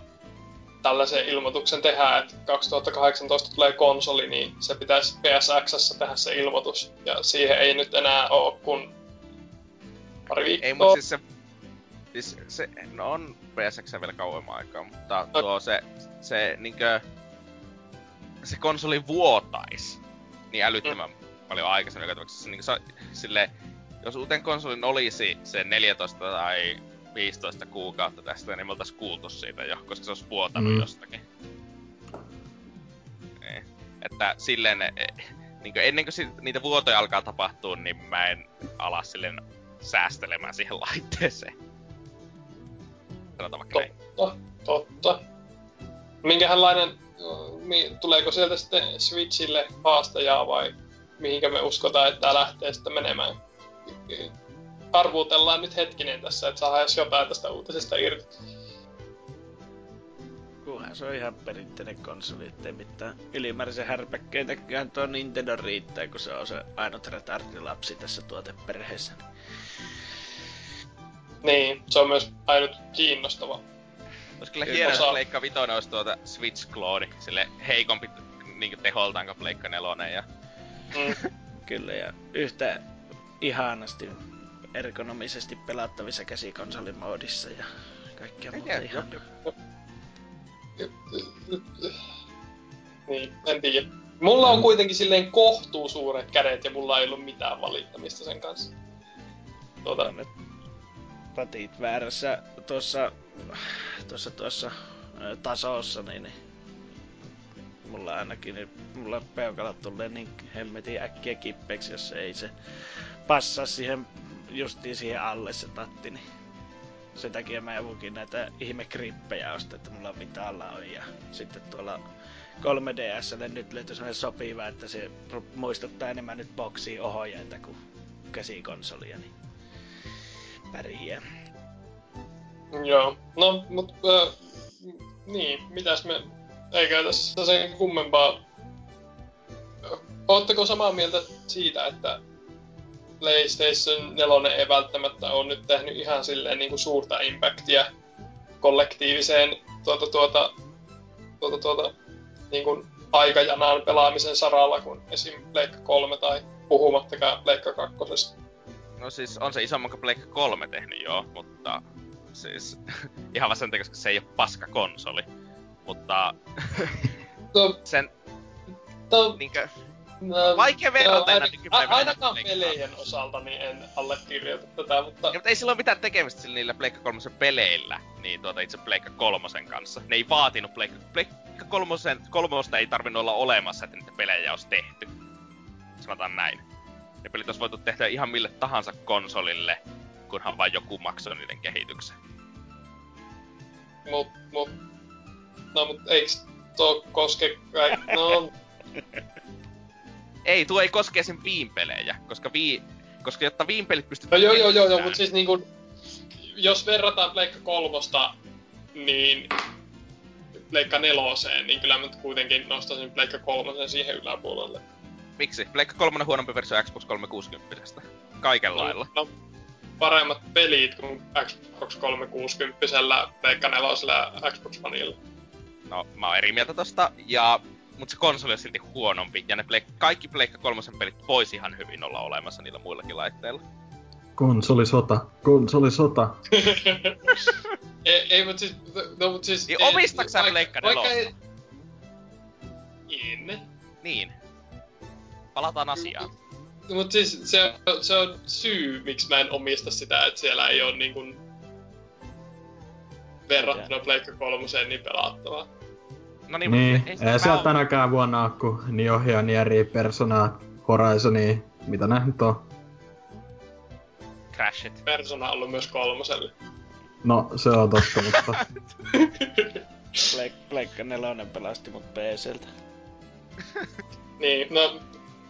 tällaisen ilmoituksen tehdä, että 2018 tulee konsoli, niin se pitäisi PSXssä tehdä se ilmoitus. Ja siihen ei nyt enää ole kuin pari viikkoa. Ei, mut siis se... Siis se, no on PSX vielä kauemman aikaa, mutta tuo se, se niinkö... Se konsoli vuotais niin älyttömän paljon aikaisemmin joka tapauksessa. Niin se, sille, jos uuteen konsolin olisi se 14 tai 15 kuukautta tästä, niin me oltais kuultu siitä jo, koska se olisi vuotanut Mm. mm. jostakin. Niin. Että silleen, e, niin ennen kuin niitä vuotoja alkaa tapahtua, niin mä en ala silleen säästelemään siihen laitteeseen. Sanotaan vaikka näin. Totta, totta. Minkälainen, mi- tuleeko sieltä sitten Switchille haastajaa vai mihinkä me uskotaan, että tämä lähtee sitten menemään? Arvuutellaan nyt hetkinen tässä, että saadaan edes jotain tästä uutisesta irti. Kunhan se on ihan perinteinen konsoli, ettei mitään ylimääräisen härpäkkeitäkään tuo Nintendo riittää, kun se on se ainut retardilapsi tässä tuoteperheessä. Niin, se on myös ainut kiinnostava. Olisi kyllä hienoa, että Pleikka Vitoinen olisi tuota Switch Clone, sille heikompi niin teholtaan kuin Pleikka Nelonen ja Mm. Kyllä, ja yhtä ihanasti ergonomisesti pelattavissa käsikonsolimoodissa ja kaikkea muuta ihan. Niin, en tiedä. Mulla on kuitenkin silleen kohtuu suuret kädet ja mulla ei ollut mitään valittamista sen kanssa. Tuota, nyt patit väärässä tuossa, tuossa, tuossa tasossa, niin, niin mulla ainakin, niin mulla peukalat tulee niin hemmetin äkkiä kippeeksi, jos ei se passaa siihen justiin siihen alle se tatti, niin sen takia mä joudukin näitä ihmekrippejä ostaa, että mulla mitalla on ja sitten tuolla 3DSlle nyt löytyi sellainen sopiva, että se muistuttaa enemmän nyt boksiin ohjainta kuin käsikonsolia, niin pärjää. Joo, no, mut äh, niin, mitäs me, eikä tässä sen kummempaa. Ö, Ootteko samaa mieltä siitä, että PlayStation 4 ei välttämättä ole nyt tehnyt ihan silleen niin kuin suurta impactia kollektiiviseen tuota, tuota, tuota, tuota, niin kuin aikajanaan pelaamisen saralla kuin esim. Pleikka 3 tai puhumattakaan Pleikka 2. No siis on se isomman kuin Pleikka 3 tehnyt joo, mutta siis ihan vaan sen koska se ei ole paska konsoli. Mutta No, sen to, niinkö, No, Vaikea verrata joo, enää nykypäivänä Ainakaan pelejen osalta niin en allekirjoita tätä, mutta... Ja, mutta ei sillä ole mitään tekemistä sillä niillä Pleikka 3 peleillä, niin tuota itse Pleikka 3 kanssa. Ne ei vaatinut Pleikka, Pleikka 3, kolmosta ei tarvinnut olla olemassa, että niitä pelejä olisi tehty. Sanotaan näin. Ne pelit olisi voitu tehdä ihan mille tahansa konsolille, kunhan vain joku maksoi niiden kehityksen. Mut, mut... No mut eiks tuo koske. No, Ei, tuo ei koske esim. Viin-pelejä, koska Vii... Koska jotta Viin-pelit pystyt... no joo joo joo, joo mut siis niinku... Jos verrataan Pleikka kolmosta, niin... Pleikka neloseen, niin kyllä mä kuitenkin nostaisin Pleikka kolmosen siihen yläpuolelle. Miksi? Pleikka 3 on huonompi versio Xbox 360. Kaikella lailla. No, paremmat pelit kuin Xbox 360 Pleikka nelosella ja Xbox Oneilla. No, mä oon eri mieltä tosta, ja... Mut se konsoli on silti huonompi, ja ne Pleik- kaikki Pleikka 3 pelit voisi ihan hyvin olla olemassa niillä muillakin laitteilla. Konsolisota, konsolisota. ei, ei mut siis... No, mut siis Niin ei- omistaks sä Pleikka vaikka nelosta? ei- En. Niin. Palataan asiaan. Mut siis se, se on syy, miksi mä en omista sitä, että siellä ei ole niinku verrattuna Pleikka kolmoseen niin pelattavaa. No niin, Niin, mutta ei sitä siellä mä- tänäkään vuonna ole kuin Niohia, Nieri, Persona, Horizoni, mitä nää nyt on. Crashit. Persona on ollut myös kolmoselle. No, se on totta, mutta... Pleik- Pleikka nelonen pelasti mut PCltä. niin, no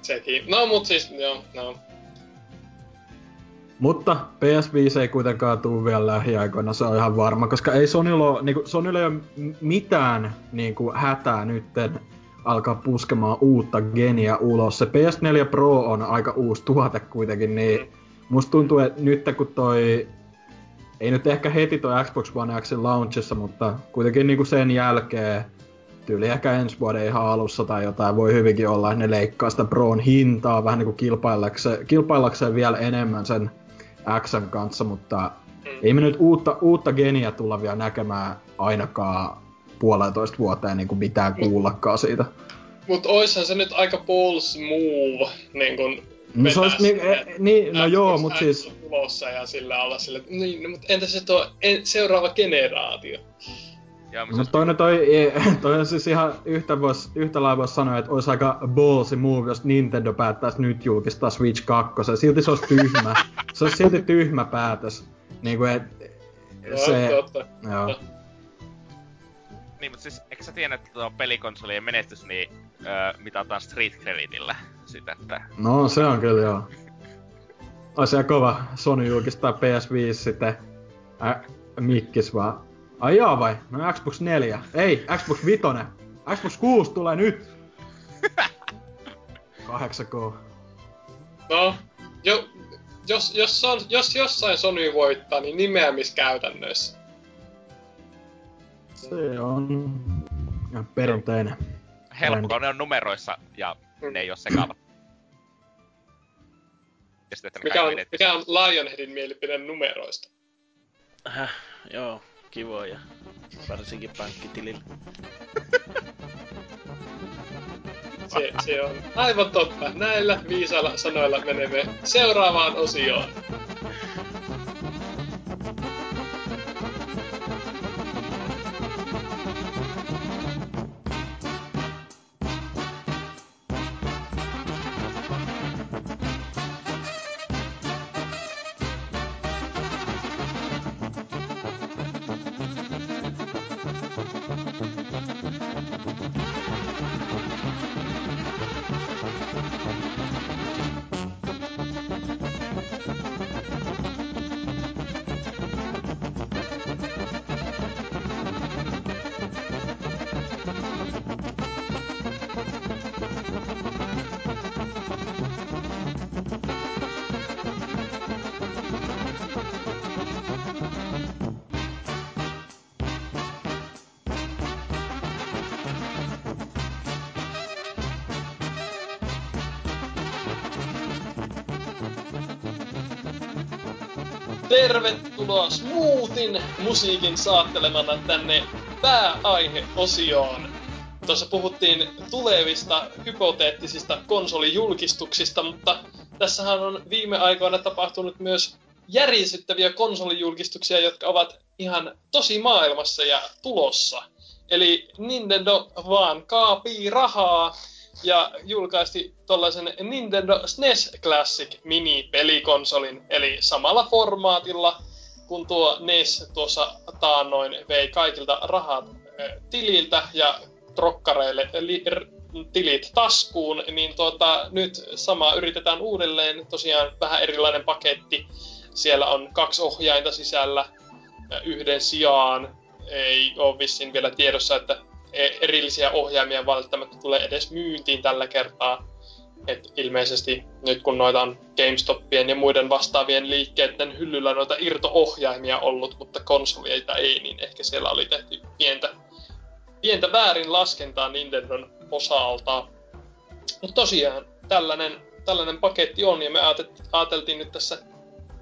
sekin. No mut siis, joo, no. Mutta PS5 ei kuitenkaan tuu vielä lähiaikoina, se on ihan varma, koska ei Sonylla ole, niinku, Sonylla ei ole mitään niinku, hätää nytten alkaa puskemaan uutta geniä ulos. Se PS4 Pro on aika uusi tuote kuitenkin, niin musta tuntuu, että nyt kun toi ei nyt ehkä heti toi Xbox One X launchissa, mutta kuitenkin niinku sen jälkeen tyyli ehkä ensi vuoden ihan alussa tai jotain voi hyvinkin olla, että ne leikkaa sitä Proon hintaa vähän niinku kilpaillakseen, kilpaillakseen vielä enemmän sen Xn kanssa, mutta Mm. ei me nyt uutta, uutta geniä tulla vielä näkemään ainakaan puolentoista vuoteen niin kuin mitään kuullakaan siitä. Mut oishan se nyt aika balls move, niin kun No, se olisi, niin, sinne e, niin, no joo, mut X siis, tulossa ja sillä olla sille, niin, no, mut entä se tuo en, seuraava generaatio? Joo, no mutta toinen toi, toi on siis ihan yhtä, vois, yhtä lailla vois sanoa, että olisi aika ballsy move, jos Nintendo päättäisi nyt julkistaa Switch 2. Silti se olisi tyhmä. se olisi silti tyhmä päätös. Niin kuin, et, Joo, se, totta. joo. Niin, mutta siis, eikö sä tiedä, että tuo pelikonsolien menestys, niin öö, mitataan Street Creditillä sitä, että... No se on kyllä joo. Olisi kova Sony julkistaa PS5 sitten ä, mikkis vaan. Ai jaa vai? No Xbox 4. Ei, Xbox 5. Xbox 6 tulee nyt. 8K. No, jo, jos, jos, on, jos jossain Sony voittaa, niin nimeämiskäytännöissä. Se on ihan perinteinen. Helppo, ne on numeroissa ja ne ei että ne Mikä on, mikä on Lionheadin mielipide numeroista? Häh, joo, kivoja. Varsinkin pankkitilillä. Se, se on aivan totta. Näillä viisailla sanoilla menemme seuraavaan osioon. Musiikin saattelemana tänne pääaiheosioon. tuossa puhuttiin tulevista hypoteettisista konsolijulkistuksista, mutta tässähän on viime aikoina tapahtunut myös järisyttäviä konsolijulkistuksia, jotka ovat ihan tosi maailmassa ja tulossa. Eli Nintendo vaan kaapii rahaa ja julkaisti tuollaisen Nintendo SNES Classic mini-pelikonsolin, eli samalla formaatilla kun tuo NES tuossa taannoin vei kaikilta rahat tililtä ja trokkareille li, r, tilit taskuun, niin tuota, nyt sama yritetään uudelleen. Tosiaan vähän erilainen paketti. Siellä on kaksi ohjainta sisällä yhden sijaan. Ei ole vissiin vielä tiedossa, että e, erillisiä ohjaimia välttämättä tulee edes myyntiin tällä kertaa. Et ilmeisesti nyt kun noita on GameStopien ja muiden vastaavien liikkeiden hyllyllä noita irto-ohjaimia ollut, mutta konsolieita ei, niin ehkä siellä oli tehty pientä pientä väärin laskentaa Nintendon osalta. Mutta tosiaan, tällainen, tällainen paketti on, ja me ajateltiin nyt tässä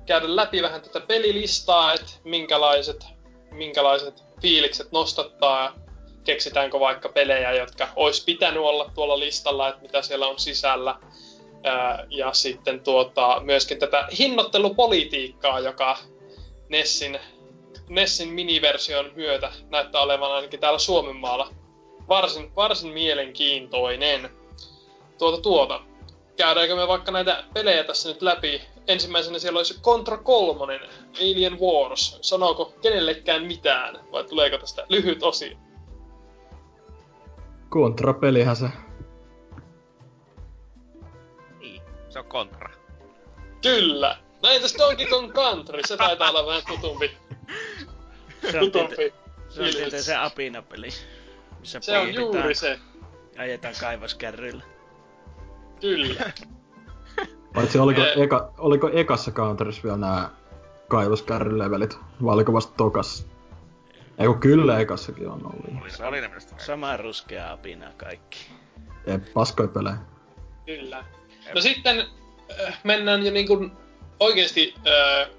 käydä läpi vähän tätä pelilistaa, että minkälaiset, minkälaiset fiilikset nostattaa, keksitäänkö vaikka pelejä, jotka olisi pitänyt olla tuolla listalla, että mitä siellä on sisällä. Ja sitten tuota, myöskin tätä hinnoittelupolitiikkaa, joka Nessin Nessin miniversion myötä näyttää olevan ainakin täällä Suomen maalla varsin, varsin mielenkiintoinen. Tuota tuota. Käydäänkö me vaikka näitä pelejä tässä nyt läpi? Ensimmäisenä siellä olisi Contra 3, Alien Wars. Sanooko kenellekään mitään vai tuleeko tästä lyhyt osio? Contra-pelihän se. Niin, se on Contra. Kyllä! No entäs Donkey Kong Country? Se taitaa olla vähän tutumpi se on, tiety, se on tietysti se apinapeli. Missä se on juuri se. Ajetaan kaivoskärryillä. Kyllä. Paitsi oliko, eka, oliko ekassa Counterissa vielä nämä kaivoskärrylevelit, vai oliko vasta tokas? Ei kun kyllä ekassakin on ollut. Oli, oli ne Sama ruskea apina kaikki. Ei, paskoi pelejä. Kyllä. No sitten äh, mennään jo niinku oikeesti äh,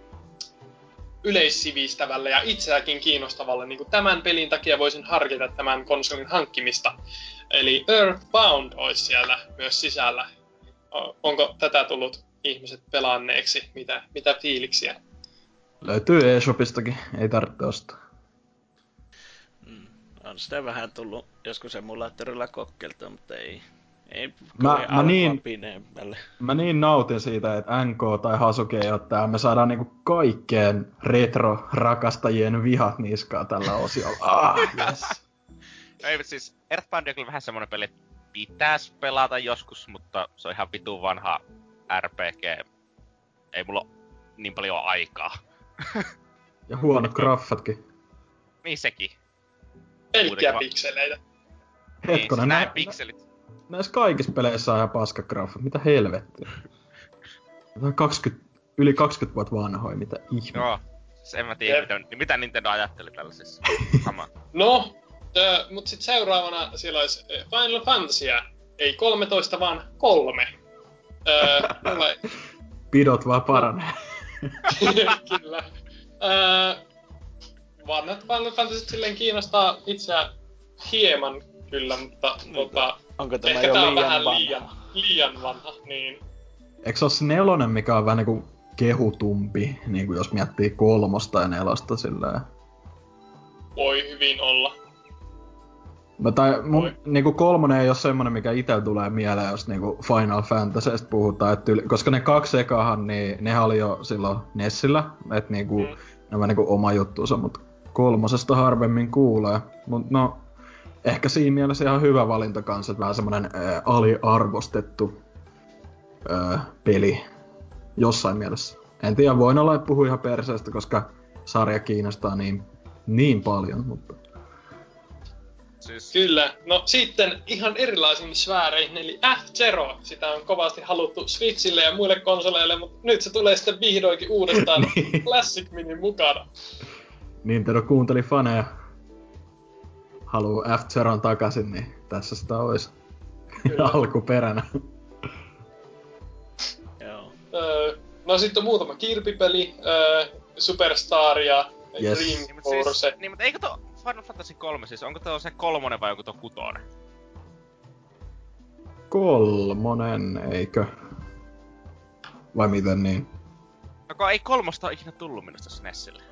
yleissivistävälle ja itseäkin kiinnostavalle, niin tämän pelin takia voisin harkita tämän konsolin hankkimista. Eli Earthbound olisi siellä myös sisällä. Onko tätä tullut ihmiset pelanneeksi? Mitä, mitä fiiliksiä? Löytyy eShopistakin, ei tarvitse ostaa. On sitä vähän tullut joskus emulaattorilla kokkeltua, mutta ei, ei mä, mä, niin, mä niin nautin siitä, että NK tai Hasuke ei ole täällä. Me saadaan niinku kaikkeen retro-rakastajien vihat niskaa tällä osiolla. Ah, yes. ei, siis Earthbound on kyllä vähän semmonen peli, että pitäis pelata joskus, mutta se on ihan vitu vanha RPG. Ei mulla niin paljon aikaa. ja huonot graffatkin. Niin sekin. Pelkkiä pikseleitä. Hetkonen, niin, näin pikselit näissä kaikissa peleissä on ihan paskagraffa. Mitä helvettiä? 20, yli 20 vuotta vanhoja, mitä ihme. Joo, se en mä tiedä, mitä, mitä Nintendo ajatteli tällaisissa. Sama. no, tö, mut sit seuraavana siellä olisi Final Fantasyä. Ei 13, vaan kolme. Öö. Pidot vaan paranee. Kyllä. Öö, vanhat Final Fantasy silleen kiinnostaa itseä hieman kyllä, mutta tota, Onko tämä Ehkä jo liian, vähän vanha? liian, liian vanha, niin. Eikö se ole se nelonen, mikä on vähän niinku kehutumpi, niin kuin jos miettii kolmosta ja nelosta silleen? Voi hyvin olla. No, tai mun, niinku kolmonen ei ole semmonen, mikä itse tulee mieleen, jos niinku Final Fantasystä puhutaan. Et yli, koska ne kaksi ekahan, niin nehän oli jo silloin Nessillä, että niinku, mm. ne on niinku oma juttuunsa, mutta kolmosesta harvemmin kuulee. Mut no, ehkä siinä mielessä ihan hyvä valinta kanssa, että vähän semmonen ää, aliarvostettu ää, peli jossain mielessä. En tiedä, voin olla, että puhuu ihan perseestä, koska sarja kiinnostaa niin, niin paljon, mutta... Siis... Kyllä. No sitten ihan erilaisin sfääreihin, eli F-Zero. Sitä on kovasti haluttu Switchille ja muille konsoleille, mutta nyt se tulee sitten vihdoinkin uudestaan niin. Classic Minin mukana. Nintendo kuunteli faneja haluu f takaisin, niin tässä sitä olisi alkuperänä. Joo. Öö, no sitten on muutama Kirby-peli, öö, Superstar ja yes. Dream niin, mutta, siis, niin, mutta eikö tuo Final Fantasy 3 siis, onko tuo se kolmonen vai onko tuo kutonen? kolmonen, eikö? Vai miten niin? No ei kolmosta ole ikinä tullut minusta SNESille.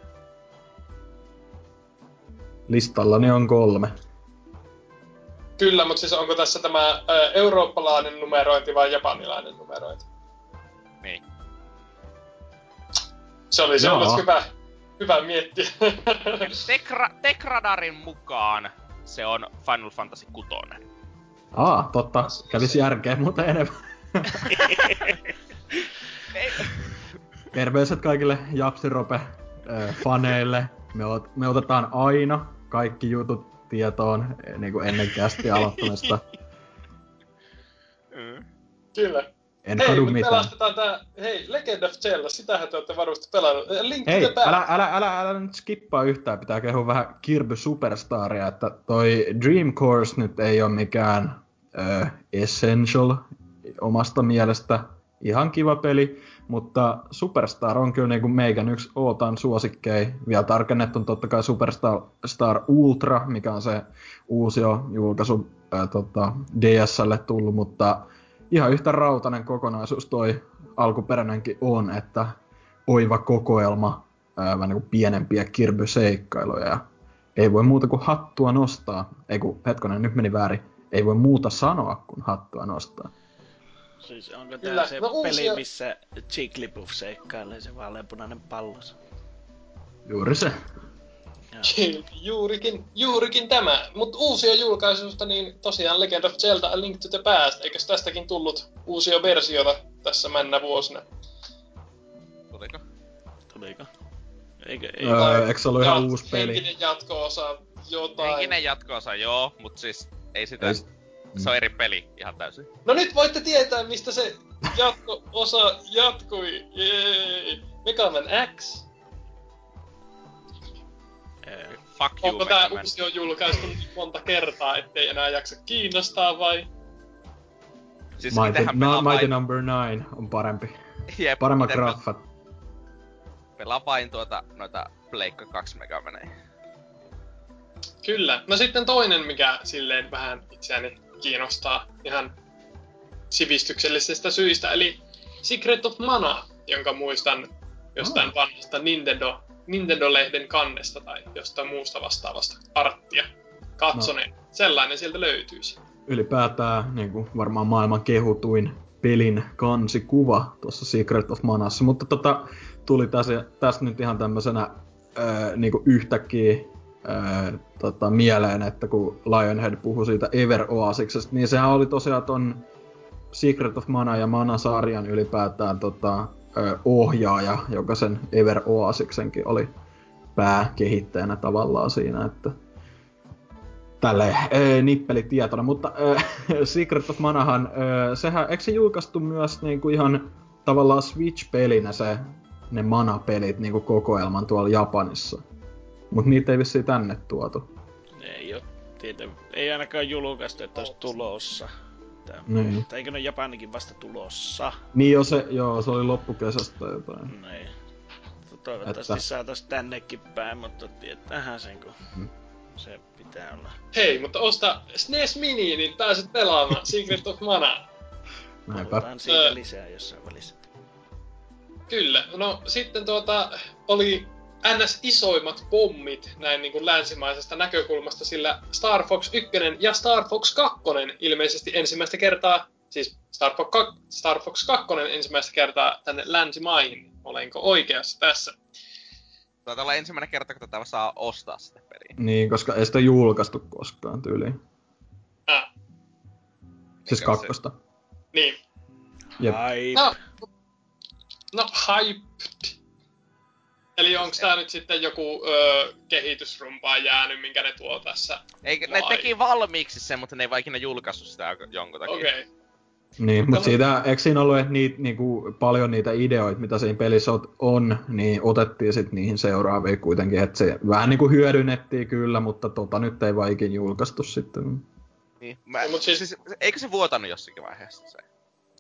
Listallani on kolme. Kyllä, mutta siis onko tässä tämä ä, eurooppalainen numerointi vai japanilainen numerointi? Niin. Se oli se hyvä, hyvä miettiä. Tekra, Tekradarin mukaan se on Final Fantasy 6. Aa, totta. Kävisi järkeä muuten enemmän. Ei, Terveiset kaikille Japsirope äh, faneille. Me, ot, me otetaan aina kaikki jutut tietoon eh, niin kuin ennen kästi aloittamista. Kyllä. En Hei, kadu mitään. pelastetaan tää, hei, Legend of Zelda, sitähän te olette varmasti pelannut. Eh, Link Hei, älä, älä, älä, älä nyt skippaa yhtään, pitää kehua vähän Kirby Superstaria, että toi Dream Course nyt ei ole mikään ö, essential omasta mielestä. Ihan kiva peli, mutta Superstar on kyllä niinku meikän yksi Ootan suosikkei. Vielä tarkennettu on totta kai Superstar Star Ultra, mikä on se uusi julkaisu ää, tota, DSlle tullut, mutta ihan yhtä rautainen kokonaisuus toi alkuperäinenkin on, että oiva kokoelma ää, vähän niin kuin pienempiä Kirby-seikkailuja. Ja ei voi muuta kuin hattua nostaa. Ei kun, hetkonen, nyt meni väärin. Ei voi muuta sanoa kuin hattua nostaa. Siis onko Kyllä, tää se no peli, uusia- missä Jigglypuff seikkailee se vaaleanpunainen pallos? Juuri se. Juurikin, juurikin tämä. Mutta uusia julkaisuista, niin tosiaan Legend of Zelda A Link to the Past, eikös tästäkin tullut uusia versioita tässä männä vuosina? Tuliko? Tuliko? Eikö, ei, Öö, eikö se ollut ihan Jat- uusi peli? Henkinen jatko-osa, jotain. Henkinen jatkoosa joo, mut siis ei sitä... Ei, Se on eri peli ihan täysin. No nyt voitte tietää, mistä se jatko-osa jatkui. Jee. Mega Man X. Öö, Fuck you, Onko tää Man. uusi on julkaistu monta kertaa, ettei enää jaksa kiinnostaa vai? Siis Mighty, no, pelaa Mighty vain... Number 9 on parempi. Jep, Paremmat graffat. pel- Pelaa vain tuota, noita Pleikka 2 Megamaneja. Kyllä. No sitten toinen, mikä silleen vähän itseäni kiinnostaa ihan sivistyksellisistä syistä, eli Secret of Mana, jonka muistan jostain Ah. vanhasta Nintendo, Nintendo-lehden kannesta tai jostain muusta vastaavasta arttia katsoneen. Sellainen sieltä löytyisi. Ylipäätään niin kuin varmaan maailman kehutuin pelin kansikuva tuossa Secret of Manassa. Mutta tota, tuli tässä, tässä nyt ihan tämmöisenä öö, niin kuin yhtäkkiä tota, mieleen, että kun Lionhead puhui siitä Ever Oasiksesta, niin sehän oli tosiaan ton Secret of Mana ja Mana-sarjan ylipäätään tota, öö, ohjaaja, joka sen Ever Oasiksenkin oli pääkehittäjänä tavallaan siinä, että tälle ee, nippelitietona, mutta ee, Secret of Manahan, ee, sehän, eikö se julkaistu myös niinku ihan tavallaan Switch-pelinä se, ne Mana-pelit niinku kokoelman tuolla Japanissa? Mut niitä ei vissiin tänne tuotu. ei oo tiety, ei ainakaan julkaistu, että olisi tulossa. Niin. Mutta eikö ne Japanikin vasta tulossa? Niin jo se, joo, se oli loppukesästä tai jotain. Niin. Toivottavasti Että- saatais tännekin päin, mutta tietäähän sen kun Hmm. se pitää olla. Hei, mutta osta SNES Mini, niin pääset pelaamaan Secret of Mana. Näinpä. Puhutaan siitä lisää jossain välissä. Kyllä. No sitten tuota oli NS isoimmat pommit näin niin kuin länsimaisesta näkökulmasta, sillä Star Fox 1 ja Star Fox 2 ilmeisesti ensimmäistä kertaa, siis Star Fox 2, Star Fox 2 ensimmäistä kertaa tänne länsimaihin. Olenko oikeassa tässä? Taitaa olla ensimmäinen kerta, kun tätä saa ostaa sitä peliä. Niin, koska ei sitä julkaistu koskaan tyyliin. Ah, Siis Mikä se- kakkosta. niin. Jep. Ai, No, no hyped. Eli onko tää nyt sitten joku ö, kehitysrumpaa jäänyt, minkä ne tuo tässä? Eikö, ne teki valmiiksi sen, mutta ne ei vaan ikinä julkaissut sitä jonkun takia. Okei. Okay. Niin, mutta Mutta- siitä, eikö siinä ollut, että niitä, niinku, paljon niitä ideoita, mitä siinä pelissä on, niin otettiin sitten niihin seuraaviin kuitenkin, että se vähän niinku hyödynnettiin kyllä, mutta tota nyt ei vaan ikin julkaistu sitten. Niin. Mä, No, mut siis... siis- siis... eikö se vuotanut jossakin vaiheessa se?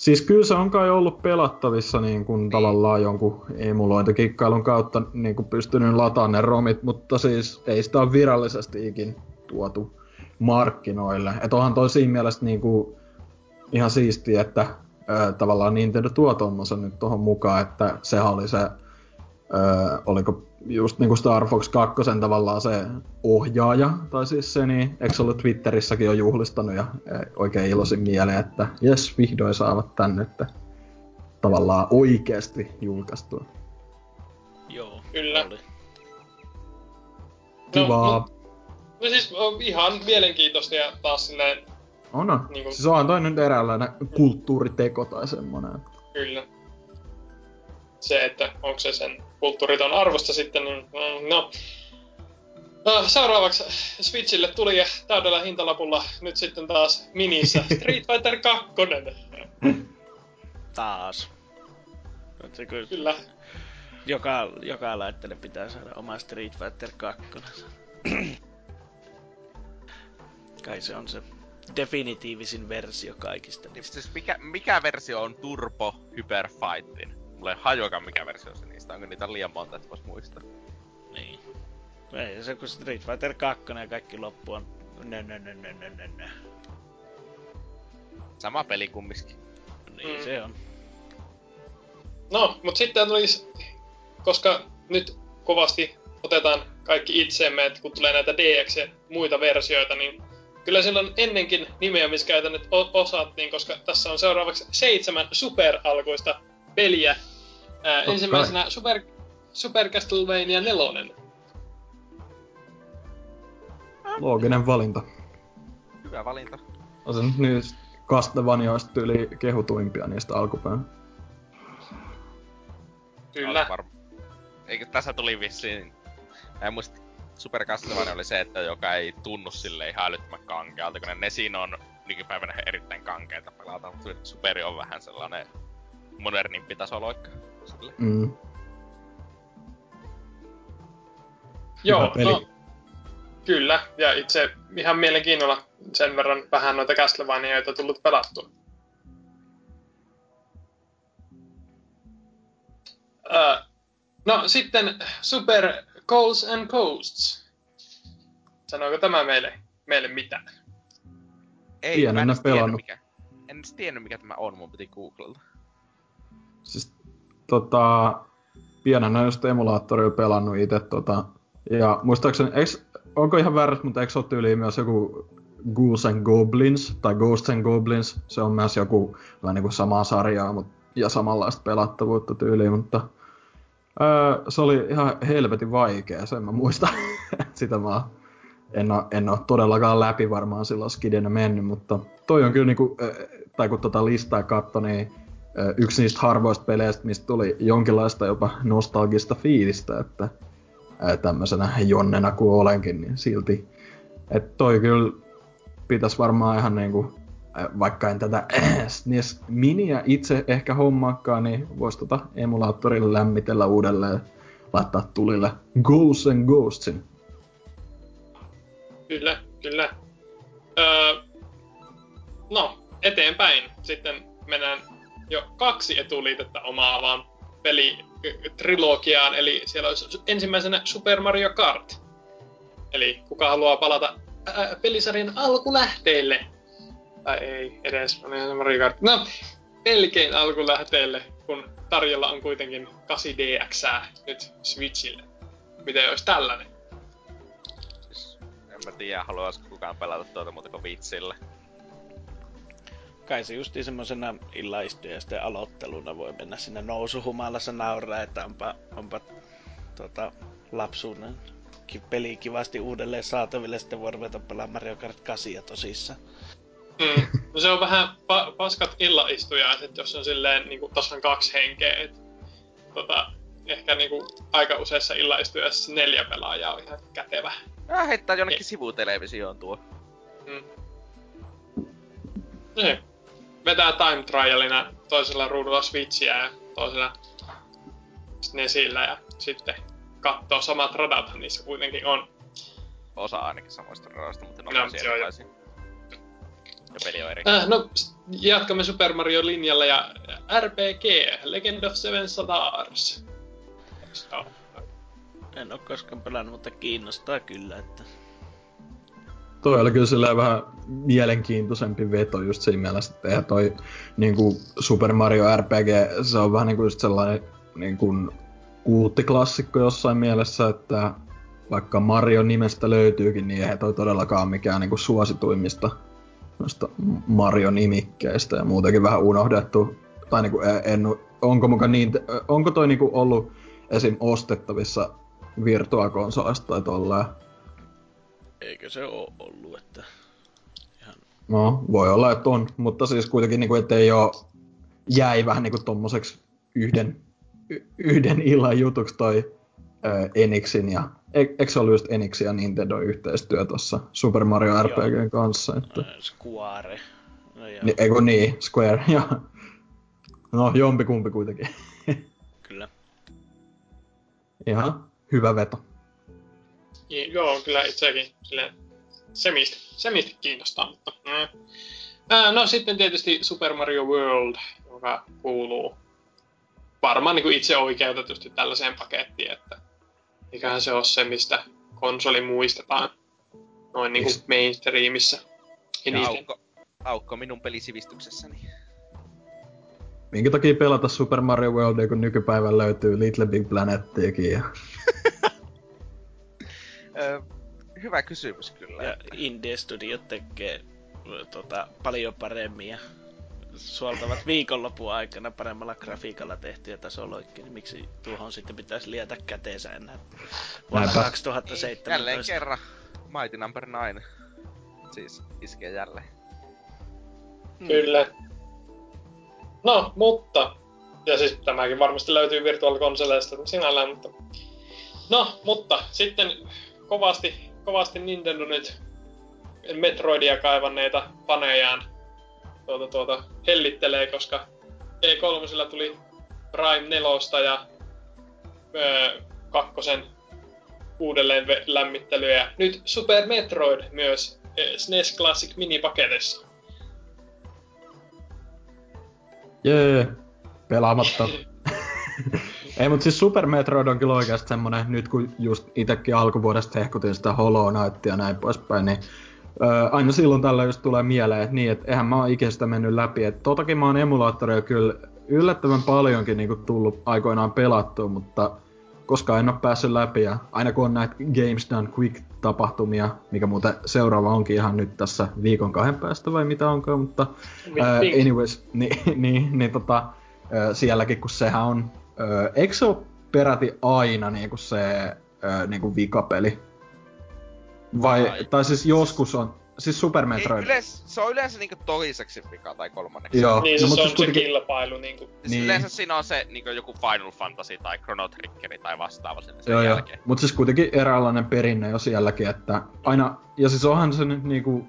Siis kyllä se on kai ollut pelattavissa niin kuin tavallaan jonkun emulointikikkailun kautta niin kuin pystynyt lataamaan ne romit, mutta siis ei sitä ole virallisesti ikin tuotu markkinoille. Et onhan toi siinä mielessä niin kuin, ihan siistiä, että ö, tavallaan Nintendo tuo tommosen nyt tuohon mukaan, että sehän oli se, ö, oliko just niinku Star Fox 2 tavallaan se ohjaaja, tai siis se, niin eikö se ollut Twitterissäkin jo juhlistanut ja oikein iloisin mieleen, että jes, vihdoin saavat tänne, että tavallaan oikeasti julkaistua. Joo, Kyllä. oli. Kivaa. No, no siis on ihan mielenkiintoista ja taas silleen, On, on. Niinku- Siis on toi nyt eräänlainen kulttuuriteko tai semmonen. kyllä. Se, että onko se sen kulttuuriton arvosta sitten, niin mm, no. No, seuraavaksi Switchille tuli ja täydellä hintalapulla nyt sitten taas minissä Street Fighter 2. Taas. Se kyllä, Kyllä. joka, joka laitteelle pitää saada oma Street Fighter 2. Kai se on se definitiivisin versio kaikista. Niin Siis mikä, mikä versio on Turbo Hyper Fightin? Mulla ei hajuakaan mikä versio se niistä. Onko niitä liian monta, että vois muistaa? Niin. Ei se kun Street Fighter 2 ja kaikki loppu on nö nö nö nö nö nö nö. Sama peli kumminkin. Niin Mm. se on. No, mutta sitten tulisi, koska nyt kovasti otetaan kaikki itseemme, että kun tulee näitä DX ja muita versioita, niin kyllä siellä on ennenkin nimeämiskäytännöt osattiin, koska tässä on seuraavaksi seitsemän superalkuista peliä. Ää, ensimmäisenä Super, Super Castlevania 4. Looginen valinta. Hyvä valinta. On se nyt niistä Castlevaniaista yli kehutuimpia niistä alkupäin. Kyllä. Var... Eikö tässä tuli vissiin... Mä en muista, Super Castlevania oli se, että joka ei tunnu sille ihan älyttömän kankealta, kun ne Nesin on nykypäivänä erittäin kankeita pelata, mutta Superi on vähän sellainen modernimpi tasoloikka. Sille. Mm. Joo, peli. no, kyllä. Ja itse ihan mielenkiinnolla sen verran vähän noita Castlevaniaita tullut pelattua. Öö, no sitten Super Coals and Coasts. Sanoiko tämä meille, meille mitään? Ei, Pienenä mä en tiennyt pelannut. mikä. En tiennyt mikä tämä on, mun piti googlata. Siis tota, pienenä just emulaattorilla pelannut itse tota, ja muistaakseni, eiks, onko ihan väärässä, mutta eikö ole tyyliin myös joku Ghouls and Goblins, tai Ghosts and Goblins, se on myös joku vähän niinku samaa sarjaa, mut, ja samanlaista pelattavuutta tyyliin, mutta öö, se oli ihan helvetin vaikea, sen mä muistan. Sitä mä en oo, en oo todellakaan läpi varmaan silloin skidinä mennyt, mutta toi on kyllä niinku, tai kun tota listaa katso, niin yksi niistä harvoista peleistä, mistä tuli jonkinlaista jopa nostalgista fiilistä, että tämmöisenä jonnena kuin olenkin, niin silti. Että toi kyllä pitäisi varmaan ihan niinku, vaikka en tätä SNES Miniä itse ehkä hommaakaan, niin voisi tota emulaattorille lämmitellä uudelleen laittaa tulille Ghosts and Ghostsin. Kyllä, kyllä. Öö, no, eteenpäin. Sitten mennään jo kaksi etuliitettä omaavaan pelitrilogiaan, eli siellä olisi ensimmäisenä Super Mario Kart. Eli kuka haluaa palata ää, pelisarjan alkulähteille? Tai ei edes, on Mario Kart. No, melkein alkulähteille, kun tarjolla on kuitenkin 8DX nyt Switchille. Miten olisi tällainen? En mä tiedä, haluaisiko kukaan pelata tuota muuta kuin vitsillä. Kai se justi semmosena illaistujaisten aloitteluna voi mennä sinne nousuhumalassa nauraa, että onpa, onpa tota, lapsuuden ki- peli kivasti uudelleen saataville, sitten voi ruveta pelaamaan Mario Kart 8 tosissaan. Mm. No se on vähän pa- paskat illaistujaiset, jos on silleen niin kuin tasan kaksi henkeä. Et, tota, ehkä niin kuin, aika useissa illaistujassa neljä pelaajaa on ihan kätevä. Äh, heittää jonnekin sivutelevisioon tuo. Mm. Niin. Vetää time trialina toisella ruudulla Switchiä ja toisella Nesillä ja sitten katsoo samat radathan niissä kuitenkin on. Osa ainakin samoista radoista, mutta ne on No, no, joo, erilaisia. Ja peli on eri. Äh, no, jatkamme Super Mario linjalla ja RPG, Legend of Seven Stars. En oo koskaan pelannut, mutta kiinnostaa kyllä, että toi oli kyllä vähän mielenkiintoisempi veto just siinä mielessä, että eihän toi niinku Super Mario RPG, se on vähän niinku just sellainen niinku kulttiklassikko jossain mielessä, että vaikka Mario nimestä löytyykin, niin eihän toi todellakaan mikään niinku suosituimmista noista Mario-nimikkeistä ja muutenkin vähän unohdettu. Tai niinku en, onko, muka niin, onko toi niinku ollut esim. ostettavissa virtuakonsolista tai tolleen? Eikö se oo ollut, että... Ihan... No, voi olla, että on, mutta siis kuitenkin niinku, ettei oo jäi vähän niinku tommoseksi yhden, y- yhden illan jutuksi toi ö, Enixin ja eikö se ollut just Enixin ja Nintendo yhteistyö tuossa Super Mario RPG kanssa? Että... Square. No joo. Ni, eikö niin, Square, joo. No, jompikumpi kuitenkin. Kyllä. Ihan hyvä veto. Ja, joo, kyllä itsekin sille semistä, semistä kiinnostaa, mutta... Mm. Ää, no sitten tietysti Super Mario World, joka kuuluu varmaan niin kuin itse oikeutetusti tällaiseen pakettiin, että mikähän se on se, mistä konsoli muistetaan noin niin kuin mainstreamissa. Ja aukko, aukko minun pelisivistyksessäni. Minkä takia pelata Super Mario Worldia, kun nykypäivän löytyy Little Big Planettiakin ja... Öö, hyvä kysymys kyllä. Ja Indie Studio tekee ö, tota, paljon paremmin ja suoltavat viikonlopun aikana paremmalla grafiikalla tehtyjä tasoloikkeja, niin miksi tuohon sitten pitäisi liätä käteensä enää vuonna Näinpä. 2017? Jälleen kerran Mighty Number 9. Siis iskee jälleen. Mm. Kyllä. No, mutta... Ja siis tämäkin varmasti löytyy virtuaalikonsoleista sinällään, mutta... No, mutta sitten kovasti, kovasti Nintendo nyt Metroidia kaivanneita fanejaan tuota, tuota, hellittelee, koska E3 tuli Prime 4 ja öö, kakkosen uudelleen ve- lämmittely ja nyt Super Metroid myös SNES Classic minipaketissa. Jee, pelaamatta. Ei, mutta siis Super Metroid on kyllä oikeasti semmonen, nyt kun just itekin alkuvuodesta hehkutin sitä Hollow Knightia ja näin poispäin, niin öö, aina silloin tällä just tulee mieleen, että niin, että eihän mä oon ikinä sitä mennyt läpi. Että totakin mä oon emulaattoreja kyllä yllättävän paljonkin niinku tullut aikoinaan pelattua, mutta koska en oo päässyt läpi ja aina kun on näitä Games Done Quick-tapahtumia, mikä muuten seuraava onkin ihan nyt tässä viikon kahden päästä vai mitä onkaan, mutta Wink. anyways, niin, niin, niin tota, ää, sielläkin kun sehän on, eikö se ole peräti aina niinku se ää, niinku vikapeli? Vai, Ai. tai siis joskus on, siis Super Ei, Metroid. yleensä, se on yleensä niinku toiseksi vika tai kolmanneksi. Joo, Niin, no, no, mutta se on siis se kuitenkin- kilpailu niinku. Siis Niin. Yleensä siinä on se niinku joku Final Fantasy tai Chrono Triggeri tai vastaava sinne sen Joo, joo. jälkeen. Mutta siis kuitenkin eräänlainen perinne jo sielläkin, että aina, ja siis onhan se nyt niinku,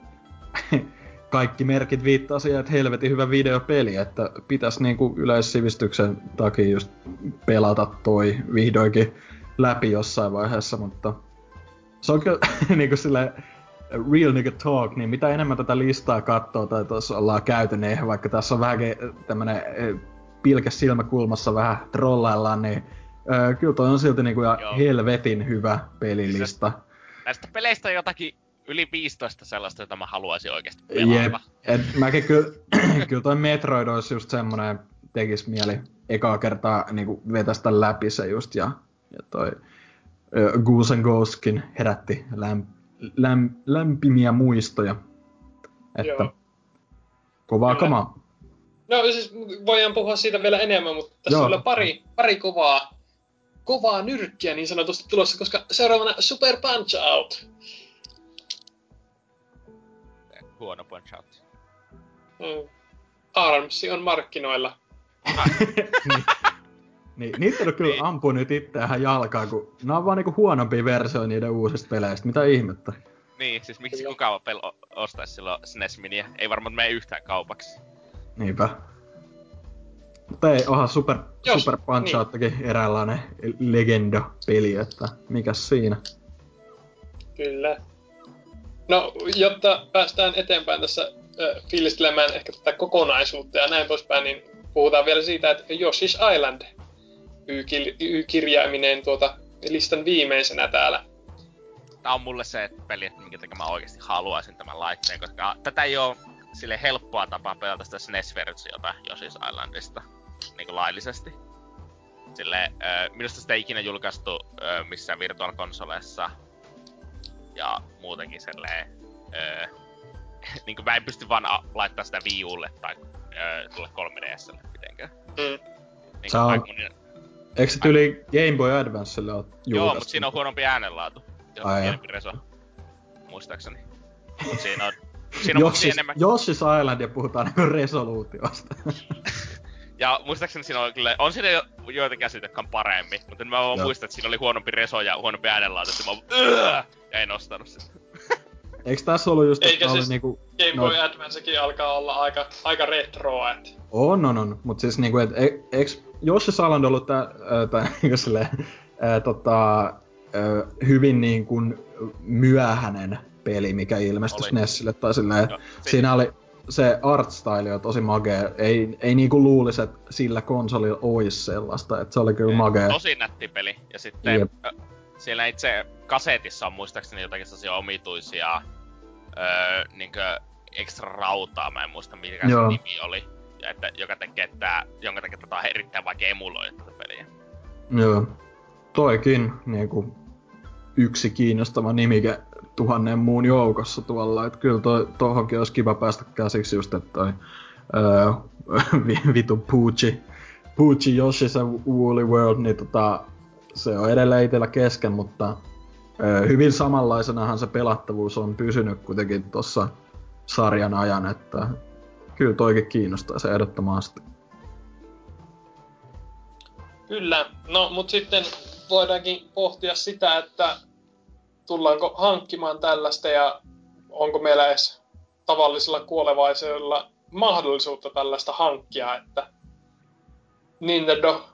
kaikki merkit viittaa siihen, että helvetin hyvä videopeli, että pitäis niinku yleissivistyksen takia just pelata toi vihdoinkin läpi jossain vaiheessa, mutta se on kyllä niinku silleen, real nigga talk, niin mitä enemmän tätä listaa katsoo tai tuossa ollaan käyty, niin vaikka tässä on vähän tämmönen eh, pilkäs silmäkulmassa vähän trollaillaan, niin öö, kyllä toi on silti niinku ja Joo. helvetin hyvä pelilista. Näistä peleistä on jotakin yli 15 sellaista, jota mä haluaisin oikeasti Jep. pelata. Et mäkin kyllä, kyllä toi Metroid olisi just semmonen, tekis mieli ekaa kertaa niinku vetästä läpi se just ja, ja toi ö, Goose and Ghostkin herätti läm, läm, lämpimiä muistoja. Että Joo. kovaa Kyllä. kamaa. No siis voidaan puhua siitä vielä enemmän, mutta tässä Joo. on vielä pari, pari kovaa, kovaa nyrkkiä niin sanotusti tulossa, koska seuraavana Super Punch Out. Huono punch out. Mm. Armsi on markkinoilla. niin. niin, niitä on kyllä Niin. ampuu nyt itseään jalkaan, kun nämä on vaan niinku huonompi versio niiden uusista peleistä. Mitä ihmettä? Niin, siis miksi kukaan pel ostaisi silloin SNES Miniä? Ei varmaan mene yhtään kaupaksi. Niinpä. Mutta ei, onhan Super, Jos, Super Punch niin. Outtakin eräänlainen legenda-peli, että mikäs siinä. Kyllä. No, jotta päästään eteenpäin tässä äh, fiilistelemään ehkä tätä kokonaisuutta ja näin poispäin, niin puhutaan vielä siitä, että Yoshi's Island Y-kirjaiminen tuota listan viimeisenä täällä. tää on mulle se peli, että minkä takia mä oikeasti haluaisin tämän laitteen, koska tätä ei oo sille helppoa tapaa pelata sitä SNES-versiota Yoshi's Islandista niin laillisesti. Sille, äh, minusta sitä ei ikinä julkaistu äh, missään virtual konsoleissa ja muutenkin silleen, äh, niin kuin mä en pysty vaan a- laittaa sitä Wii Ulle tai äh, tulle 3DSlle mitenkään. Mm. Niin Se on- Eikö se tyyli Game Boy Advancelle ole? Joo, mutta siinä on huonompi äänenlaatu. Ja Ai pienempi reso. Muistaakseni. Mut siinä on... Siinä on Yoshi's, enemmän... Yoshi's Island ja puhutaan niinku resoluutiosta. Ja muistaakseni siinä on kyllä... On siinä jo, joitakin asioita, jotka on paremmin. Mutta mä vaan muistan, että siinä oli huonompi reso ja huonompi äänenlaatu. Että mä vaan... Ja en ostanut sitä. Eikö tässä ollut just, Eikä että oli siis- niinku... Game No. Boy Advancekin alkaa olla aika, aika retro, et On, on, on. Mut siis niinku, et e- eiks Yoshi's Island ollut tää, ää, tää niinku silleen, ää, tota, ää, hyvin niinku myöhäinen peli, mikä ilmestyi Oli. SNESille tai silleen, se- siinä oli se art style on tosi magea. Ei, ei niinku luulisi, että sillä konsolilla olisi sellaista, että se oli kyllä magea. Tosi nätti peli. Ja sitten Jep. ö, siellä itse kasetissa on muistaakseni jotakin sellaisia omituisia öö, niinkö ekstra rautaa, mä en muista mikä Joo. se nimi oli. Ja että, joka tekee tää, jonka takia tätä on erittäin vaikea emuloida tätä peliä. Joo. Toikin niinku yksi kiinnostava nimike tuhannen muun joukossa tuolla. Et kyllä toi, tohonkin olisi kiva päästä käsiksi just, että toi öö, vi- vitu Poochi, Poochi Yoshi's Woolly World, niin tota, se on edelleen itellä kesken, mutta öö, hyvin samanlaisenahan se pelattavuus on pysynyt kuitenkin tuossa sarjan ajan, että kyllä toikin kiinnostaa se ehdottomasti. Kyllä, no mut sitten voidaankin pohtia sitä, että tullaanko hankkimaan tällaista ja onko meillä edes tavallisilla kuolevaisilla mahdollisuutta tällaista hankkia, että Nintendo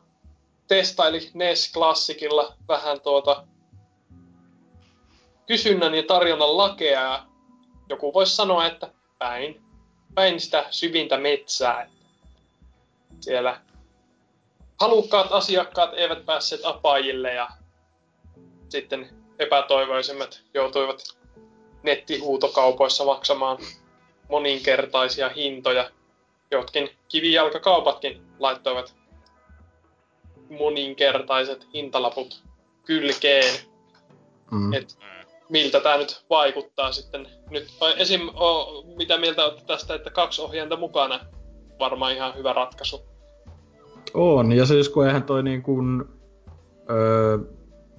testaili NES Classicilla vähän tuota kysynnän ja tarjonnan lakea ja joku voisi sanoa, että päin, päin sitä syvintä metsää. Siellä halukkaat asiakkaat eivät päässeet apajille ja sitten epätoivoisimmat joutuivat nettihuutokaupoissa maksamaan moninkertaisia hintoja. Jotkin kivijalkakaupatkin laittoivat moninkertaiset hintalaput kylkeen. Mm. Et miltä tämä nyt vaikuttaa sitten. Nyt esim. O, mitä mieltä olette tästä, että kaksi ohjainta mukana? Varmaan ihan hyvä ratkaisu. On, ja siis kun eihän toi niin kuin, öö,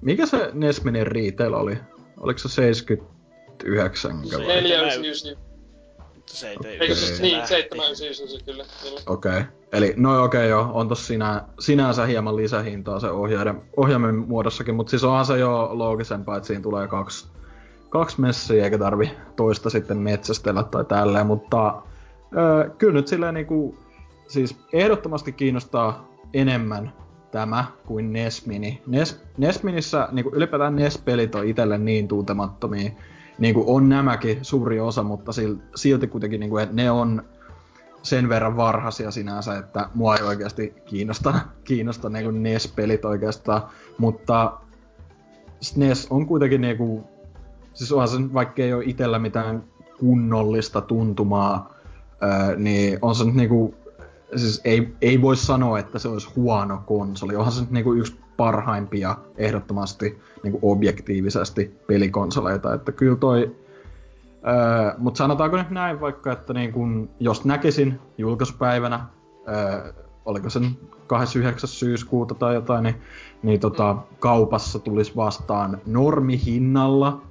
mikä se Nesminin retail oli? Oliko se 79? Se- vai? 499, Mutta se ei tee eikö Okei. siis niin, 799 kyllä. kyllä. Okei. Okay. Eli no okei okay, joo, on tossa sinä, sinänsä hieman lisähintaa se ohjaiden, ohjaimen muodossakin, mutta siis onhan se jo loogisempaa, että siinä tulee kaksi, kaksi messiä eikä tarvi toista sitten metsästellä tai tälleen, mutta öö, kyllä nyt silleen niinku, siis ehdottomasti kiinnostaa enemmän tämä kuin Nesmini. Nes, Nesminissä niinku ylipäätään NES-pelit on itselle niin tuntemattomia, niin kuin on nämäkin suuri osa, mutta sil- silti kuitenkin niinku, että ne on sen verran varhaisia sinänsä, että mua ei oikeasti kiinnosta, kiinnosta niinku NES-pelit oikeastaan, mutta SNES on kuitenkin niinku, siis onhan se, nyt, vaikka ei ole itellä mitään kunnollista tuntumaa, niin on se nyt niinku, siis ei, ei voi sanoa, että se olisi huono konsoli. Onhan se niinku yksi parhaimpia ehdottomasti niinku objektiivisesti pelikonsoleita, että kyllä toi Öö, Mutta sanotaanko nyt näin vaikka, että niin kun, jos näkisin julkaisupäivänä, öö, oliko se nyt 29. syyskuuta tai jotain, niin, niin tota, kaupassa tulisi vastaan normihinnalla,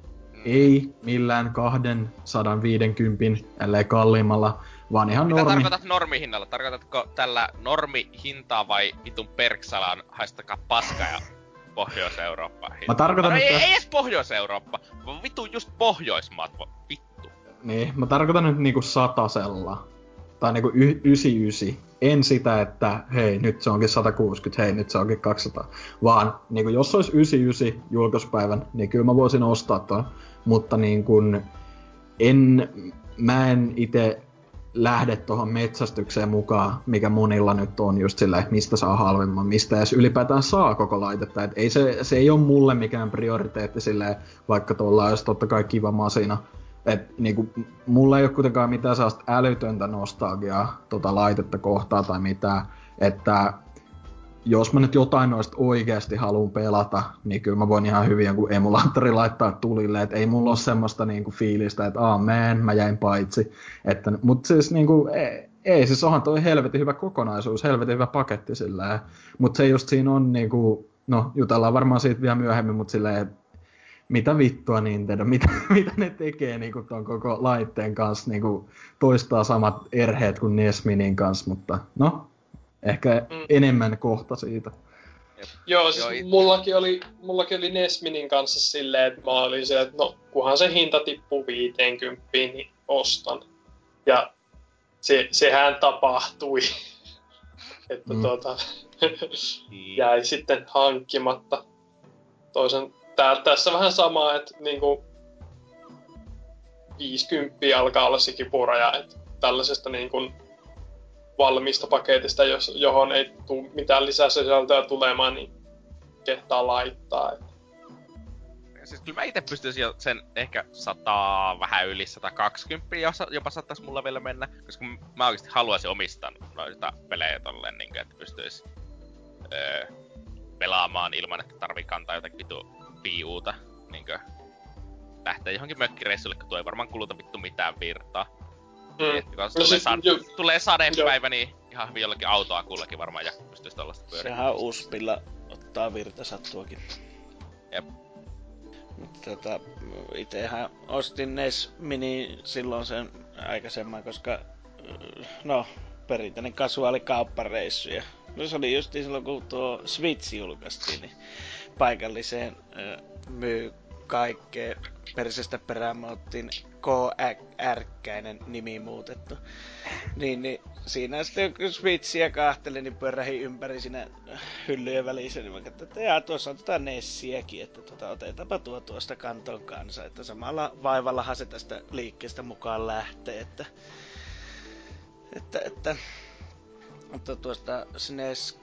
ei millään 250, ellei kalliimmalla, vaan ihan Mitä normi. tarkoitat normihinnalla? Tarkoitatko tällä normihintaa vai vitun perksalaan haistakaa paska ja Pohjois-Eurooppa? Mä tarkoitan, no, ei, että- ei edes Pohjois-Eurooppa, vaan vittu just Pohjoismaat, vittu. Niin, mä tarkoitan nyt niinku satasella. Tai niinku y- 99. En sitä, että hei, nyt se onkin 160, hei, nyt se onkin 200. Vaan niinku jos olisi 99 julkaisupäivän, niin kyllä mä voisin ostaa ton. Mutta niin kun, en, mä en itse lähde tuohon metsästykseen mukaan, mikä monilla nyt on just silleen, mistä saa halvemman, mistä edes ylipäätään saa koko laitetta. Et ei se, se ei ole mulle mikään prioriteetti silleen, vaikka tuolla olisi totta kai kiva masina. Et niinku, mulla ei ole kuitenkaan mitään sellaista älytöntä nostalgiaa tota laitetta kohtaa tai mitään. Että jos mä nyt jotain noista oikeasti haluan pelata, niin kyllä mä voin ihan hyvin jonkun emulaattori laittaa tulille, että ei mulla ole semmoista niinku fiilistä, että aah man, mä jäin paitsi. Että, mut siis niinku, ei, ei, siis onhan toi helvetin hyvä kokonaisuus, helvetin hyvä paketti silleen. Mut se just siinä on niinku, no jutellaan varmaan siitä vielä myöhemmin, mutta silleen, mitä vittua Nintendo, mitä, mitä ne tekee niinku ton koko laitteen kanssa, niinku toistaa samat erheet kuin NES Minin kanssa, mutta no, ehkä mm. enemmän kohta siitä. Joo, siis Joo, mullakin, oli, mullakin oli Nesminin kanssa silleen, että mä olin se, että no kunhan se hinta tippuu 50, niin ostan. Ja se, sehän tapahtui. että mm. tuota, niin. jäi sitten hankkimatta. Toisen, tää, tässä vähän sama, että niinku 50 alkaa olla se kipuraja, että tällaisesta niin kuin valmista paketista, jos, johon ei tule mitään lisäsisältöä tulemaan, niin kehtaa laittaa. Että. Siis kyllä mä itse pystyisin jo sen ehkä 100, vähän yli 120, jopa saattaisi mulla vielä mennä, koska mä oikeasti haluaisin omistaa noita pelejä tolleen, niin että pystyisi öö, pelaamaan ilman, että tarvii kantaa jotakin vitu piuuta, niin kuin, lähteä johonkin mökkireissulle, kun tuo ei varmaan kuluta vittu mitään virtaa. Mm. kun no tulee, sa- jo, tulee sadepäivä, niin ihan hyvin jollakin autoakullakin varmaan ja pystyisi tollaista pyöriä. Sehän uspilla ottaa virtasattuakin. Jep. Mutta tota, itehän ostin NES Mini silloin sen aikaisemman, koska no, perinteinen kasuaali kauppareissu. Ja no se oli just silloin, kun tuo Switch julkaistiin, niin paikalliseen myy kaikkea persestä perään me ottiin KRkäinen nimi muutettu. Niin, niin siinä sitten kun Switchiä kahteli, niin pyörähi ympäri siinä hyllyjen välissä, niin mä katsoin, että jaa, tuossa on tota Nessiäkin, että tota, otetaanpa tuo tuosta kanton kanssa, että samalla vaivallahan se tästä liikkeestä mukaan lähtee, että, että, että mutta tuosta SNES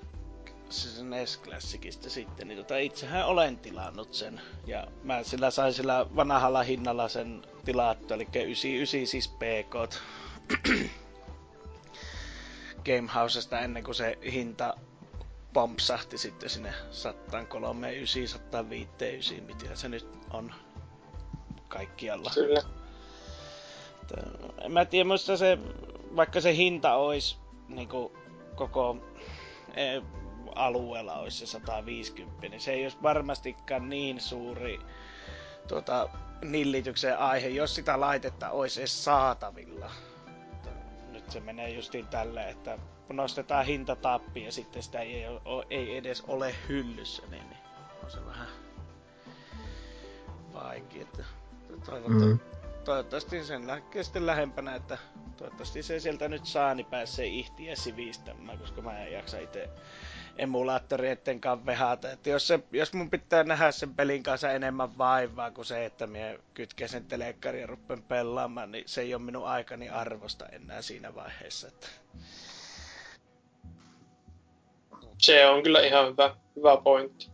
se NES Classicista sitten, niin tota, itsehän olen tilannut sen. Ja mä sillä sain sillä vanhalla hinnalla sen tilattu, eli 99 siis PK. Gamehousesta ennen kuin se hinta pompsahti sitten sinne 139, 159, mitä se nyt on kaikkialla. Kyllä. En mä tiedä, muista se, vaikka se hinta olisi niin koko e, alueella olisi se 150, niin se ei olisi varmastikaan niin suuri tuota, nillityksen aihe, jos sitä laitetta olisi edes saatavilla. Nyt se menee justiin tälle, että nostetaan hintatappi ja sitten sitä ei, ei edes ole hyllyssä, niin, niin on se vähän vaikea. Toivottavasti, mm. toivottavasti sen lähtee sitten lähempänä, että toivottavasti se sieltä nyt saa, niin pääsee ihtiä sivistämään, koska mä en jaksa itse emulaattoreiden kanssa vehata. Että jos, se, jos mun pitää nähdä sen pelin kanssa enemmän vaivaa kuin se, että minä kytken sen telekkarin ja ruppen pelaamaan, niin se ei ole minun aikani arvosta enää siinä vaiheessa. Että... Se on kyllä ihan hyvä, hyvä pointti.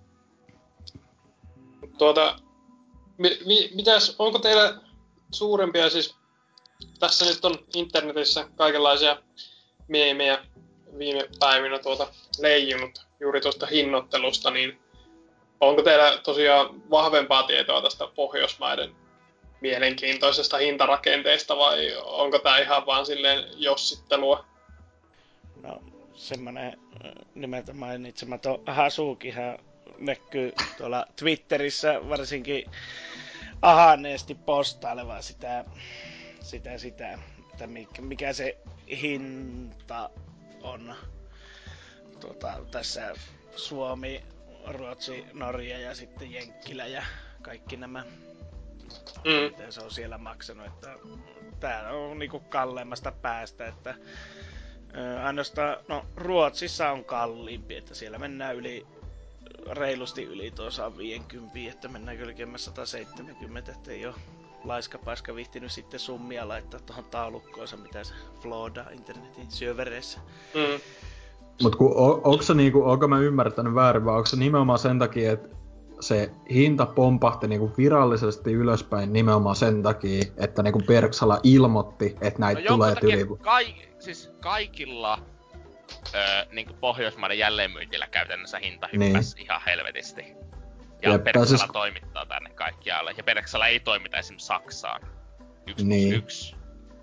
Tuota, mi, mi, mitäs, onko teillä suurempia siis, tässä nyt on internetissä kaikenlaisia meemejä viime päivinä tuota leijunut juuri tuosta hinnoittelusta, niin onko teillä tosiaan vahvempaa tietoa tästä Pohjoismaiden mielenkiintoisesta hintarakenteesta vai onko tämä ihan vaan silleen jossittelua? No semmonen nimeltä mainitsematon Hasukihan näkyy tuolla Twitterissä varsinkin ahaneesti postaileva sitä, sitä, sitä, että mikä se hinta on tuota, tässä Suomi, Ruotsi, Norja ja sitten Jenkkilä ja kaikki nämä. Mm. Miten se on siellä maksanut, että tää on niinku kalleimmasta päästä, että ainoastaan, no Ruotsissa on kalliimpi, että siellä mennään yli reilusti yli tuossa 50, että mennään kylkemmässä 170, että ei ole laiskapaska vihtinyt sitten summia laittaa tuohon taulukkoonsa, mitä se flooda internetin syövereissä. Mm. Mut kun, o, onko se niinku, onko mä ymmärtänyt väärin, vai onko se nimenomaan sen takia, että se hinta pompahti niinku virallisesti ylöspäin nimenomaan sen takia, että niinku Berksala ilmoitti, että näitä No tulee tyli. kai, siis kaikilla öö, niin Pohjoismaiden jälleenmyyntillä käytännössä hinta hyppäsi niin. ihan helvetisti. Ja Jep, Perksala siis- toimittaa tänne kaikkialle. Ja Perksala ei toimita esimerkiksi Saksaan. Yksi Niin. yksi.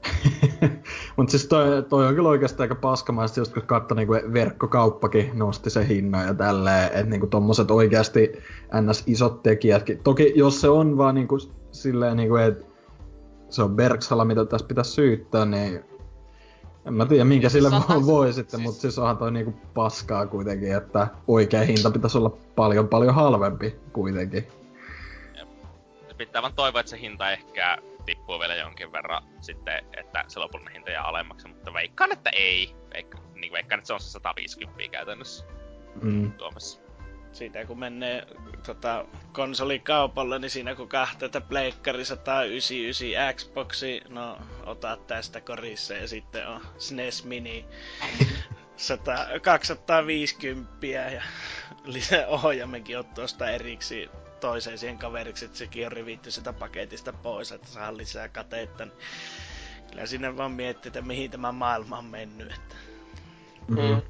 Mut siis toi, toi on kyllä oikeesti aika paskamaista, just kun katso niinku verkkokauppakin nosti se hinnan ja tälleen, että niinku tommoset oikeasti ns. isot tekijätkin. Toki jos se on vaan niinku silleen niinku, että se on Berksala, mitä tässä pitäisi syyttää, niin en mä tiedä minkä sille Sata- voi, voi sitten, siis- mutta siis onhan toi niinku paskaa kuitenkin, että oikea hinta pitäisi olla paljon paljon halvempi kuitenkin. Pitää vaan toivoa, että se hinta ehkä tippuu vielä jonkin verran sitten, että se lopullinen hinta jää alemmaksi, mutta veikkaan, että ei. Veikka, niin veikkaan, että se on se 150 käytännössä Mm. Suomessa. Siitä kun menee tota, konsolikaupalle, niin siinä kun että Pleikkari 199 Xboxi, no ota tästä korissa ja sitten on SNES Mini 100, 250 ja lisää ohjaimekin on tuosta eriksi toiseen siihen kaveriksi, että sekin on rivitty sitä paketista pois, että saa lisää katetta. Niin kyllä sinne vaan miettii, että mihin tämä maailma on mennyt. Että Mm.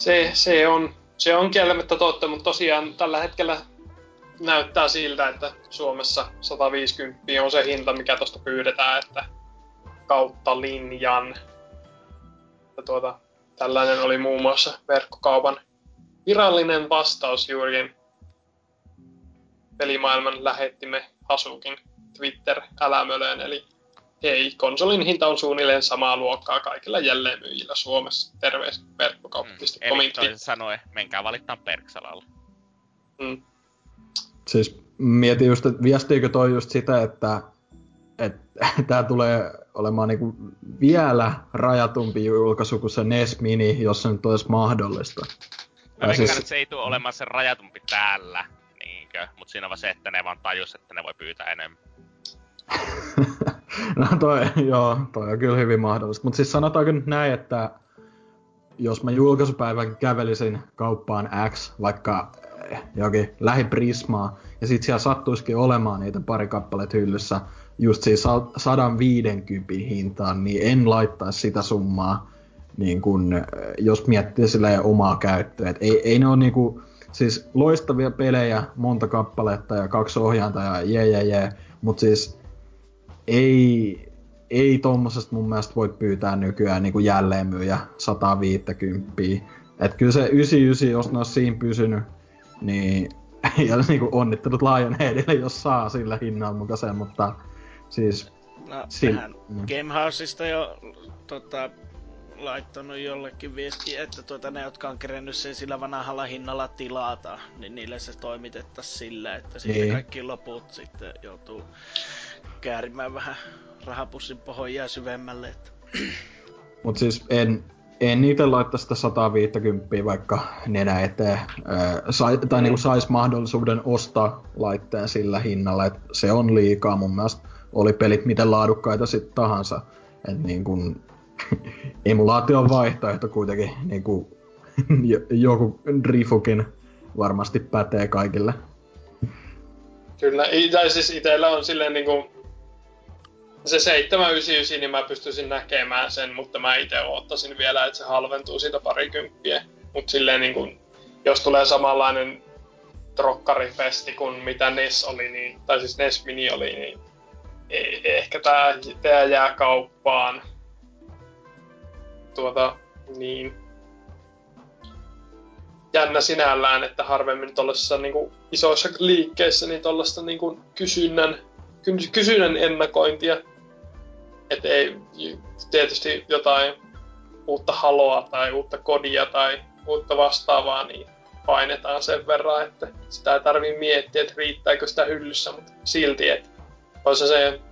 Se, se, on, se on kieltämättä totta, mutta tosiaan tällä hetkellä näyttää siltä, että Suomessa 150 on se hinta, mikä tuosta pyydetään, että kautta linjan. Ja tuota, tällainen oli muun muassa verkkokaupan virallinen vastaus juurikin pelimaailman lähettimme Hasukin Twitter-älämölöön, eli ei, konsolin hinta on suunnilleen samaa luokkaa kaikilla jälleenmyyjillä Suomessa. Terveys Mm. verkkokauppa.comin Eli toisin sanoen, menkää valittaa Perksalalla. mm. Siis mietin just, että viestiikö toi just sitä, että, että tää tulee olemaan niinku vielä rajatumpi julkaisu kuin se NES Mini, jos se nyt olisi mahdollista. Mä veikkaan, siis- että se ei tule olemaan se rajatumpi täällä, niinkö? Mut siinä on vaan se, että ne vaan tajus, että ne voi pyytää enemmän. no toi, joo, toi on kyllä hyvin mahdollista. Mutta siis sanotaanko nyt näin, että jos mä julkaisupäivän kävelisin kauppaan X, vaikka eh, jokin lähi Prismaa, ja sit siellä sattuisikin olemaan niitä pari kappaleet hyllyssä, just siis sa- 150 hintaan, niin en laittaisi sitä summaa, niin kun, eh, jos miettii silleen omaa käyttöä. Et ei, ei ne ole niinku, siis loistavia pelejä, monta kappaletta ja kaksi ohjainta ja jee jee jee, mutta siis ei, ei tommosesta mun mielestä voi pyytää nykyään niin jälleenmyyjä 150. Et kyllä se 99, jos ne olisi siinä pysynyt, niin ja niin kuin onnittelut Lionheadille, jos saa sillä hinnalla mukaisen, mutta siis No, Sil- tähän mm. Gamehouseista jo tota, laittanut jollekin viesti, että tuota, ne, jotka on kerennyt sen sillä vanhalla hinnalla tilata, niin niille se toimitettaisiin sillä, että sitten Niin. kaikki loput sitten joutuu käärimään vähän rahapussin pohjaa syvemmälle. Että... Mut siis en, en itse laittaa sitä 150 vaikka nenä eteen. Öö, sai, tai niinku sais mahdollisuuden ostaa laitteen sillä hinnalla, että se on liikaa mun mielestä. Oli pelit miten laadukkaita sit tahansa. Et niin kun, emulaation vaihtoehto kuitenkin niinku, jo- joku Drifukin varmasti pätee kaikille. Kyllä, tai siis itellä on silleen niinku se 799, niin mä pystyisin näkemään sen, mutta mä itse odottaisin vielä, että se halventuu siitä parikymppiä. Mut silleen niinku, jos tulee samanlainen trokkarifesti kuin mitä NES oli, niin, tai siis NES Mini oli, niin ei, ehkä tää, tää jää kauppaan. Tuota, niin. Jännä sinällään, että harvemmin tuollaisissa niinku isoissa liikkeissä niin tuollaista niinku kysynnän, ky- kysynnän ennakointia. Että ei tietysti jotain uutta haloa tai uutta kodia tai uutta vastaavaa, niin painetaan sen verran, että sitä ei tarvii miettiä, että riittääkö sitä hyllyssä, mutta silti, että olisi se, että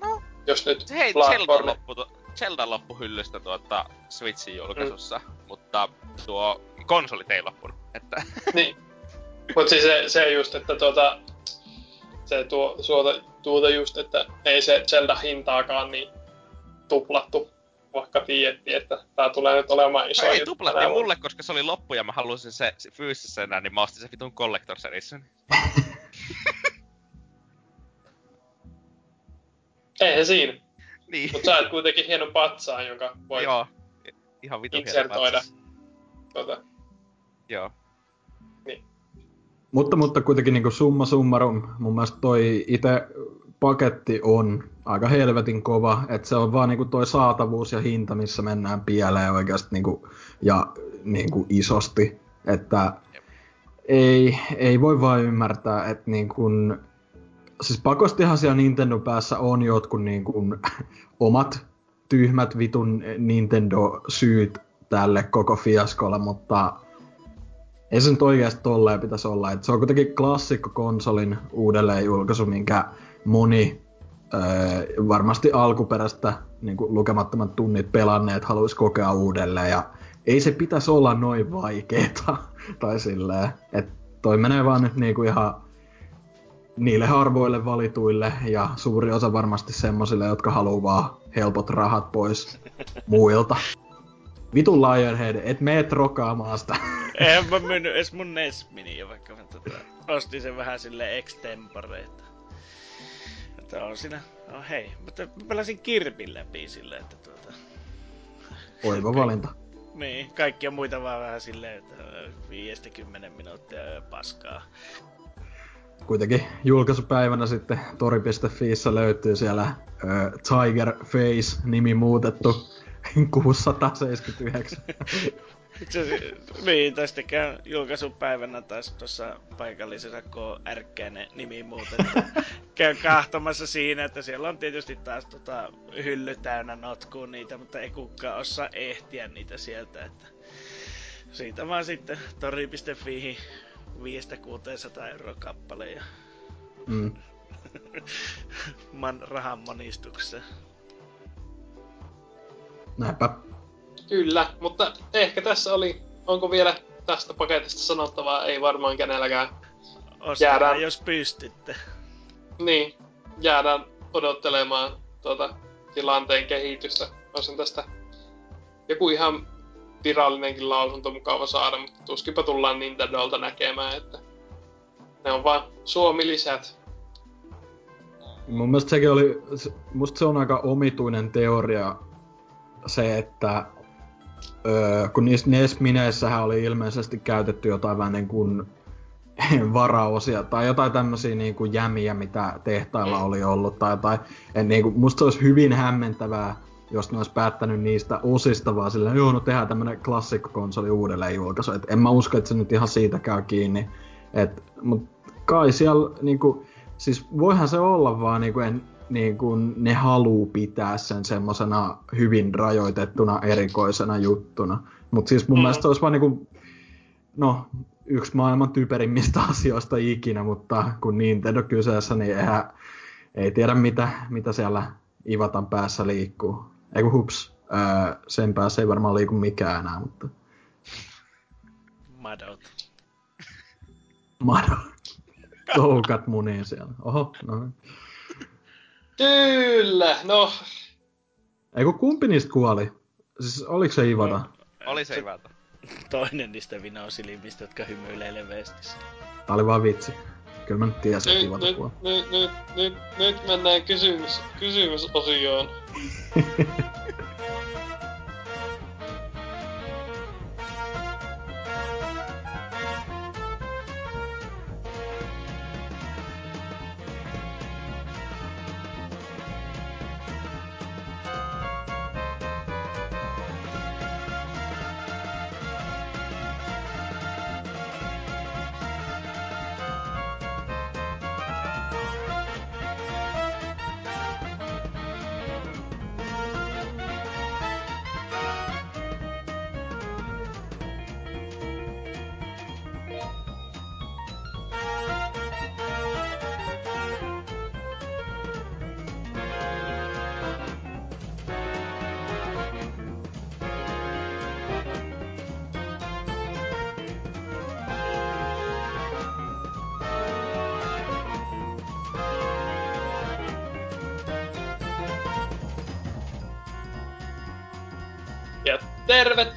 No, jos nyt Hei, Zelda Bloodborne, loppu, tu- Zelda loppu hyllystä tuota Switchin julkaisussa, mm. mutta tuo konsolit ei loppunut. Että niin. Mutta siis se, se just, että tuota, se tuo, suota, tuota just, että ei se Zelda-hintaakaan niin tuplattu, vaikka tiedettiin, että tää tulee nyt olemaan iso No ei tuplattiin tänä mulle, koska se oli loppu ja mä halusin se, se fyysisessä niin mä ostin se vitun Collector's Edition. Eihän siinä. Niin. Mutta sä et kuitenkin hienon patsaan, jonka voit Joo. Ihan vitun Insertoida. tota, Joo. Mutta, mutta kuitenkin niin summa summarum, mun mielestä toi itse paketti on aika helvetin kova, että se on vaan niin toi saatavuus ja hinta, missä mennään pieleen oikeasti niin kuin, ja niin kuin isosti, että ei, ei voi vaan ymmärtää, että niin kuin, siis pakostihan siellä Nintendo päässä on jotkut niin kuin, omat tyhmät vitun Nintendo-syyt tälle koko fiaskolle, mutta ei se nyt oikeasti tolleen pitäisi olla. Et se on kuitenkin klassikko konsolin uudelleen julkaisu, minkä moni öö, varmasti alkuperäistä niin lukemattomat tunnit pelanneet haluaisi kokea uudelleen. Ja ei se pitäisi olla noin vaikeeta. tai silleen, että toi menee vaan nyt niinku ihan niille harvoille valituille ja suuri osa varmasti semmosille, jotka haluaa vaan helpot rahat pois muilta. Vitun Lionhead, et mene trokaamaan sitä. En mä myynyt edes mun NES Miniä, vaikka mä tota, ostin sen vähän sille extempore, että, on siinä, no hei, mutta mä pelasin Kirpin läpi silleen, että tuota, Oiva valinta. niin, kaikkia muita vaan vähän silleen, että 5-10 minuuttia paskaa. Kuitenkin julkaisupäivänä sitten tori.fiissä löytyy siellä äh, Tiger Face nimi muutettu 679. Se, niin, tai sitten käyn julkaisupäivänä taas tuossa paikallisessa, kun on ärkkäinen nimi muuten. käyn kahtomassa siinä, että siellä on tietysti taas tota, hylly täynnä notkuu niitä, mutta ei kukaan osaa ehtiä niitä sieltä. Että siitä vaan sitten tori.fiihin 500-600 euroa kappale ja Mm. man rahan monistukseen. Näinpä. Kyllä, mutta ehkä tässä oli, onko vielä tästä paketista sanottavaa, ei varmaan kenelläkään. Ostakaa, Jäädään. jos pystytte. Niin, jäädään odottelemaan tuota tilanteen kehitystä. Olisin tästä joku ihan virallinenkin lausunto mukava saada, mutta tuskinpa tullaan Nintendolta näkemään, että ne on vaan Suomi-lisät. Mun mielestä sekin oli, musta se on aika omituinen teoria se, että öö, kun niissä NES Mineissähän oli ilmeisesti käytetty jotain vähän niin kuin varaosia tai jotain tämmöisiä niin kuin jämiä, mitä tehtailla oli ollut tai jotain. Et niin kuin, musta se olisi hyvin hämmentävää, jos ne olisi päättänyt niistä osista vaan silleen, joo, no tehdään tämmönen klassikkokonsoli uudelleen julkaisu. Et en mä usko, että se nyt ihan siitä käy kiinni. Et, mut kai siellä niinku, siis voihan se olla vaan niinku, en, niinku, ne haluu pitää sen semmosena hyvin rajoitettuna erikoisena juttuna. Mut siis mun Mm. mielestä se olisi vaan niinku, no, yksi maailman typerimmistä asioista ikinä, mutta kun Nintendo kyseessä, niin eihän, ei tiedä mitä, mitä siellä Ivatan päässä liikkuu. Ei kun hups, öö, sen päässä ei varmaan liiku mikään enää, mutta Madot. mado. Toukat munii siellä. Oho, no. Kyllä, no Ei kun kumpi niistä kuoli? Siis oliko se Ivata? Oli se hyvältä. Toinen niistä vinosilmistä, jotka hymyilee leveästi. Tää oli vaan vitsi. Kyllä mä nyt tiesin, että nyt, kuoli. nyt, nyt, nyt, nyt mennään kysymys, kysymysosioon.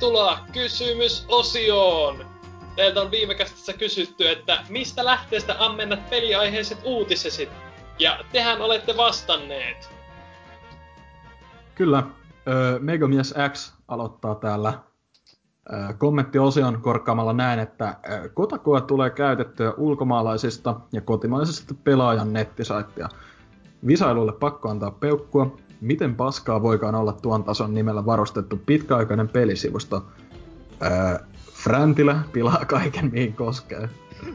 tervetuloa kysymysosioon! Teiltä on viime kästissä kysytty, että mistä lähteestä ammennat peliaiheiset uutisesi? Ja tehän olette vastanneet. Kyllä. Megamies X aloittaa täällä kommenttiosion korkkaamalla näin, että Kotakoa tulee käytettyä ulkomaalaisista ja kotimaisista pelaajan nettisaittia. Visailulle pakko antaa peukkua. Miten paskaa voikaan olla tuon tason nimellä varustettu pitkäaikainen pelisivusto? Öö, Fräntilä pilaa kaiken mihin koskee.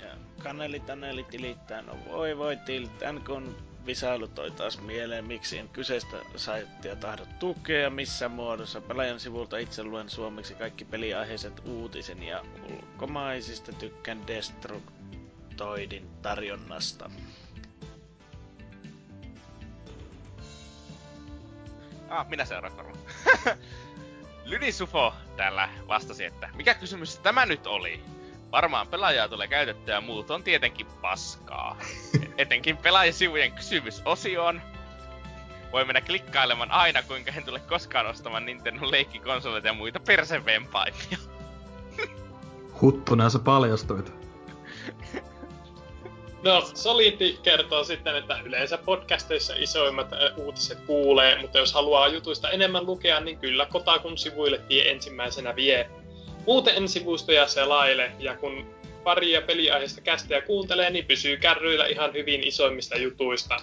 Ja kaneli taneli tilittää, no voi voi tiltään, kun visailu toi taas mieleen, miksi en kyseistä saittia tahdo tukea missä muodossa. Pelaajan sivulta itse luen suomeksi kaikki peliaiheiset uutisen ja ulkomaisista tykkään Destructoidin tarjonnasta. Ah, minä seuraan Lyni Sufo täällä vastasi, että mikä kysymys tämä nyt oli? Varmaan pelaajaa tulee käytettyä ja muut on tietenkin paskaa. Etenkin pelaajasivujen kysymysosioon. Voi mennä klikkailemaan aina, kuinka en tule koskaan ostamaan Nintendo leikkikonsoleita ja muita persevempaimia. Huttuna sä paljastuit. No, Solidi kertoo sitten, että yleensä podcasteissa isoimmat uutiset kuulee, mutta jos haluaa jutuista enemmän lukea, niin kyllä Kotakun sivuille tie ensimmäisenä vie. Muuten en sivustoja selaile, ja kun paria peliaiheista kästejä kuuntelee, niin pysyy kärryillä ihan hyvin isoimmista jutuista.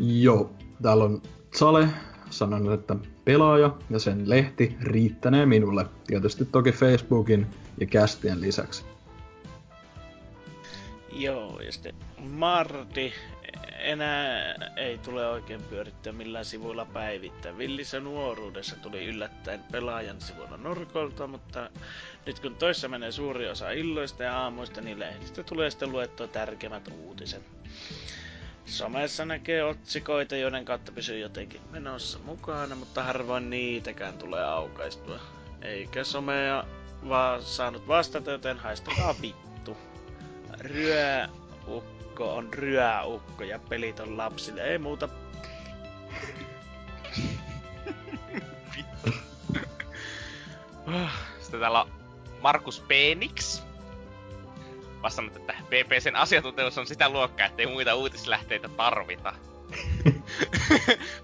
Joo, täällä on Sale sanonut, että pelaaja ja sen lehti riittänee minulle. Tietysti toki Facebookin ja kästien lisäksi. Joo, ja sitten Marti enää ei tule oikein pyörittyä millään sivuilla päivittäin. Villissä nuoruudessa tuli yllättäen pelaajan sivuilla norkolta, mutta nyt kun toissa menee suuri osa illoista ja aamuista, niin lehdistä tulee sitten luettua tärkeimmät uutiset. Somessa näkee otsikoita, joiden kautta pysyy jotenkin menossa mukana, mutta harvoin niitäkään tulee aukaistua. Eikä somea vaan saanut vastata, joten haistakaa vittu. Ryöukko on ryöukko ja pelit on lapsille. Ei muuta. Sitten täällä on Markus Phoenix. Vastannut, että BBCn asiantuntemus on sitä luokkaa, ettei muita uutislähteitä tarvita.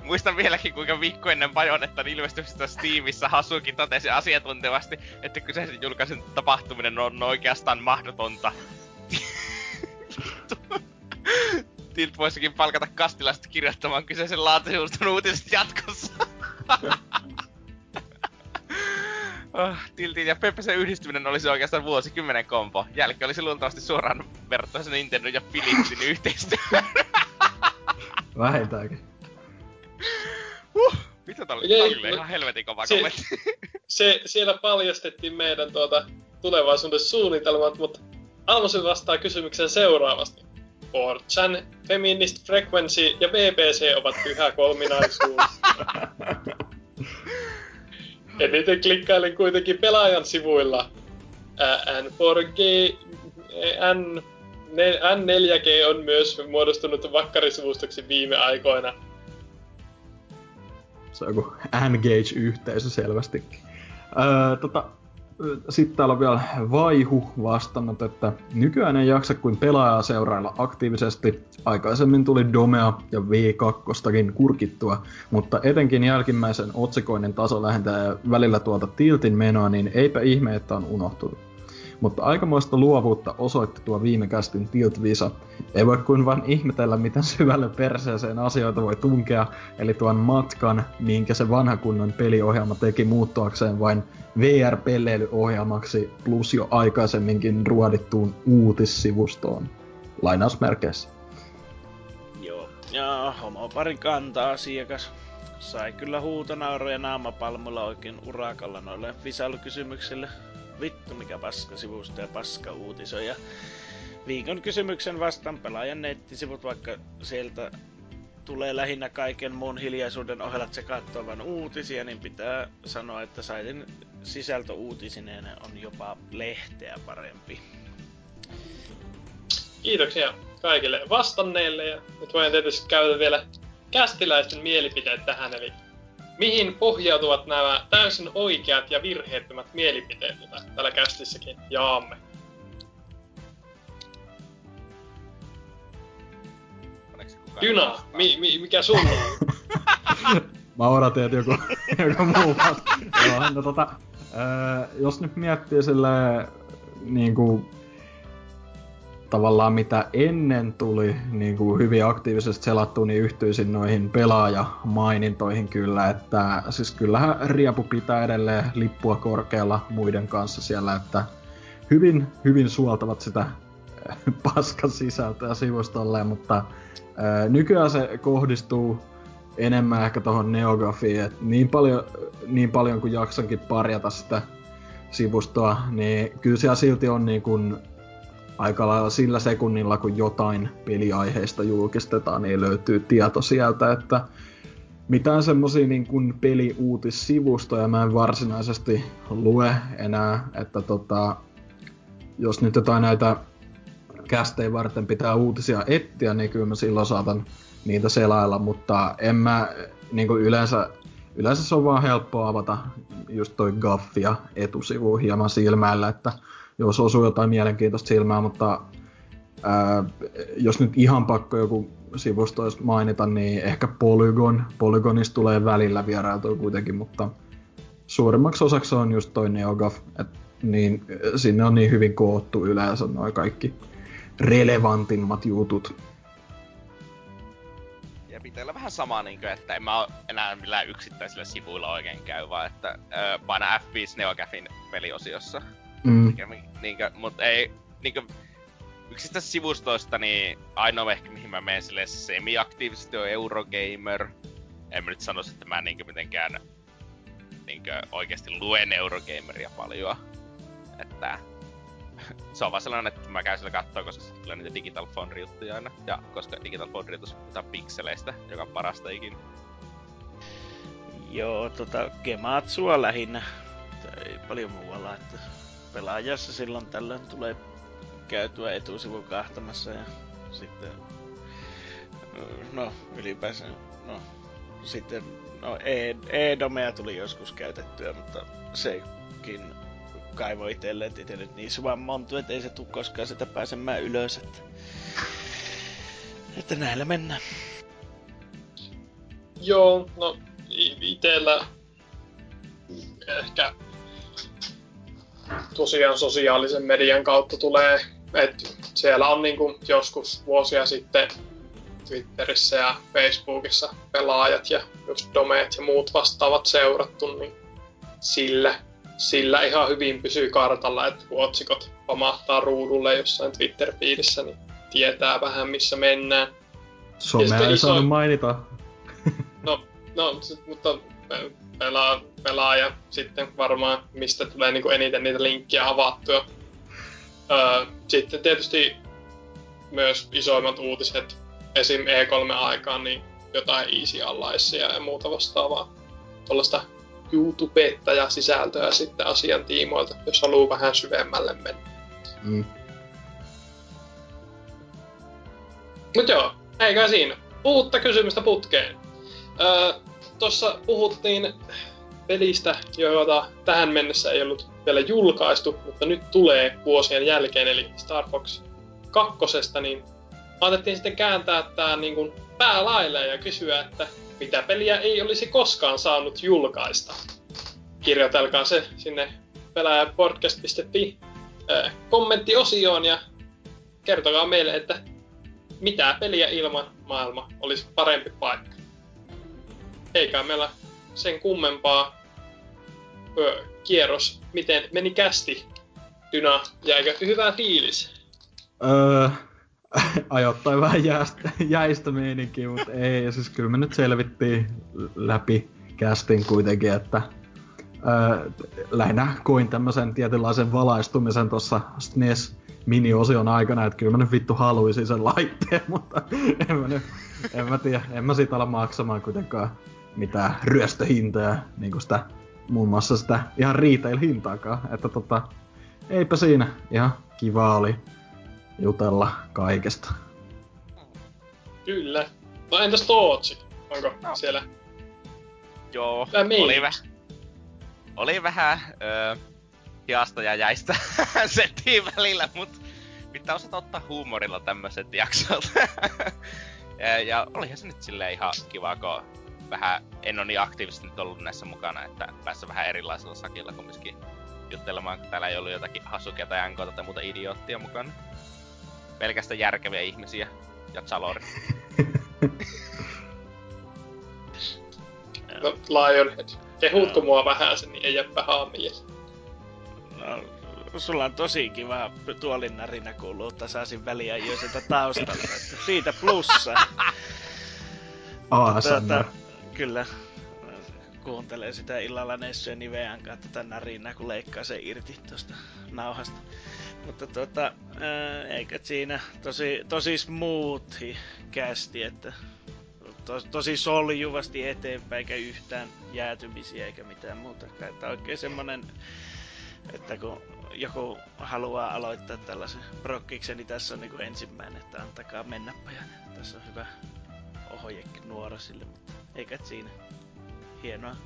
Muistan vieläkin, kuinka viikko ennen Bajonettan ilmestymistä Steamissa Hasukin totesi asiantuntevasti, että kyseisen julkaisen tapahtuminen on oikeastaan mahdotonta. Tilt voisikin palkata kastilasta kirjoittamaan kyseisen laatujuuston uutiset jatkossa. oh, Tiltin ja Peppesen yhdistyminen olisi oikeastaan vuosikymmenen kompo. Jälki olisi luultavasti suoraan verrattuna Nintendo ja Philipsin yhteistyöhön. Vähintäänkin. Uh, mitä tää oli? Tää oli ihan helvetin kova se, kommentti. se, siellä paljastettiin meidän tuota tulevaisuuden suunnitelmat, mutta Almosen vastaa kysymyksen seuraavasti. 4chan, Feminist Frequency ja BBC ovat pyhä kolminaisuus. Eniten klikkailin kuitenkin pelaajan sivuilla. N4G, N, N4G on myös muodostunut vakkarisivustoksi viime aikoina. Se on joku Engage-yhteisö selvästikin. Öö, tota, sitten täällä on vielä Vaihu vastannut, että nykyään ei jaksa kuin pelaajaa seurailla aktiivisesti. Aikaisemmin tuli Domea ja V2 kurkittua, mutta etenkin jälkimmäisen otsikoinen taso lähentää välillä tuolta Tiltin menoa, niin eipä ihme, että on unohtunut mutta aikamoista luovuutta osoitti tuo viime kästin Tilt Visa. Ei voi kuin vain ihmetellä, miten syvälle perseeseen asioita voi tunkea, eli tuon matkan, minkä se vanha kunnon peliohjelma teki muuttuakseen vain VR-pelleilyohjelmaksi plus jo aikaisemminkin ruodittuun uutissivustoon. Lainausmerkeissä. Joo, ja homoparin kanta-asiakas sai kyllä huutonauroja naamapalmulla oikein urakalla noille visailukysymyksille vittu mikä paska sivusto ja paska uutisoja. Viikon kysymyksen vastaan pelaajan nettisivut, vaikka sieltä tulee lähinnä kaiken muun hiljaisuuden ohella tsekattavan uutisia, niin pitää sanoa, että saitin sisältö uutisineen on jopa lehteä parempi. Kiitoksia kaikille vastanneille ja nyt voin tietysti käydä vielä kästiläisten mielipiteet tähän, eli mihin pohjautuvat nämä täysin oikeat ja virheettömät mielipiteet, joita täällä kästissäkin jaamme? Dyna, mi, mi, mikä sun on? Mä odotin, että joku, joku muu. Joo, no tota, jos nyt miettii silleen, niinku, tavallaan mitä ennen tuli niin kuin hyvin aktiivisesti selattu, niin yhtyisin noihin pelaajamainintoihin kyllä, että siis kyllähän Riepu pitää edelleen lippua korkealla muiden kanssa siellä, että hyvin, hyvin suoltavat sitä paskan sisältöä sivustolle, mutta ää, nykyään se kohdistuu enemmän ehkä tuohon Neografiin, että niin paljon, niin paljon kuin jaksankin parjata sitä sivustoa, niin kyllä siellä silti on niin kuin aika lailla sillä sekunnilla, kun jotain peliaiheista julkistetaan, niin löytyy tieto sieltä, että mitään semmosia niin kuin peliuutissivustoja mä en varsinaisesti lue enää, että tota, jos nyt jotain näitä kästejä varten pitää uutisia etsiä, niin kyllä mä silloin saatan niitä selailla, mutta en mä niin kuin yleensä, yleensä se on vaan helppoa avata just toi Gaffi ja etusivu hieman silmällä, että jos osuu jotain mielenkiintoista silmää, mutta ää, jos nyt ihan pakko joku sivusto olisi mainita, niin ehkä Polygon. Polygonista tulee välillä vierailtua kuitenkin, mutta suurimmaksi osaksi on just toi NeoGAF, et niin sinne on niin hyvin koottu yleensä noin kaikki relevantimmat jutut. Ja pitää vähän sama, niin kuin, että en mä enää millään yksittäisillä sivuilla oikein käy, vaan että paina F5 NeoGAFin peliosiossa. Mm. Niinkö, mut ei, niinkö, yksistä sivustoista, niin ainoa ehkä mihin mä menen sille semi-aktiivisesti on Eurogamer. En mä nyt sanoisi, että mä niinkö mitenkään niinkö oikeasti luen Eurogameria paljon. Että se on vaan sellainen, että mä käyn sillä kattoo, koska se tulee niitä Digital Foundry juttuja aina. Ja koska Digital Foundry on pikseleistä, joka on parasta ikinä. Joo, tota, Gematsua lähinnä. Ei paljon muualla, että pelaajassa silloin tällöin tulee käytyä etusivu kahtamassa ja sitten no ylipäänsä no sitten no e- E-domea tuli joskus käytettyä, mutta sekin kaivoi itselleen itse nyt niin suvan montu, että ei se tule koskaan sitä pääsemään ylös, että, että näillä mennään. Joo, no itellä ehkä tosiaan sosiaalisen median kautta tulee, että siellä on niinku joskus vuosia sitten Twitterissä ja Facebookissa pelaajat ja just domeet ja muut vastaavat seurattu, niin sillä, sillä ihan hyvin pysyy kartalla, että kun otsikot pamahtaa ruudulle jossain Twitter-fiidissä, niin tietää vähän missä mennään. Somea ei iso... saanut mainita. No, no mutta pelaa, pelaaja sitten varmaan, mistä tulee niin kuin eniten niitä linkkiä avattua. Öö, sitten tietysti myös isoimmat uutiset, esim. E3-aikaan, niin jotain easy ja muuta vastaavaa. Tuollaista YouTubetta ja sisältöä sitten asian tiimoilta, jos haluaa vähän syvemmälle mennä. Mm. Mut joo, eikä siinä. Uutta kysymystä putkeen. Öö, tuossa puhuttiin pelistä, jota tähän mennessä ei ollut vielä julkaistu, mutta nyt tulee vuosien jälkeen, eli Star Fox 2, niin otettiin sitten kääntää tämä niin kuin päälaille ja kysyä, että mitä peliä ei olisi koskaan saanut julkaista. Kirjoitelkaa se sinne pelaajapodcast.fi kommenttiosioon ja kertokaa meille, että mitä peliä ilman maailma olisi parempi paikka eikä meillä sen kummempaa ö, kierros, miten meni kästi. Dyna, jäikö hyvä fiilis? Öö, ajoittain vähän jäistä, jäistä meininkiä, mutta ei. Ja siis kyllä me nyt selvittiin läpi kästin kuitenkin, että öö, lähinnä koin tämmöisen tietynlaisen valaistumisen tuossa SNES mini-osion aikana, että kyllä mä nyt vittu haluaisin sen laitteen, mutta en mä, nyt, en mä tiedä, en mä siitä ala maksamaan kuitenkaan mitään ryöstöhintoja, niin kuin sitä, muun muassa sitä ihan retail-hintaakaan. Että tota, eipä siinä. Ihan kiva oli jutella kaikesta. Kyllä. No entäs Tootsi? Onko no. siellä Joo, oli, väh, oli vähän öö, hiasta ja jäistä settiin välillä, mut pitää osata ottaa huumorilla tämmöiset jaksot. ja, ja olihan se nyt silleen ihan kiva, kun vähän en ole niin aktiivisesti nyt ollut näissä mukana, että päässä vähän erilaisella sakilla kumminkin juttelemaan, kun täällä ei ollut jotakin hasukia tai NKta tai muuta idioottia mukana. Pelkästään järkeviä ihmisiä ja Zalori. No, Lionhead. Kehutko mua vähän sen, niin ei jää pahaa mieleen. No, sulla on tosi kiva tuolin narinä kuuluu tasaisin väliä jo sitä taustalla. Että siitä plussa. Tuota, kyllä. Kuuntelee sitä illalla Nessyä Nivean kanssa tätä narinaa, kun leikkaa se irti tuosta nauhasta. Mutta tota, ää, eikä siinä tosi, tosi smoothi kästi, että to, tosi soljuvasti eteenpäin, eikä yhtään jäätymisiä eikä mitään muuta. Että oikein semmonen, että kun joku haluaa aloittaa tällaisen prokkiksen, niin tässä on niinku ensimmäinen, että antakaa mennä pojat. Tässä on hyvä ohje nuorasille, mutta eikä siinä. Hienoa.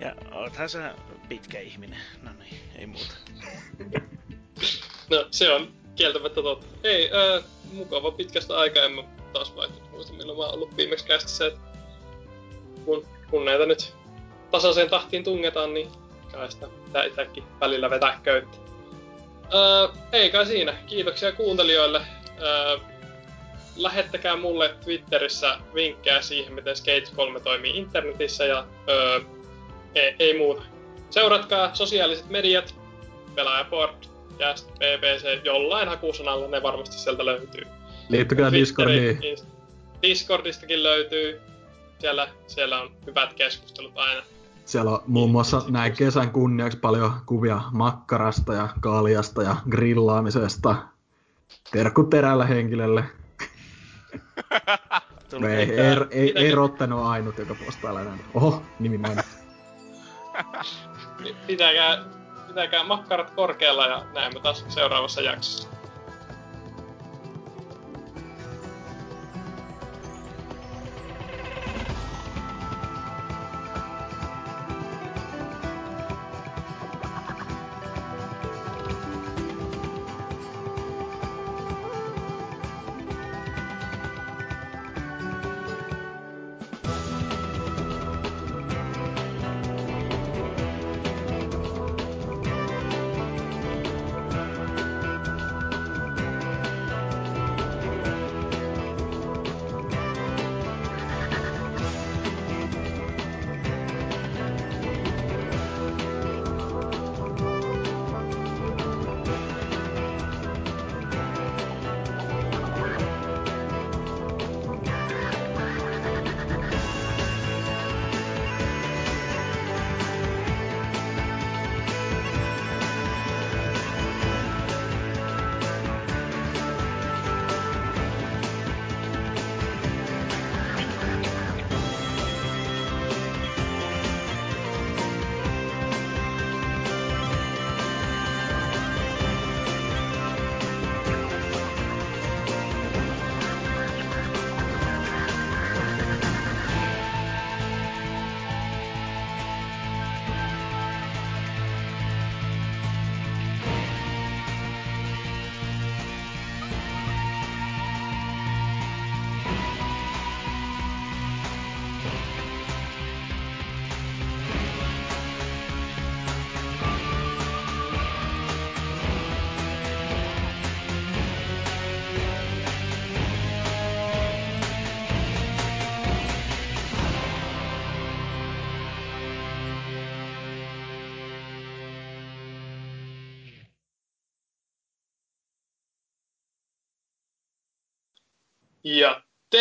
Ja oothan sä pitkä ihminen. No niin, ei muuta. No, se on kieltämättä totta. Ei, ää, mukava pitkästä aikaa, en mä taas vaihtunut muista milloin mä oon ollut viimeksi kästissä, kun, kun näitä nyt tasaiseen tahtiin tungetaan, niin kai sitä pitää itsekin välillä vetää köyttä. Ää, ei kai siinä. Kiitoksia kuuntelijoille. Ää, lähettäkää mulle Twitterissä vinkkejä siihen, miten Skate 3 toimii internetissä ja ää, ei, ei muuta. Seuratkaa sosiaaliset mediat, Pelaajaport, Cast, BBC, jollain hakusanalla ne varmasti sieltä löytyy. Liittykää Discordiin. Discordistakin löytyy. Siellä, siellä on hyvät keskustelut aina. Siellä on muun muassa näin kesän kunniaksi paljon kuvia makkarasta ja kaljasta ja grillaamisesta. Terkku terällä henkilölle. Tuli Ei, ei, ei, ei, ole ainut, joka postailee näin. Oho, nimi mainittu. Pi- Pitäkää, pitäkää makkarat korkealla ja näemme taas seuraavassa jaksossa.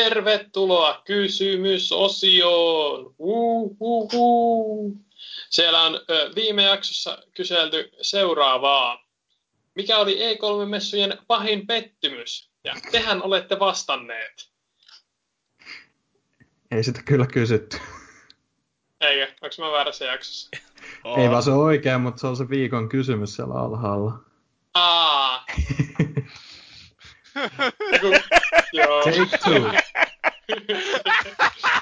Tervetuloa kysymysosioon! Uhuhu. Siellä on ö, viime jaksossa kyselty seuraavaa. Mikä oli E3-messujen pahin pettymys? Ja tehän olette vastanneet. Ei sitä kyllä kysytty. Eikö? Onko mä väärässä jaksossa? Ei vaan se on oikein, mutta se on se viikon kysymys siellä alhaalla. Aa! Joku- Joo. Take two.